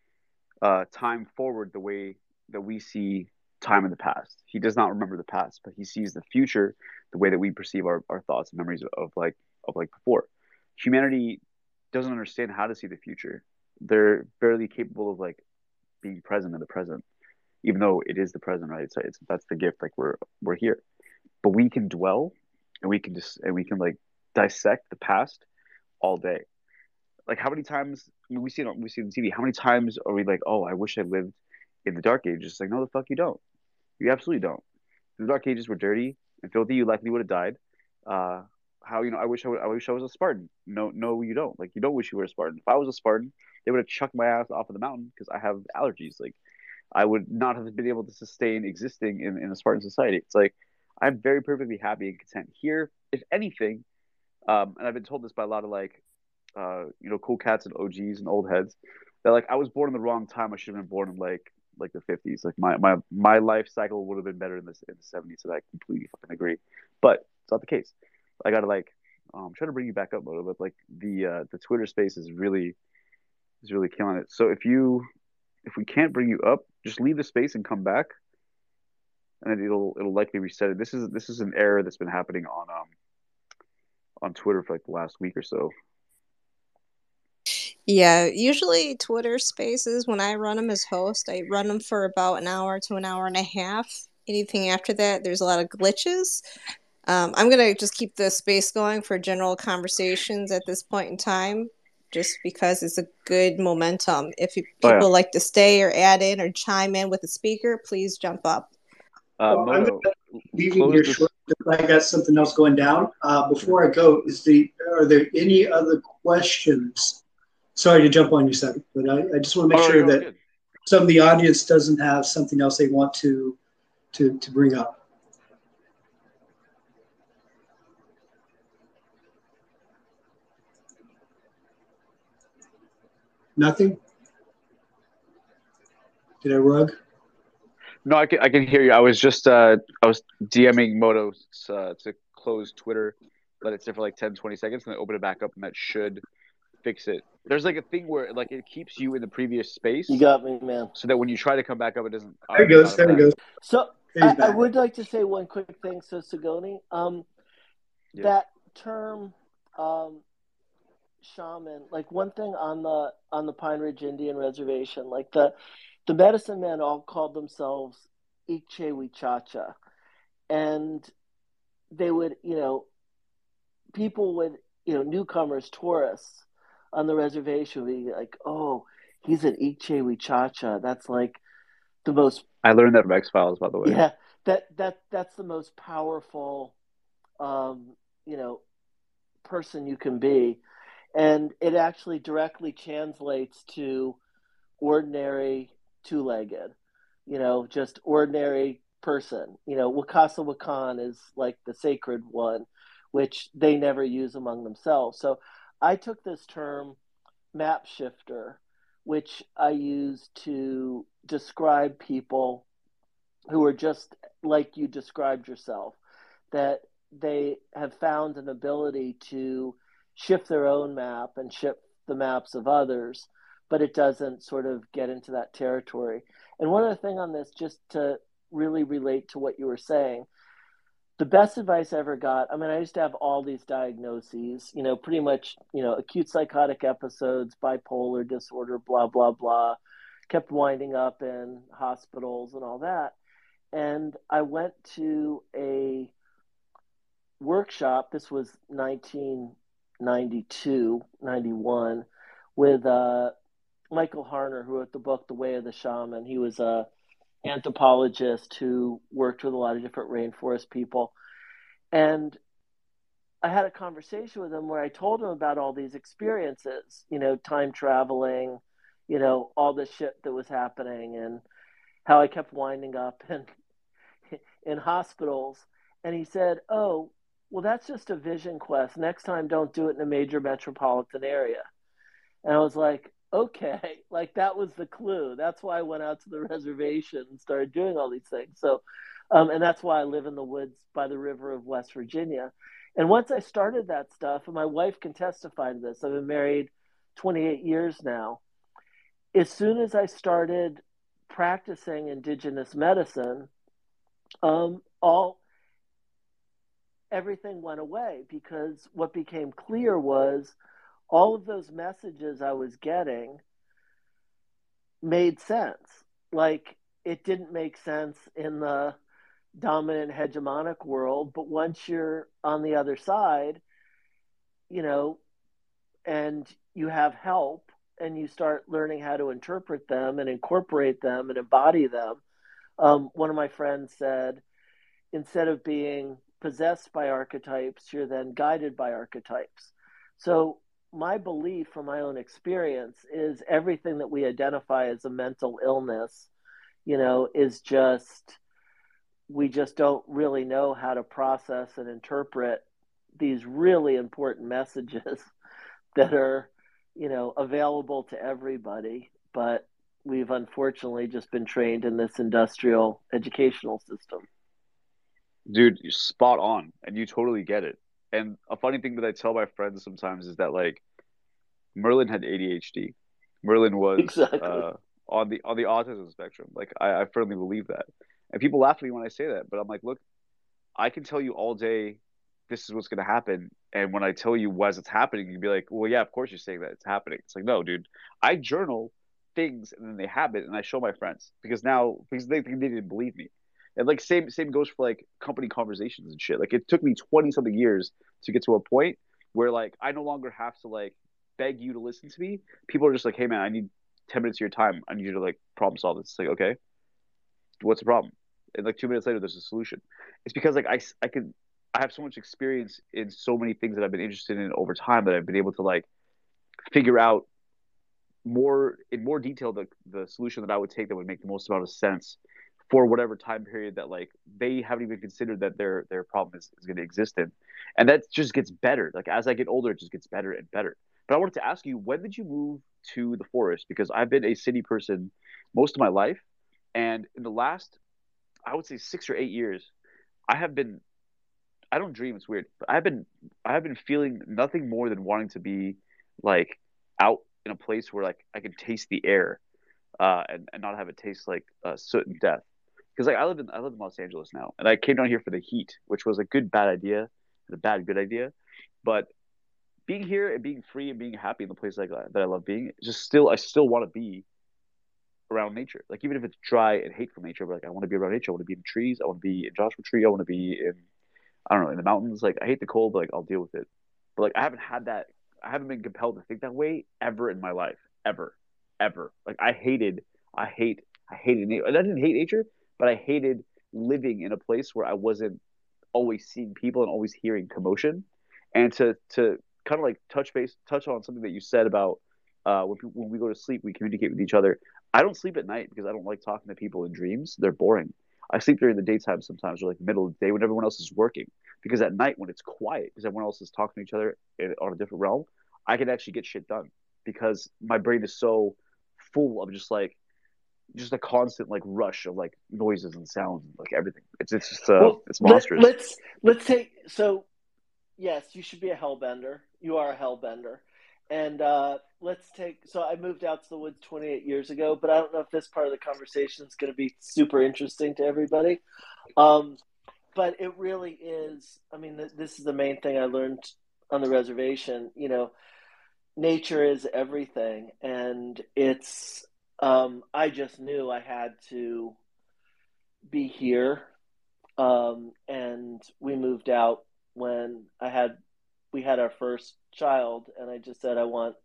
uh time forward the way that we see time in the past. He does not remember the past but he sees the future the way that we perceive our, our thoughts and memories of, of like of like before. Humanity doesn't understand how to see the future they're barely capable of like being present in the present, even though it is the present, right? So it's that's the gift. Like we're we're here, but we can dwell, and we can just and we can like dissect the past all day. Like how many times I mean, we see it on, we see it on TV. How many times are we like, oh, I wish I lived in the dark ages? Like no, the fuck you don't. You absolutely don't. The dark ages were dirty and filthy. You likely would have died. Uh, how you know? I wish I, would, I wish I was a Spartan. No, no, you don't. Like you don't wish you were a Spartan. If I was a Spartan, they would have chucked my ass off of the mountain because I have allergies. Like I would not have been able to sustain existing in, in a Spartan society. It's like I'm very perfectly happy and content here. If anything, um, and I've been told this by a lot of like, uh, you know, cool cats and OGs and old heads that like I was born in the wrong time. I should have been born in like like the 50s. Like my my my life cycle would have been better in the in the 70s. and I completely fucking agree. But it's not the case. I gotta like um, trying to bring you back up, Moto, but like the uh, the Twitter space is really is really killing it. So if you if we can't bring you up, just leave the space and come back, and it'll it'll likely reset it. This is this is an error that's been happening on um on Twitter for like the last week or so. Yeah, usually Twitter spaces when I run them as host, I run them for about an hour to an hour and a half. Anything after that, there's a lot of glitches. Um, I'm gonna just keep the space going for general conversations at this point in time just because it's a good momentum. If you, people oh, yeah. like to stay or add in or chime in with the speaker, please jump up. Uh, well, I'm leaving here short. I got something else going down. Uh, before I go, is the are there any other questions? Sorry to jump on you, Seth, but I, I just want to make oh, sure that good. some of the audience doesn't have something else they want to to to bring up. Nothing? Did I rug? No, I can, I can hear you. I was just uh, I was DMing Moto uh, to close Twitter, let it sit for like 10, 20 seconds, and then open it back up, and that should fix it. There's like a thing where like it keeps you in the previous space. You got me, man. So that when you try to come back up, it doesn't. There he goes. There he goes. So I, I, would like to say one quick thing. So Sagoni, um, yeah. that term um, shaman like one thing on the on the pine ridge indian reservation like the the medicine men all called themselves Ikche and they would you know people would you know newcomers tourists on the reservation would be like oh he's an Ikche that's like the most i learned that from x files by the way. Yeah that that that's the most powerful um you know person you can be and it actually directly translates to ordinary two-legged you know just ordinary person. You know wakasa wakan is like the sacred one which they never use among themselves. So i took this term map shifter which i use to describe people who are just like you described yourself that they have found an ability to shift their own map and shift the maps of others, but it doesn't sort of get into that territory. And one other thing on this, just to really relate to what you were saying, the best advice I ever got, I mean, I used to have all these diagnoses, you know, pretty much, you know, acute psychotic episodes, bipolar disorder, blah, blah, blah, kept winding up in hospitals and all that. And I went to a workshop, this was 19 92, 91, with uh, Michael Harner, who wrote the book The Way of the Shaman. He was a anthropologist who worked with a lot of different rainforest people. And I had a conversation with him where I told him about all these experiences, you know, time traveling, you know, all the shit that was happening and how I kept winding up in in hospitals. And he said, "Oh, well, that's just a vision quest. Next time, don't do it in a major metropolitan area. And I was like, okay, like that was the clue. That's why I went out to the reservation and started doing all these things. So, um, and that's why I live in the woods by the river of West Virginia. And once I started that stuff, and my wife can testify to this, I've been married 28 years now. As soon as I started practicing indigenous medicine, um, all everything went away because what became clear was all of those messages I was getting made sense. Like it didn't make sense in the dominant hegemonic world, but once you're on the other side, you know, and you have help and you start learning how to interpret them and incorporate them and embody them. Um, one of my friends said, instead of being possessed by archetypes, you're then guided by archetypes. So, my belief from my own experience is everything that we identify as a mental illness, you know, is just, we just don't really know how to process and interpret these really important messages that are, you know, available to everybody. But we've unfortunately just been trained in this industrial educational system. Dude, you're spot on, and you totally get it. And a funny thing that I tell my friends sometimes is that like Merlin had ADHD. Merlin was exactly. uh, on the on the autism spectrum. Like I, I firmly believe that. And people laugh at me when I say that, but I'm like, look, I can tell you all day this is what's going to happen. And when I tell you why it's happening, you'd be like, well, yeah, of course you're saying that it's happening. It's like, no, dude, I journal things and then they happen and I show my friends because now, because they, they didn't believe me. And like same same goes for like company conversations and shit. Like it took me twenty something years to get to a point where like I no longer have to like beg you to listen to me. People are just like, hey man, I need ten minutes of your time. I need you to like problem solve this. It's like okay, what's the problem? And like two minutes later, there's a solution. It's because like I I can I have so much experience in so many things that I've been interested in over time that I've been able to like figure out more in more detail the the solution that I would take that would make the most amount of sense for whatever time period that like they haven't even considered that their their problem is, is going to exist in. And that just gets better. Like as i get older it just gets better and better. But i wanted to ask you when did you move to the forest? Because i've been a city person most of my life. And in the last i would say six or eight years i have been i don't dream it's weird but i've been i have been feeling nothing more than wanting to be like out in a place where like i can taste the air uh, and, and not have it taste like uh, soot and death because like I live in I live in Los Angeles now, and I came down here for the heat, which was a good bad idea, and a bad good idea. But being here and being free and being happy in the place like that I love being, just still I still want to be around nature. Like even if it's dry and hateful nature, but like I want to be around nature. I want to be in trees. I want to be in Joshua Tree. I want to be in I don't know in the mountains. Like I hate the cold, but like I'll deal with it. But like I haven't had that. I haven't been compelled to think that way ever in my life, ever, ever. Like I hated, I hate, I hated nature. I didn't hate nature but I hated living in a place where I wasn't always seeing people and always hearing commotion. And to to kind of like touch base, touch on something that you said about uh, when, people, when we go to sleep, we communicate with each other. I don't sleep at night because I don't like talking to people in dreams. They're boring. I sleep during the daytime sometimes, or like middle of the day when everyone else is working. Because at night, when it's quiet, because everyone else is talking to each other in, on a different realm, I can actually get shit done because my brain is so full of just like just a constant like rush of like noises and sounds and like everything. It's it's just uh, well, it's monstrous. Let, let's let's take so yes, you should be a hellbender. You are a hellbender. And uh, let's take. So I moved out to the woods 28 years ago, but I don't know if this part of the conversation is going to be super interesting to everybody. Um, but it really is. I mean, th- this is the main thing I learned on the reservation. You know, nature is everything, and it's. Um, I just knew I had to be here, um, and we moved out when I had we had our first child, and I just said I want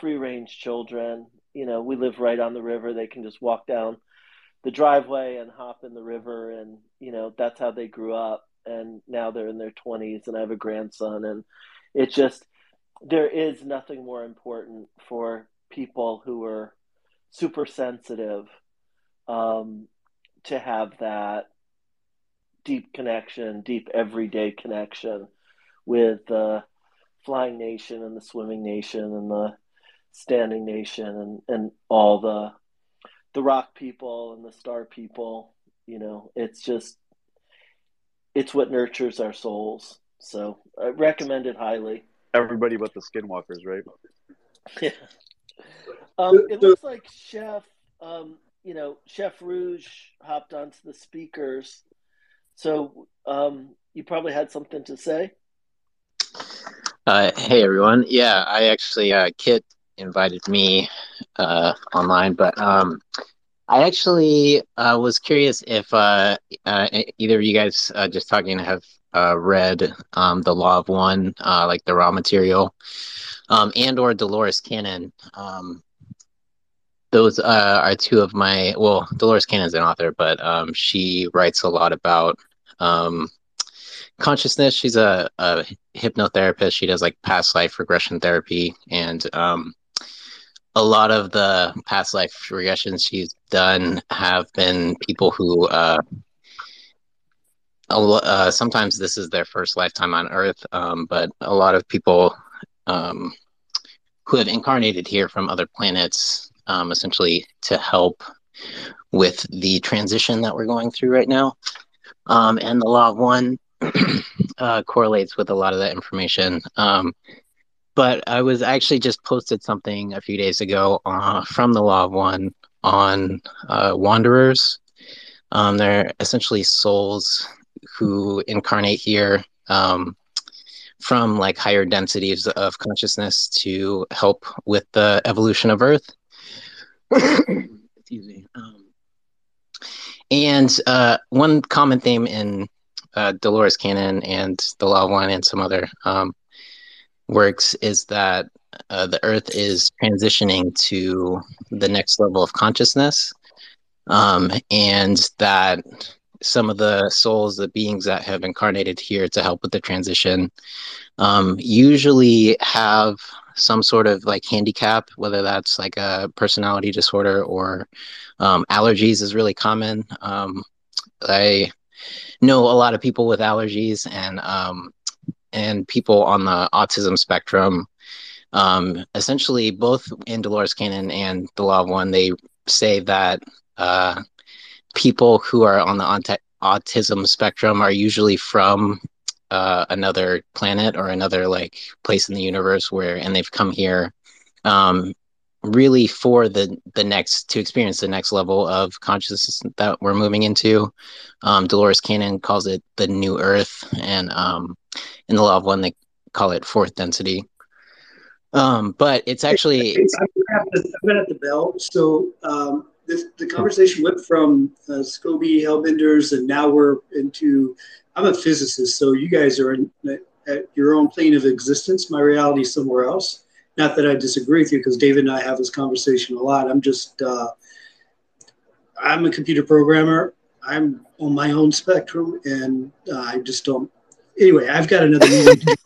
free range children. You know, we live right on the river; they can just walk down the driveway and hop in the river, and you know that's how they grew up. And now they're in their twenties, and I have a grandson, and it just there is nothing more important for people who are super sensitive um, to have that deep connection, deep everyday connection with the flying nation and the swimming nation and the standing nation and, and all the the rock people and the star people you know it's just it's what nurtures our souls. So i recommend it highly. Everybody but the skinwalkers right? yeah um, it looks like chef um, you know chef rouge hopped onto the speakers so um, you probably had something to say uh, hey everyone. Yeah, I actually uh, Kit invited me uh, online, but um, I actually uh, was curious if uh, uh, either of you guys uh, just talking have uh, read um, the Law of One, uh, like the raw material, um, and or Dolores Cannon. Um, those uh, are two of my well, Dolores Cannon's an author, but um, she writes a lot about um, consciousness. She's a, a hypnotherapist. She does like past life regression therapy, and um, a lot of the past life regressions she's done have been people who. Uh, uh, sometimes this is their first lifetime on Earth, um, but a lot of people um, who have incarnated here from other planets, um, essentially to help with the transition that we're going through right now. Um, and the Law of One uh, correlates with a lot of that information. Um, but I was actually just posted something a few days ago uh, from the Law of One on uh, wanderers. Um, they're essentially souls who incarnate here um, from like higher densities of consciousness to help with the evolution of Earth. Excuse me. Um, and uh, one common theme in uh, Dolores Cannon and the Law of One and some other um, works is that uh, the Earth is transitioning to the next level of consciousness, um, and that some of the souls, the beings that have incarnated here to help with the transition, um, usually have some sort of like handicap, whether that's like a personality disorder or um, allergies is really common. Um, I know a lot of people with allergies and um, and people on the autism spectrum. Um, essentially, both in Dolores Cannon and the Law of One, they say that uh, people who are on the aut- autism spectrum are usually from uh, another planet or another like place in the universe where, and they've come here um, really for the the next to experience the next level of consciousness that we're moving into. Um, Dolores Cannon calls it the new Earth, and um, in the Law of One they call it fourth density. Um, but it's actually I'm gonna have the bell. So um, this, the conversation went from uh, Scoby Hellbenders, and now we're into. I'm a physicist, so you guys are in, at your own plane of existence. My reality is somewhere else. Not that I disagree with you, because David and I have this conversation a lot. I'm just, uh, I'm a computer programmer. I'm on my own spectrum, and uh, I just don't. anyway, I've got another meeting.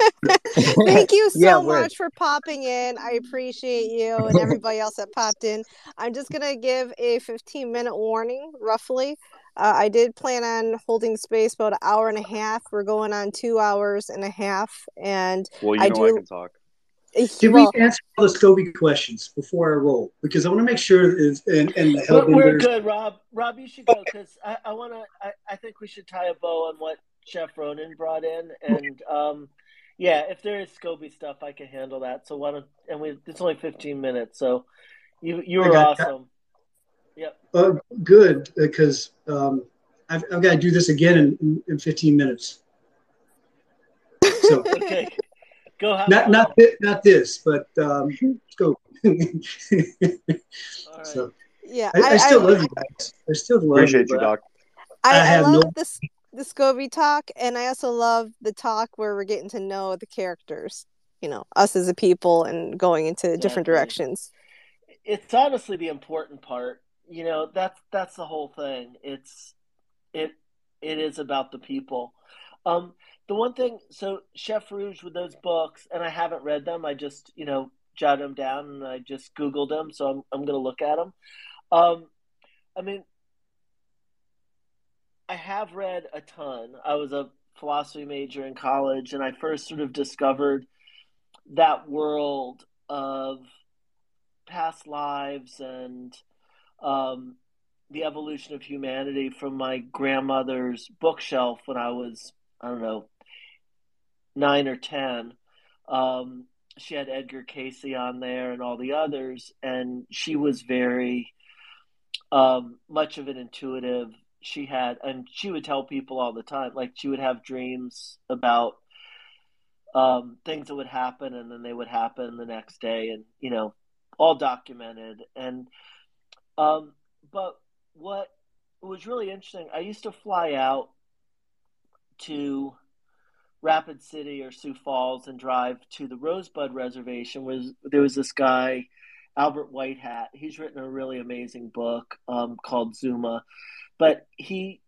Thank you so Yeah, much for popping in. I appreciate you and everybody else that popped in. I'm just going to give a 15 minute warning, roughly. Uh, I did plan on holding space about an hour and a half. We're going on two hours and a half. And Well, you I know I do- can talk. Did well, we answer all the Scoby questions before I roll? Because I want to make sure is and, and the We're, we're good, Rob. Rob, you should go because I, I want to. I, I think we should tie a bow on what Chef Ronan brought in, and um, yeah, if there is Scoby stuff, I can handle that. So why don't? And we it's only fifteen minutes, so you you I were got that. Awesome. Yep. Uh, good, because um, I've, I've got to do this again in, in, in 15 minutes. So Okay. Go have not not thi- not this, but um, go. All right. so yeah, I, I still love you guys. I still love Appreciate you. you, Doc. I, I I, have love no- this the Scoby talk, and I also love the talk where we're getting to know the characters. You know, us as a people, and going into different directions. it's honestly the important part. You know, that's that's the whole thing. It's it it is about the people. Um, the one thing, so Chef Rouge with those books, and I haven't read them. I just you know jotted them down and I just googled them, so I'm I'm gonna look at them. Um, I mean, I have read a ton. I was a philosophy major in college, and I first sort of discovered that world of past lives and um, the evolution of humanity from my grandmother's bookshelf when I was, I don't know, nine or 10. Um, she had Edgar Cayce on there and all the others, and she was very um, much of an intuitive. She had, and she would tell people all the time, like she would have dreams about um, things that would happen, and then they would happen the next day, and you know, all documented. And um, but what was really interesting, I used to fly out to Rapid City or Sioux Falls and drive to the Rosebud Reservation. Was there was this guy, Albert Whitehat. He's written a really amazing book um, called Zuya, but he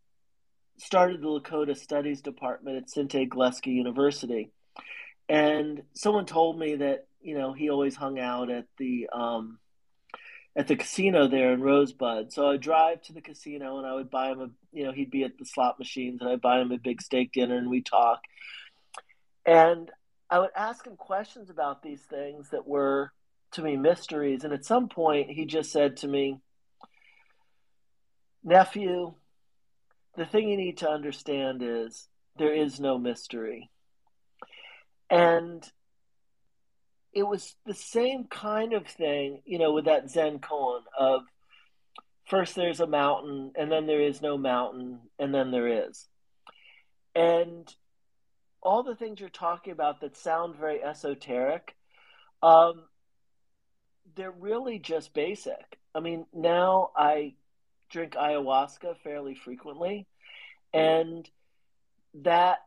started the Lakota Studies Department at Sinte Gleska University. And someone told me that you know he always hung out at the um, at the casino there in Rosebud. So I'd drive to the casino and I would buy him a you know he'd be at the slot machines and I'd buy him a big steak dinner and we'd talk. And I would ask him questions about these things that were to me mysteries. And at some point he just said to me, "Nephew, the thing you need to understand is there is no mystery." And it was the same kind of thing, you know, with that Zen koan of first there's a mountain, and then there is no mountain, and then there is. And all the things you're talking about that sound very esoteric, um, they're really just basic. I mean, now I drink ayahuasca fairly frequently, and that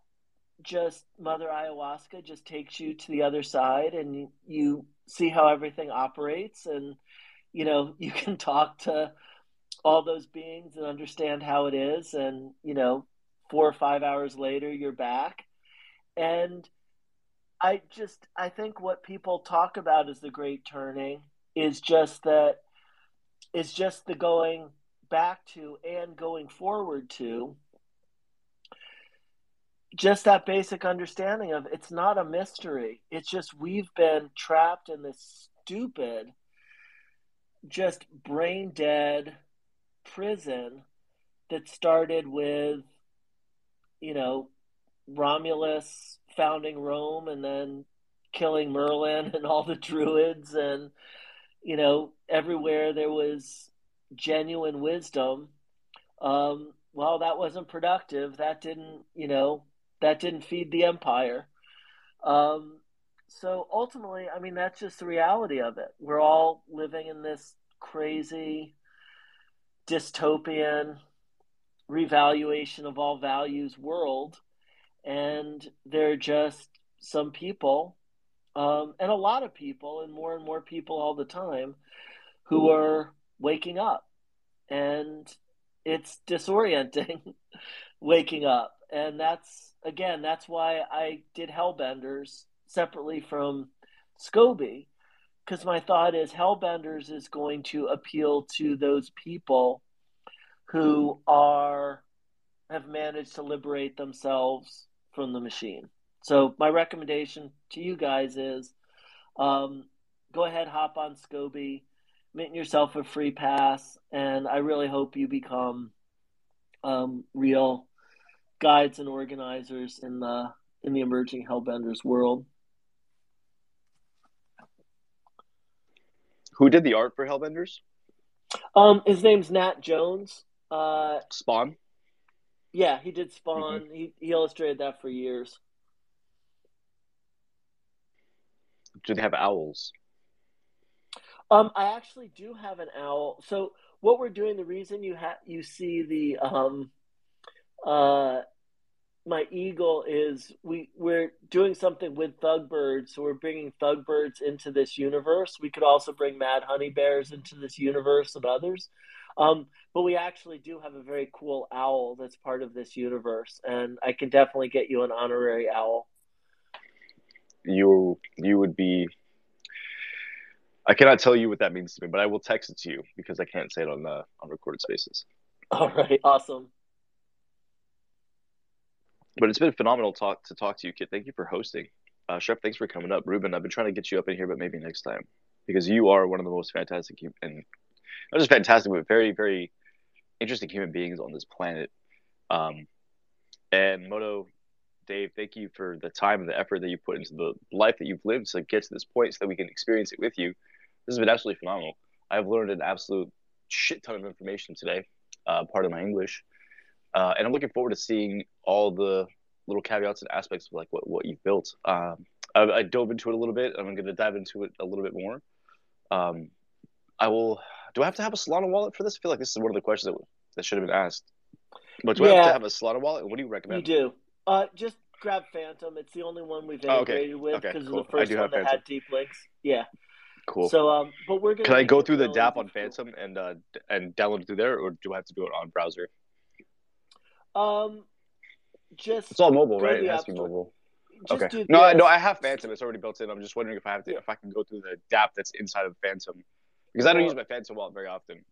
just mother ayahuasca just takes you to the other side and you, see how everything operates and you know you can talk to all those beings and understand how it is. And you know four or five hours later you're back. And i just i think what people talk about as the great turning is just that is just the going back to and going forward to just that basic understanding of it's not a mystery. It's just we've been trapped in this stupid, just brain dead prison that started with, you know, Romulus founding Rome and then killing Merlin and all the druids and, you know, everywhere there was genuine wisdom. Um, well, that wasn't productive. That didn't, you know, that didn't feed the empire. Um, so ultimately, I mean, that's just the reality of it. We're all living in this crazy dystopian revaluation of all values world, and there are just some people, um, and a lot of people, and more and more people all the time, who are waking up, and it's disorienting waking up and that's again that's why I did Hellbenders separately from Scoby, because my thought is Hellbenders is going to appeal to those people who are have managed to liberate themselves from the machine. So my recommendation to you guys is um, go ahead, hop on Scoby, mint yourself a free pass, and I really hope you become um, real guides and organizers in the in the emerging Hellbenders world. Who did the art for Hellbenders? Um, his name's Nat Jones. Uh, Spawn. Yeah, he did Spawn. Mm-hmm. He he illustrated that for years. Do they have owls? Um, I actually do have an owl. So what we're doing, the reason you have you see the um, uh, my eagle is we we're doing something with Thugbirds, so we're bringing Thugbirds into this universe. We could also bring Mad Honey Bears into this universe and others. Um, but we actually do have a very cool owl that's part of this universe, and I can definitely get you an honorary owl. You you would be. I cannot tell you what that means to me, but I will text it to you because I can't say it on the on recorded spaces. All right, awesome. But it's been phenomenal talk to talk to you, Kit. Thank you for hosting. Uh, Chef, thanks for coming up. Ruben, I've been trying to get you up in here, but maybe next time because you are one of the most fantastic and not just fantastic, but very, very interesting human beings on this planet. Um, and Moto, Dave, thank you for the time and the effort that you put into the life that you've lived to get to this point so that we can experience it with you. This has been absolutely phenomenal. I've learned an absolute shit ton of information today, uh, part of my English. Uh, and I'm looking forward to seeing all the little caveats and aspects of like what, what you've built. Um, I, I, dove into it a little bit. I'm going to dive into it a little bit more. Um, I will. Do I have to have a Solana wallet for this? I feel like this is one of the questions that, that should have been asked. But do yeah, I have to have a Solana wallet? What do you recommend? You do. Uh, just grab Phantom. It's the only one we've integrated oh, okay. with because okay, cool. it's the first one that Phantom. had deep links. Yeah. Cool. So, um, but we're gonna. Can I go through the DApp on Phantom and uh, and download it through there, or do I have to do it on browser? Um, just it's all mobile, right? It has to be mobile. Just okay. No, I, no, I have Phantom. It's already built in. I'm just wondering if I have to, if I can go through the DApp that's inside of Phantom, because I don't use my Phantom wallet very often.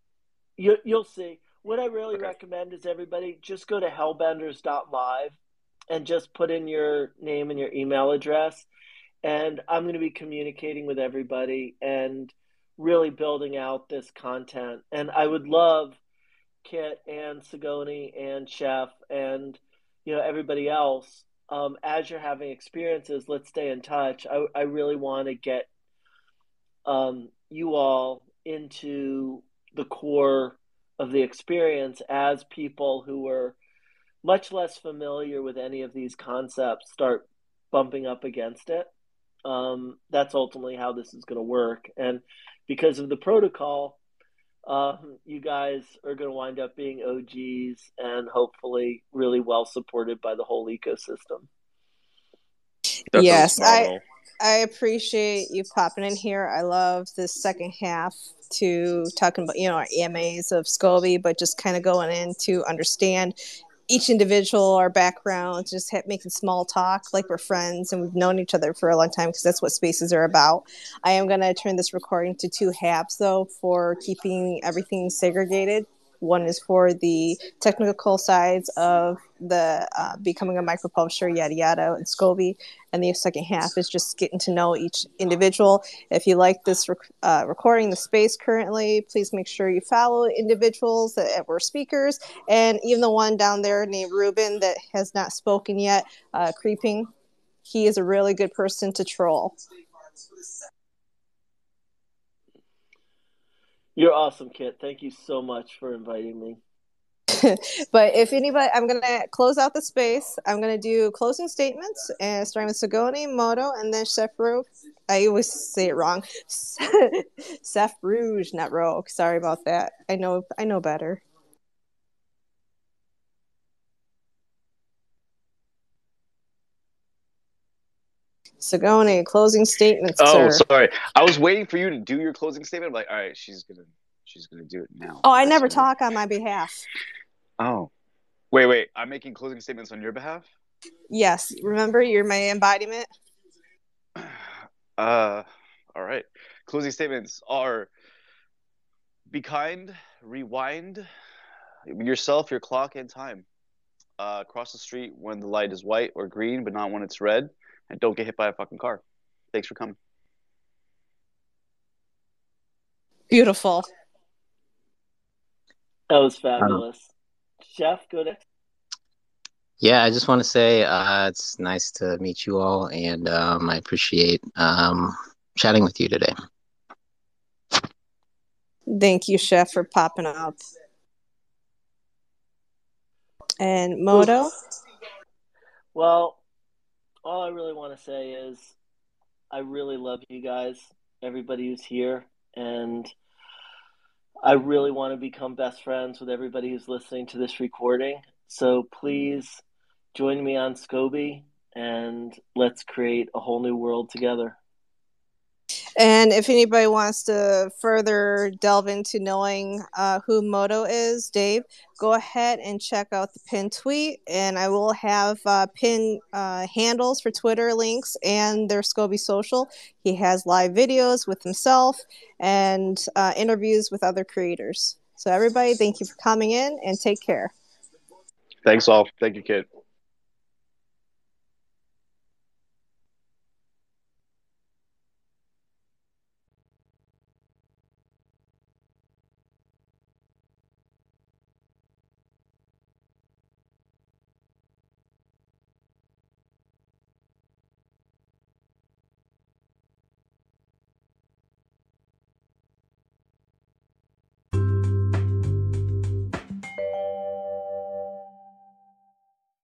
You, you'll see. What I really okay. recommend is everybody just go to hellbenders.live and just put in your name and your email address, and I'm going to be communicating with everybody and really building out this content. And I would love Kit and Sagoni and Chef and you know everybody else. Um, as you're having experiences, let's stay in touch. I, I really want to get um, you all into the core of the experience as people who are much less familiar with any of these concepts start bumping up against it. Um, that's ultimately how this is going to work. And because of the protocol, um, you guys are going to wind up being OGs and hopefully really well supported by the whole ecosystem. That yes, I I appreciate you popping in here. I love this second half to talking about you know our EMAs of Scoby, but just kind of going in to understand each individual, our backgrounds, just making small talk like we're friends and we've known each other for a long time because that's what spaces are about. I am going to turn this recording to two halves though for keeping everything segregated one is for the technical sides of the uh, becoming a micro publisher, yada yada, and SCOBY. And the second half is just getting to know each individual. If you like this rec- uh, recording, the space currently, please make sure you follow individuals that were speakers, and even the one down there named Ruben that has not spoken yet, uh, creeping. He is a really good person to troll. You're awesome, Kit. Thank you so much for inviting me. but if anybody, I'm going to close out the space. I'm going to do closing statements, and starting with Sagoni, Moto, and then Chef Rogue. I always say it wrong. Chef Rouge, not Rogue. Sorry about that. I know. I know better. Sagoni, closing statements. Oh, sir. sorry. I was waiting for you to do your closing statement. I'm like, all right, she's gonna she's gonna do it now. Oh, I That's never talk on my behalf. Oh. Wait, wait. I'm making closing statements on your behalf. Yes, remember you're my embodiment. Uh, all right. Closing statements are: be kind, rewind yourself, your clock, and time. Uh, cross the street when the light is white or green, but not when it's red, and don't get hit by a fucking car. Thanks for coming. Beautiful. That was fabulous. Jeff, go next. Yeah, I just want to say uh, it's nice to meet you all, and um, I appreciate um, chatting with you today. Thank you, Chef, for popping up. And Moto? Well, all I really want to say is I really love you guys, everybody who's here, and I really want to become best friends with everybody who's listening to this recording. So please join me on Scoby and let's create a whole new world together. And if anybody wants to further delve into knowing uh, who Moto is, Dave, go ahead and check out the pin tweet. And I will have uh, pin uh, handles for Twitter links and their Scoby social. He has live videos with himself and uh, interviews with other creators. So, everybody, thank you for coming in and take care. Thanks all. Thank you, kid.